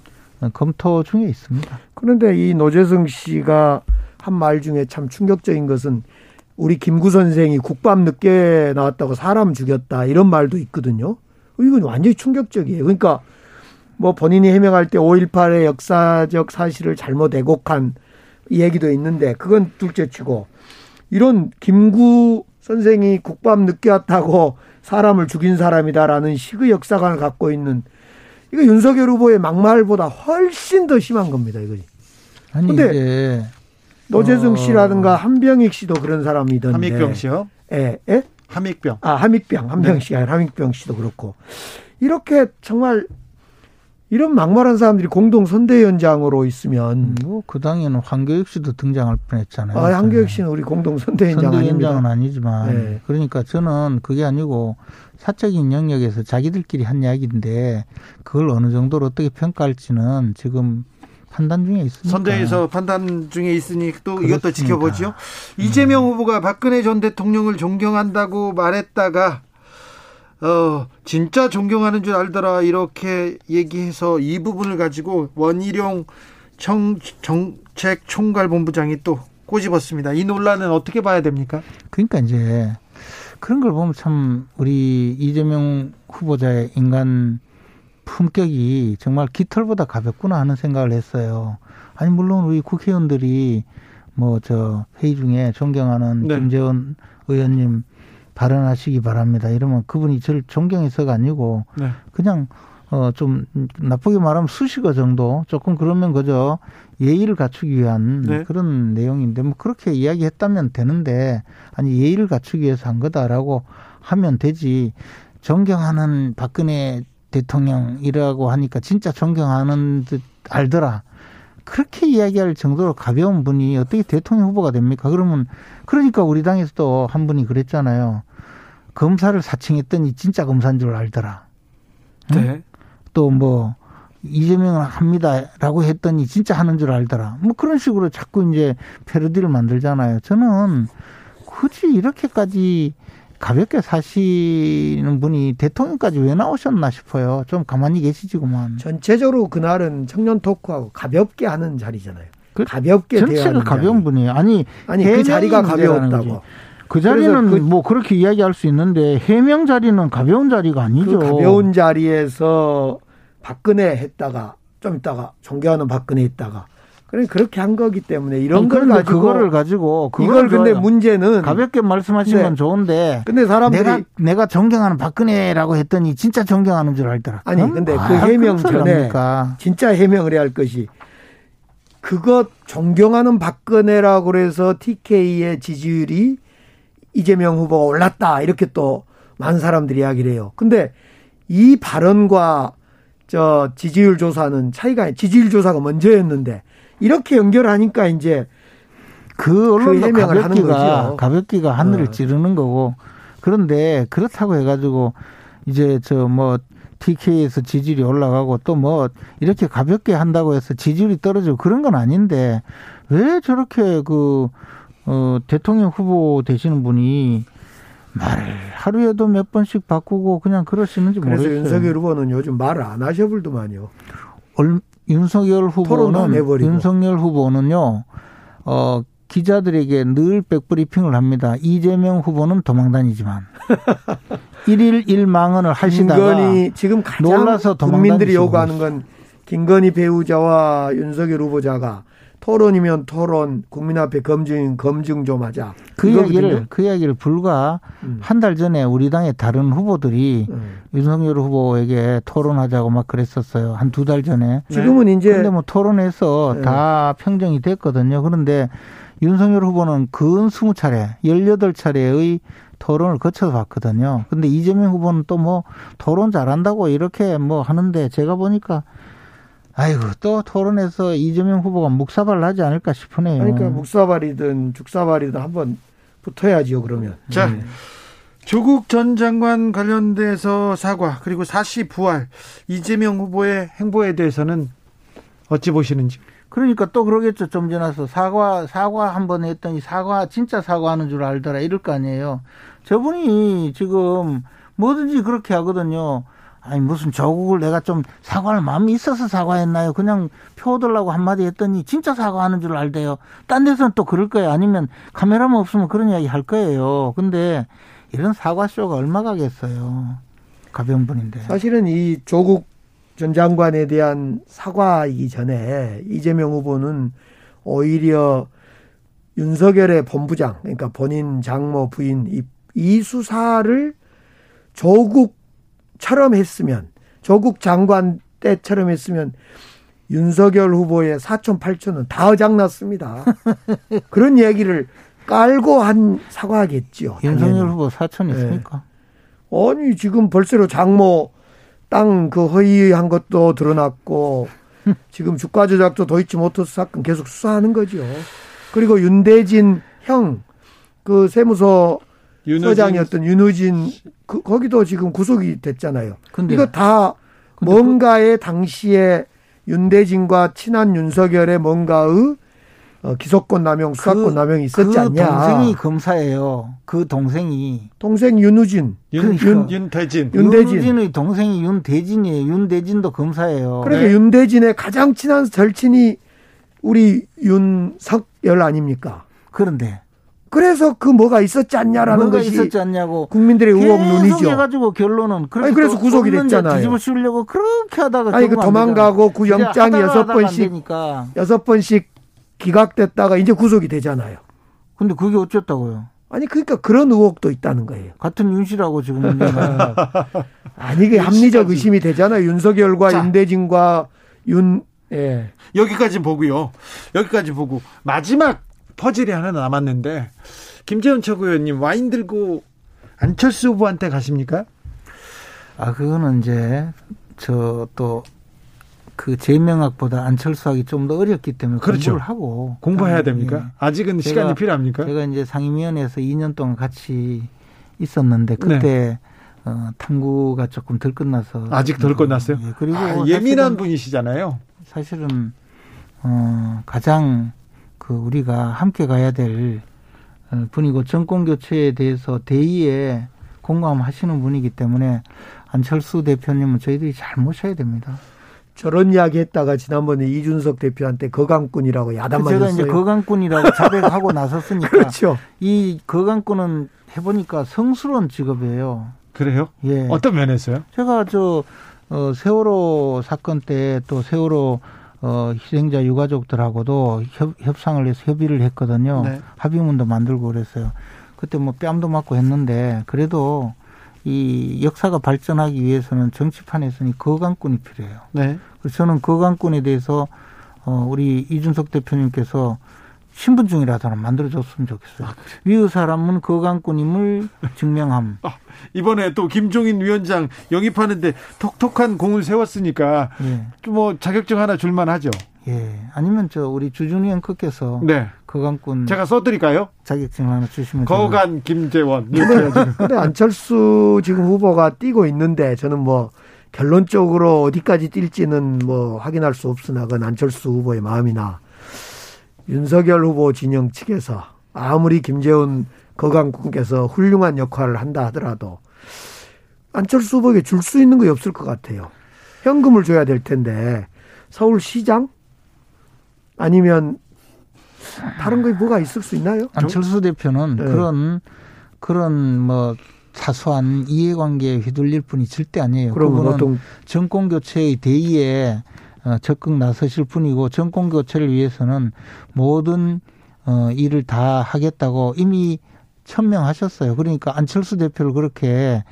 검토 중에 있습니다. 그런데 이 노재승 씨가 한 말 중에 참 충격적인 것은 우리 김구 선생이 국밥 늦게 나왔다고 사람 죽였다 이런 말도 있거든요. 이건 완전히 충격적이에요. 그러니까 뭐 본인이 해명할 때 5.18의 역사적 사실을 잘못 왜곡한 얘기도 있는데 그건 둘째치고 이런 김구 선생이 국밥 늦게 왔다고 사람을 죽인 사람이다라는 식의 역사관을 갖고 있는 이거 윤석열 후보의 막말보다 훨씬 더 심한 겁니다. 이거. 아니 근데 노재승 어. 씨라든가 한병익 씨도 그런 사람이던데. 함익병 씨요? 예, 예? 함익병. 아, 함익병. 한병 네. 씨가 아니라 함익병 씨도 그렇고. 이렇게 정말 이런 막말한 사람들이 공동 선대위원장으로 있으면 음, 뭐그 당에는 황교익 씨도 등장할 뻔했잖아요. 아, 황교익 씨는 우리 공동 선대위원장 선대위원장은 아니지만 네. 그러니까 저는 그게 아니고 사적인 영역에서 자기들끼리 한 이야기인데 그걸 어느 정도로 어떻게 평가할지는 지금 판단 중에 있습니다. 선대에서 판단 중에 있으니 또 그렇습니다. 이것도 지켜보죠. 음. 이재명 후보가 박근혜 전 대통령을 존경한다고 말했다가 어 진짜 존경하는 줄 알더라 이렇게 얘기해서 이 부분을 가지고 원희룡 정, 정책 총괄 본부장이 또 꼬집었습니다. 이 논란은 어떻게 봐야 됩니까? 그러니까 이제 그런 걸 보면 참 우리 이재명 후보자의 인간 품격이 정말 깃털보다 가볍구나 하는 생각을 했어요. 아니 물론 우리 국회의원들이 뭐 저 회의 중에 존경하는 네. 김재원 의원님 발언하시기 바랍니다. 이러면 그분이 저를 존경해서가 아니고 네. 그냥 어 좀 나쁘게 말하면 수식어 정도 조금 그러면 그저 예의를 갖추기 위한 네. 그런 내용인데 뭐 그렇게 이야기했다면 되는데 아니 예의를 갖추기 위해서 한 거다라고 하면 되지 존경하는 박근혜 대통령이라고 하니까 진짜 존경하는 듯 알더라. 그렇게 이야기할 정도로 가벼운 분이 어떻게 대통령 후보가 됩니까? 그러면 그러니까 우리 당에서도 한 분이 그랬잖아요. 검사를 사칭했더니 진짜 검사인 줄 알더라. 네. 응? 또뭐 이재명을 합니다라고 했더니 진짜 하는 줄 알더라. 뭐 그런 식으로 자꾸 이제 패러디를 만들잖아요. 저는 굳이 이렇게까지 가볍게 사시는 분이 대통령까지 왜 나오셨나 싶어요. 좀 가만히 계시지구만. 전체적으로 그날은 청년 토크하고 가볍게 하는 자리잖아요. 그 가볍게 전체가 가벼운 자리. 분이에요. 아니 아니 그 자리가 가벼웠다고. 그 자리는 그, 뭐 그렇게 이야기할 수 있는데 해명 자리는 가벼운 자리가 아니죠. 그 가벼운 자리에서 박근혜 했다가 좀 있다가 존경하는 박근혜 했다가 그래 그렇게 한 거기 때문에 이런 걸 가지고 그거를 가지고 이걸 근데 좋아요. 문제는 가볍게 말씀하시면 네. 좋은데 근데 사람들이 내가 내가 존경하는 박근혜라고 했더니 진짜 존경하는 줄 알더라. 아니 근데 그 아, 해명 전에 진짜 해명을 해야 할 것이 그것 존경하는 박근혜라고 그래서 TK의 지지율이 이재명 후보가 올랐다 이렇게 또 많은 사람들이 이야기를 해요. 근데 이 발언과 저 지지율 조사는 차이가 지지율 조사가 먼저였는데 이렇게 연결하니까 이제 그 언론도 그 가볍기가 가볍기가 하늘을 어. 찌르는 거고 그런데 그렇다고 해가지고 이제 저 뭐 TK에서 지지율이 올라가고 또 뭐 이렇게 가볍게 한다고 해서 지지율이 떨어지고 그런 건 아닌데 왜 저렇게 그 어, 대통령 후보 되시는 분이 말을 하루에도 몇 번씩 바꾸고 그냥 그러시는지 그래서 모르겠어요. 윤석열 후보는 요즘 말을 안 하셔 불더만요. 얼, 윤석열 후보는 윤석열 후보는요. 어 기자들에게 늘 백브리핑을 합니다. 이재명 후보는 도망다니지만 일일 일망언을 하시다가 김건희 지금 가장 놀라서 국민들이 요구하는 건 김건희 배우자와 윤석열 후보자가 토론이면 토론, 국민 앞에 검증 검증 좀 하자. 그 이야기를 그 이야기를 불과 음. 한달 전에 우리 당의 다른 후보들이 음. 윤석열 후보에게 토론하자고 막 그랬었어요. 한 두 달 전에. 지금은 이제 근데 뭐 토론해서 네. 다 평정이 됐거든요. 그런데 윤석열 후보는 근 스무 차례, 열여덟 차례의 토론을 거쳐서 봤거든요. 근데 이재명 후보는 또 뭐 토론 잘한다고 이렇게 뭐 하는데 제가 보니까 아이고 또 토론에서 이재명 후보가 묵사발을 하지 않을까 싶으네요. 그러니까 묵사발이든 죽사발이든 한번 붙어야지요 그러면. 자 네. 조국 전 장관 관련돼서 사과 그리고 사시 부활 이재명 후보의 행보에 대해서는 어찌 보시는지. 그러니까 또 그러겠죠. 좀 지나서 사과 사과 한 번 했더니 사과 진짜 사과하는 줄 알더라 이럴 거 아니에요. 저분이 지금 뭐든지 그렇게 하거든요. 아니 무슨 조국을 내가 좀 사과할 마음이 있어서 사과했나요? 그냥 표 얻으려고 한마디 했더니 진짜 사과하는 줄 알대요. 딴 데서는 또 그럴 거예요. 아니면 카메라만 없으면 그런 이야기 할 거예요. 근데 이런 사과쇼가 얼마 가겠어요. 가벼운 분인데. 사실은 이 조국 전 장관에 대한 사과이기 전에 이재명 후보는 오히려 윤석열의 본부장, 그러니까 본인 장모 부인 이, 이 수사를 조국 처럼 했으면 조국 장관 때처럼 했으면 윤석열 후보의 사촌 팔촌은 다 어장났습니다. 그런 얘기를 깔고 한 사과겠죠. 윤석열 후보 사촌 있습니까? 네. 아니 지금 벌써로 장모 땅 그 허위한 것도 드러났고 지금 주가 조작도 도이치모터스 사건 계속 수사하는 거죠. 그리고 윤대진 형 그 세무서 윤호진. 서장이었던 윤우진 그, 거기도 지금 구속이 됐잖아요. 근데 이거 다 근데 뭔가의 그... 당시에 윤대진과 친한 윤석열의 뭔가의 어, 기소권 남용, 수사권 그, 남용이 있었지 그 않냐. 동생이 검사예요. 그 동생이. 동생 윤우진. 윤, 그, 윤, 윤대진. 윤대진. 윤우진의 동생이 윤대진이에요. 윤대진도 검사예요. 그러니까 네. 윤대진의 가장 친한 절친이 우리 윤석열 아닙니까? 그런데 그래서 그 뭐가 있었지 않냐라는 뭐가 것이 있었지 않냐고 국민들의 의혹 논이죠. 해가지고 결론은 아니 그래서 구속이 됐잖아요. 뒤집어 씌우려고 그렇게 하다가 아니 그 도망가고 그 영장이 여섯 번씩 여섯 번씩 기각됐다가 이제 구속이 되잖아요. 근데 그게 어쨌다고요? 아니 그러니까 그런 의혹도 있다는 거예요. 같은 윤 씨라고 지금 아니 그 합리적 의심이 되잖아요. 윤석열과 자. 윤대진과 윤 예. 여기까지 보고요. 여기까지 보고 마지막 퍼즐이 하나 남았는데 김재현 최고위원님 와인 들고 안철수 후보한테 가십니까? 아 그거는 이제 저 또 그 제명학보다 안철수하기 좀더 어렵기 때문에 그렇죠. 공부를 하고 공부해야 됩니까? 예. 아직은 제가, 시간이 필요합니까? 제가 이제 상임위원회에서 2년 동안 같이 있었는데 그때 네. 어, 탐구가 조금 덜 끝나서 아직 덜 끝났어요. 예, 그리고 아, 예민한 분이시잖아요. 사실은 어, 가장 그 우리가 함께 가야 될 어, 분이고 정권 교체에 대해서 대의에 공감하시는 분이기 때문에 안철수 대표님은 저희들이 잘 모셔야 됩니다. 저런 이야기 했다가 지난번에 이준석 대표한테 거강꾼이라고 야단 맞았어요. 제가 이제 거강꾼이라고 자백하고 나섰으니까. 그렇죠. 이 거강꾼은 해보니까 성스러운 직업이에요. 그래요? 예. 어떤 면에서요? 제가 저 어, 세월호 사건 때 또 세월호 어, 희생자 유가족들하고도 협, 협상을 해서 협의를 했거든요. 네. 합의문도 만들고 그랬어요. 그때 뭐 뺨도 맞고 했는데 그래도 이 역사가 발전하기 위해서는 정치판에서는 거강꾼이 필요해요. 네. 그래서 저는 거강꾼에 대해서 어, 우리 이준석 대표님께서 신분증이라도 만들어줬으면 좋겠어요. 아. 위 사람은 거강꾼임을 증명함. 아, 이번에 또 김종인 위원장 영입하는데 톡톡한 공을 세웠으니까 예. 뭐 자격증 하나 줄만 하죠. 예. 아니면 저 우리 주준 의원께서 네. 거강꾼 제가 써드릴까요? 자격증 하나 주시면 거간 김재원. 근데 안철수 지금 후보가 뛰고 있는데 저는 뭐 결론적으로 어디까지 뛸지는 뭐 확인할 수 없으나 그건 안철수 후보의 마음이나 윤석열 후보 진영 측에서 아무리 김재훈 거강군께서 훌륭한 역할을 한다 하더라도 안철수 후보에게 줄 수 있는 게 없을 것 같아요. 현금을 줘야 될 텐데 서울시장 아니면 다른 거 뭐가 있을 수 있나요? 안철수 대표는 네. 그런 그런 뭐 사소한 이해관계에 휘둘릴 분이 절대 아니에요. 그분은 어떤... 정권 교체의 대의에 어, 적극 나서실 분이고 정권 교체를 위해서는 모든 어, 일을 다 하겠다고 이미 천명하셨어요. 그러니까 안철수 대표를 그렇게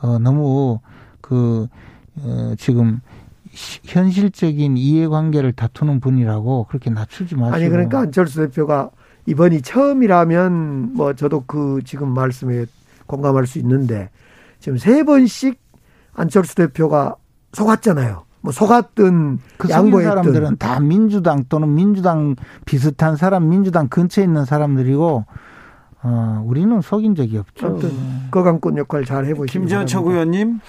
어, 너무 그 어, 지금 현실적인 이해관계를 다투는 분이라고 그렇게 낮추지 마시고. 아니 그러니까 안철수 대표가 이번이 처음이라면 뭐 저도 그 지금 말씀에 공감할 수 있는데 지금 세 번씩 안철수 대표가 속았잖아요. 뭐 속았든 그 양보했든 사람들은 다 민주당 또는 민주당 비슷한 사람, 민주당 근처에 있는 사람들이고 어, 우리는 속인 적이 없죠. 아무튼 거강권 역할 잘 해보시고. 김재원 최고위원님,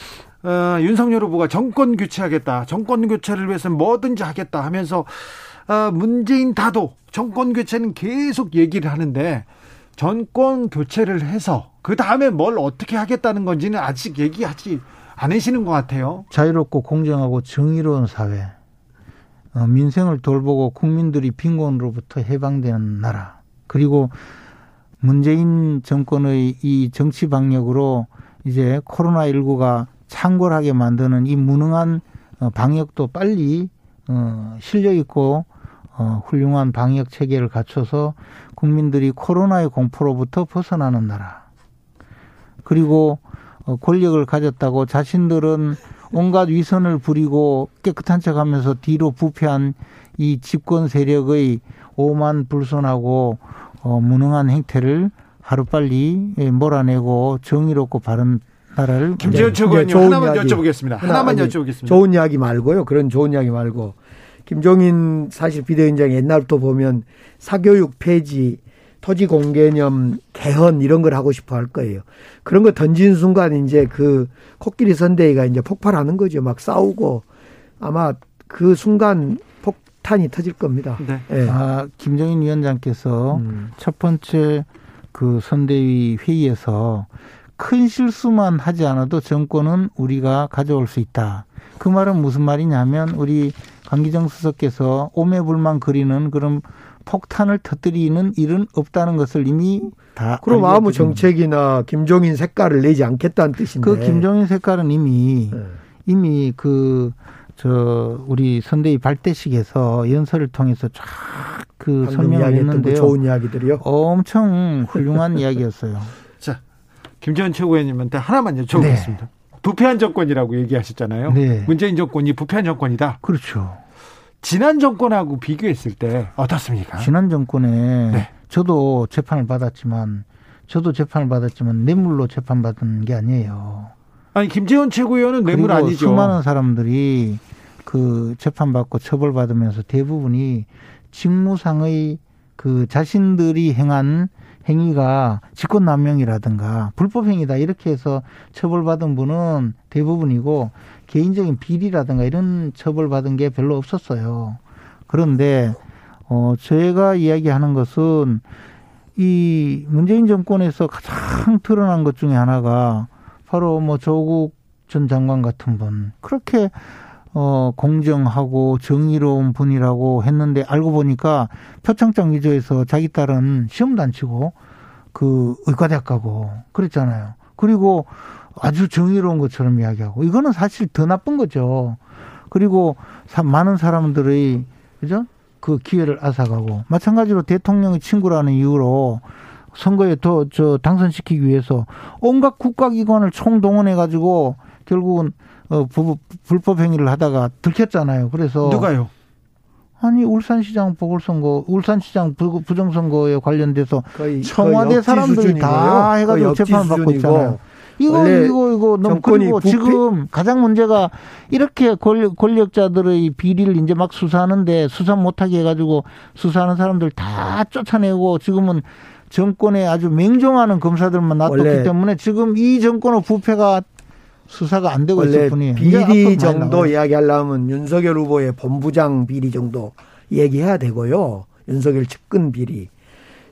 어, 윤석열 후보가 정권 교체하겠다. 정권 교체를 위해서는 뭐든지 하겠다 하면서 어, 문재인 다도 정권 교체는 계속 얘기를 하는데 정권 교체를 해서 그 다음에 뭘 어떻게 하겠다는 건지는 아직 얘기하지 않으시는 것 같아요. 자유롭고 공정하고 정의로운 사회, 어, 민생을 돌보고 국민들이 빈곤으로부터 해방되는 나라, 그리고 문재인 정권의 이 정치 방역으로 이제 코로나19가 창궐하게 만드는 이 무능한 어, 방역도 빨리 어, 실력 있고 어, 훌륭한 방역 체계를 갖춰서 국민들이 코로나의 공포로부터 벗어나는 나라. 그리고 어, 권력을 가졌다고 자신들은 온갖 위선을 부리고 깨끗한 척 하면서 뒤로 부패한 이 집권 세력의 오만 불손하고 어, 무능한 행태를 하루빨리 몰아내고 정의롭고 바른 나라를 김재현 최고위원님 하나만 이야기. 여쭤보겠습니다. 하나만 아니, 여쭤보겠습니다. 좋은 이야기 말고요. 그런 좋은 이야기 말고 김종인 사실 비대위원장 옛날부터 보면 사교육 폐지 토지 공개념 개헌 이런 걸 하고 싶어 할 거예요. 그런 거 던진 순간 이제 그 코끼리 선대위가 이제 폭발하는 거죠. 막 싸우고 아마 그 순간 폭탄이 터질 겁니다. 네. 네. 아, 김정인 위원장께서 음. 첫 번째 그 선대위 회의에서 큰 실수만 하지 않아도 정권은 우리가 가져올 수 있다. 그 말은 무슨 말이냐면 우리 강기정 수석께서 오매불만 그리는 그런 폭탄을 터뜨리는 일은 없다는 것을 이미 다 그럼 아무 정책이나 김종인 색깔을 내지 않겠다는 뜻인데 그 김종인 색깔은 이미 네. 이미 그 저 우리 선대위 발대식에서 연설을 통해서 쫙 그 설명을 했는데요. 그 좋은 이야기들이요. 엄청 훌륭한 이야기였어요. 자, 김재원 최고위원님한테 하나만 여쭤보겠습니다. 네. 부패한 정권이라고 얘기하셨잖아요. 네. 문재인 정권이 부패한 정권이다. 그렇죠. 지난 정권하고 비교했을 때 어떻습니까? 지난 정권에 네. 저도 재판을 받았지만 저도 재판을 받았지만 뇌물로 재판받은 게 아니에요. 아니 김재원 최고위원은 뇌물 아니죠. 수많은 사람들이 그 재판받고 처벌받으면서 대부분이 직무상의 그 자신들이 행한 행위가 직권남용이라든가 불법행위다 이렇게 해서 처벌받은 분은 대부분이고 개인적인 비리라든가 이런 처벌받은 게 별로 없었어요. 그런데 어 저희가 이야기하는 것은 이 문재인 정권에서 가장 드러난 것 중에 하나가 바로 뭐 조국 전 장관 같은 분 그렇게 어 공정하고 정의로운 분이라고 했는데 알고 보니까 표창장 위조해서 자기 딸은 시험도 안 치고 그 의과대학 가고 그랬잖아요. 그리고 아주 정의로운 것처럼 이야기하고 이거는 사실 더 나쁜 거죠. 그리고 많은 사람들의 그죠? 그 기회를 앗아가고 마찬가지로 대통령의 친구라는 이유로 선거에 더 저 당선시키기 위해서 온갖 국가기관을 총동원해 가지고 결국은 어 부, 불법 행위를 하다가 들켰잖아요. 그래서 누가요? 아니 울산시장 보궐선거, 울산시장 부정선거에 관련돼서 청와대 사람들이 다 해가지고 재판을 받고 있잖아요. 이거 이거 이거 너무 그리고 부패? 지금 가장 문제가 이렇게 권력자들의 비리를 이제 막 수사하는데 수사 못하게 해가지고 수사하는 사람들 다 쫓아내고 지금은 정권에 아주 맹종하는 검사들만 놔뒀기 때문에 지금 이 정권의 부패가 수사가 안 되고 있을 뿐이에요. 비리 정도 이야기하려면 윤석열 후보의 본부장 비리 정도 얘기해야 되고요. 윤석열 측근 비리.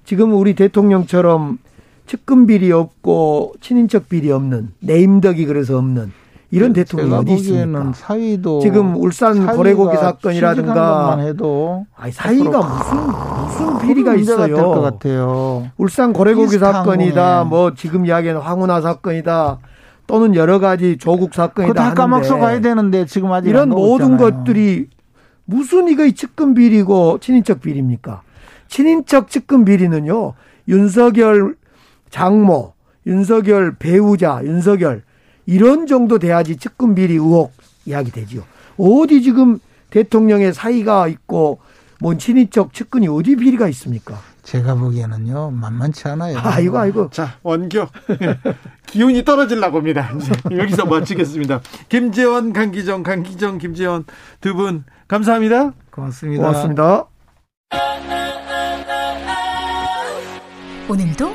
지금 우리 대통령처럼 측근 비리 없고 친인척 비리 없는 네임덕이 그래서 없는 이런 네, 대통령이 어디 있습니까? 사위도 지금 울산 고래고기 사건이라든가 해도 아니 사위가 무슨 무슨 비리가 있어요. 것 같아요. 울산 고래고기 사건이다. 뭐 지금 이야기하는 황운하 사건이다. 또는 여러 가지 조국 사건이다. 다 까먹어 가야 되는데 지금 아직 이런 모든. 것들이 무슨 이거 측근 비리고 친인척 비리입니까? 친인척 측근 비리는요. 윤석열 장모, 윤석열 배우자, 윤석열 이런 정도 돼야지 측근 비리 의혹 이야기 되지요. 어디 지금 대통령의 사이가 있고 뭔 친인척 측근이 어디 비리가 있습니까? 제가 보기에는요 만만치 않아요. 아이고 아이고. 자 원교 기운이 떨어질라고 합니다. 여기서 마치겠습니다. 김재원, 강기정, 강기정, 김재원 두 분 감사합니다. 고맙습니다. 고맙습니다. 오늘도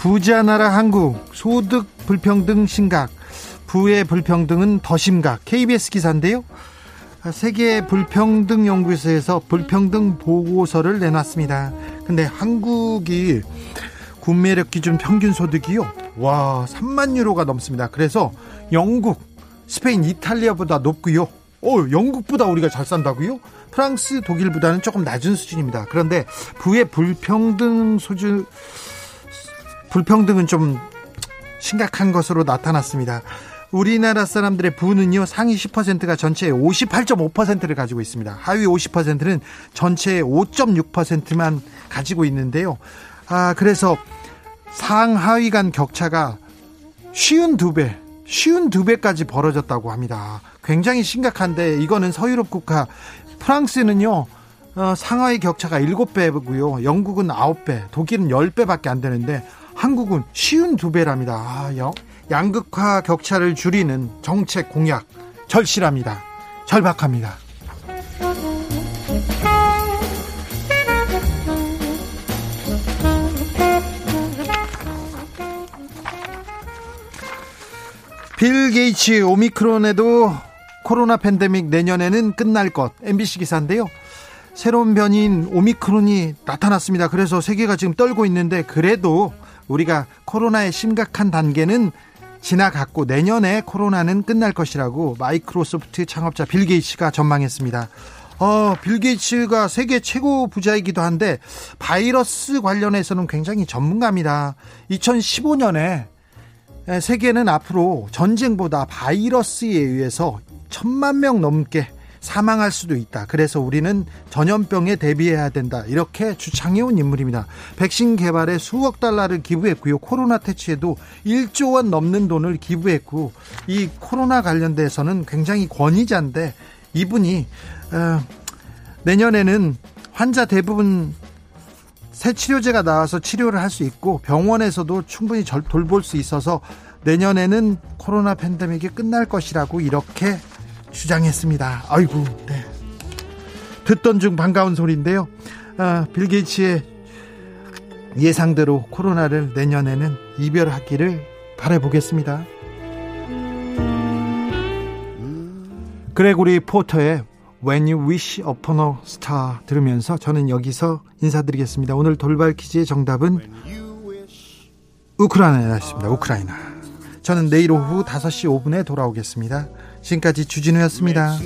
부자 나라 한국 소득 불평등 심각. 부의 불평등은 더 심각. KBS 기사인데요. 세계 불평등 연구소에서 불평등 보고서를 내놨습니다. 근데 한국이 구매력 기준 평균 소득이요? 와 3만 유로가 넘습니다. 그래서 영국 스페인 이탈리아보다 높고요. 어, 영국보다 우리가 잘 산다고요? 프랑스, 독일보다는 조금 낮은 수준입니다. 그런데 부의 불평등 소주 불평등은 좀 심각한 것으로 나타났습니다. 우리나라 사람들의 부는요 상위 10%가 전체의 58.5%를 가지고 있습니다. 하위 50%는 전체의 5.6%만 가지고 있는데요. 아 그래서 상하위 간 격차가 쉬운 두 배, 쉬운 두 배까지 벌어졌다고 합니다. 굉장히 심각한데 이거는 서유럽 국가 프랑스는요 어, 상하이 격차가 7배고요. 영국은 9배, 독일은 10배밖에 안 되는데 한국은 쉬운 두 배랍니다. 아, 영, 양극화 격차를 줄이는 정책 공약 절실합니다. 절박합니다. 빌 게이츠 오미크론에도 코로나 팬데믹 내년에는 끝날 것 MBC 기사인데요. 새로운 변이인 오미크론이 나타났습니다. 그래서 세계가 지금 떨고 있는데 그래도 우리가 코로나의 심각한 단계는 지나갔고 내년에 코로나는 끝날 것이라고 마이크로소프트 창업자 빌 게이츠가 전망했습니다. 어, 빌 게이츠가 세계 최고 부자이기도 한데 바이러스 관련해서는 굉장히 전문가입니다. 2015년에 세계는 앞으로 전쟁보다 바이러스에 의해서 천만 명 넘게 사망할 수도 있다. 그래서 우리는 전염병에 대비해야 된다. 이렇게 주창해온 인물입니다. 백신 개발에 수억 달러를 기부했고요. 코로나 퇴치에도 1조 원 넘는 돈을 기부했고 이 코로나 관련돼서는 굉장히 권위자인데 이분이 어, 내년에는 환자 대부분 새 치료제가 나와서 치료를 할 수 있고 병원에서도 충분히 돌볼 수 있어서 내년에는 코로나 팬데믹이 끝날 것이라고 이렇게 주장했습니다. 아이고, 네. 듣던 중 반가운 소리인데요. 아, 빌 게이츠의 예상대로 코로나를 내년에는 이별하기를 바라보겠습니다. 그레고리 포터의 When You Wish Upon a Star 들으면서 저는 여기서 인사드리겠습니다. 오늘 돌발 퀴즈의 정답은 우크라이나였습니다. 우크라이나. 저는 내일 오후 5시 5분에 돌아오겠습니다. 지금까지 주진우였습니다.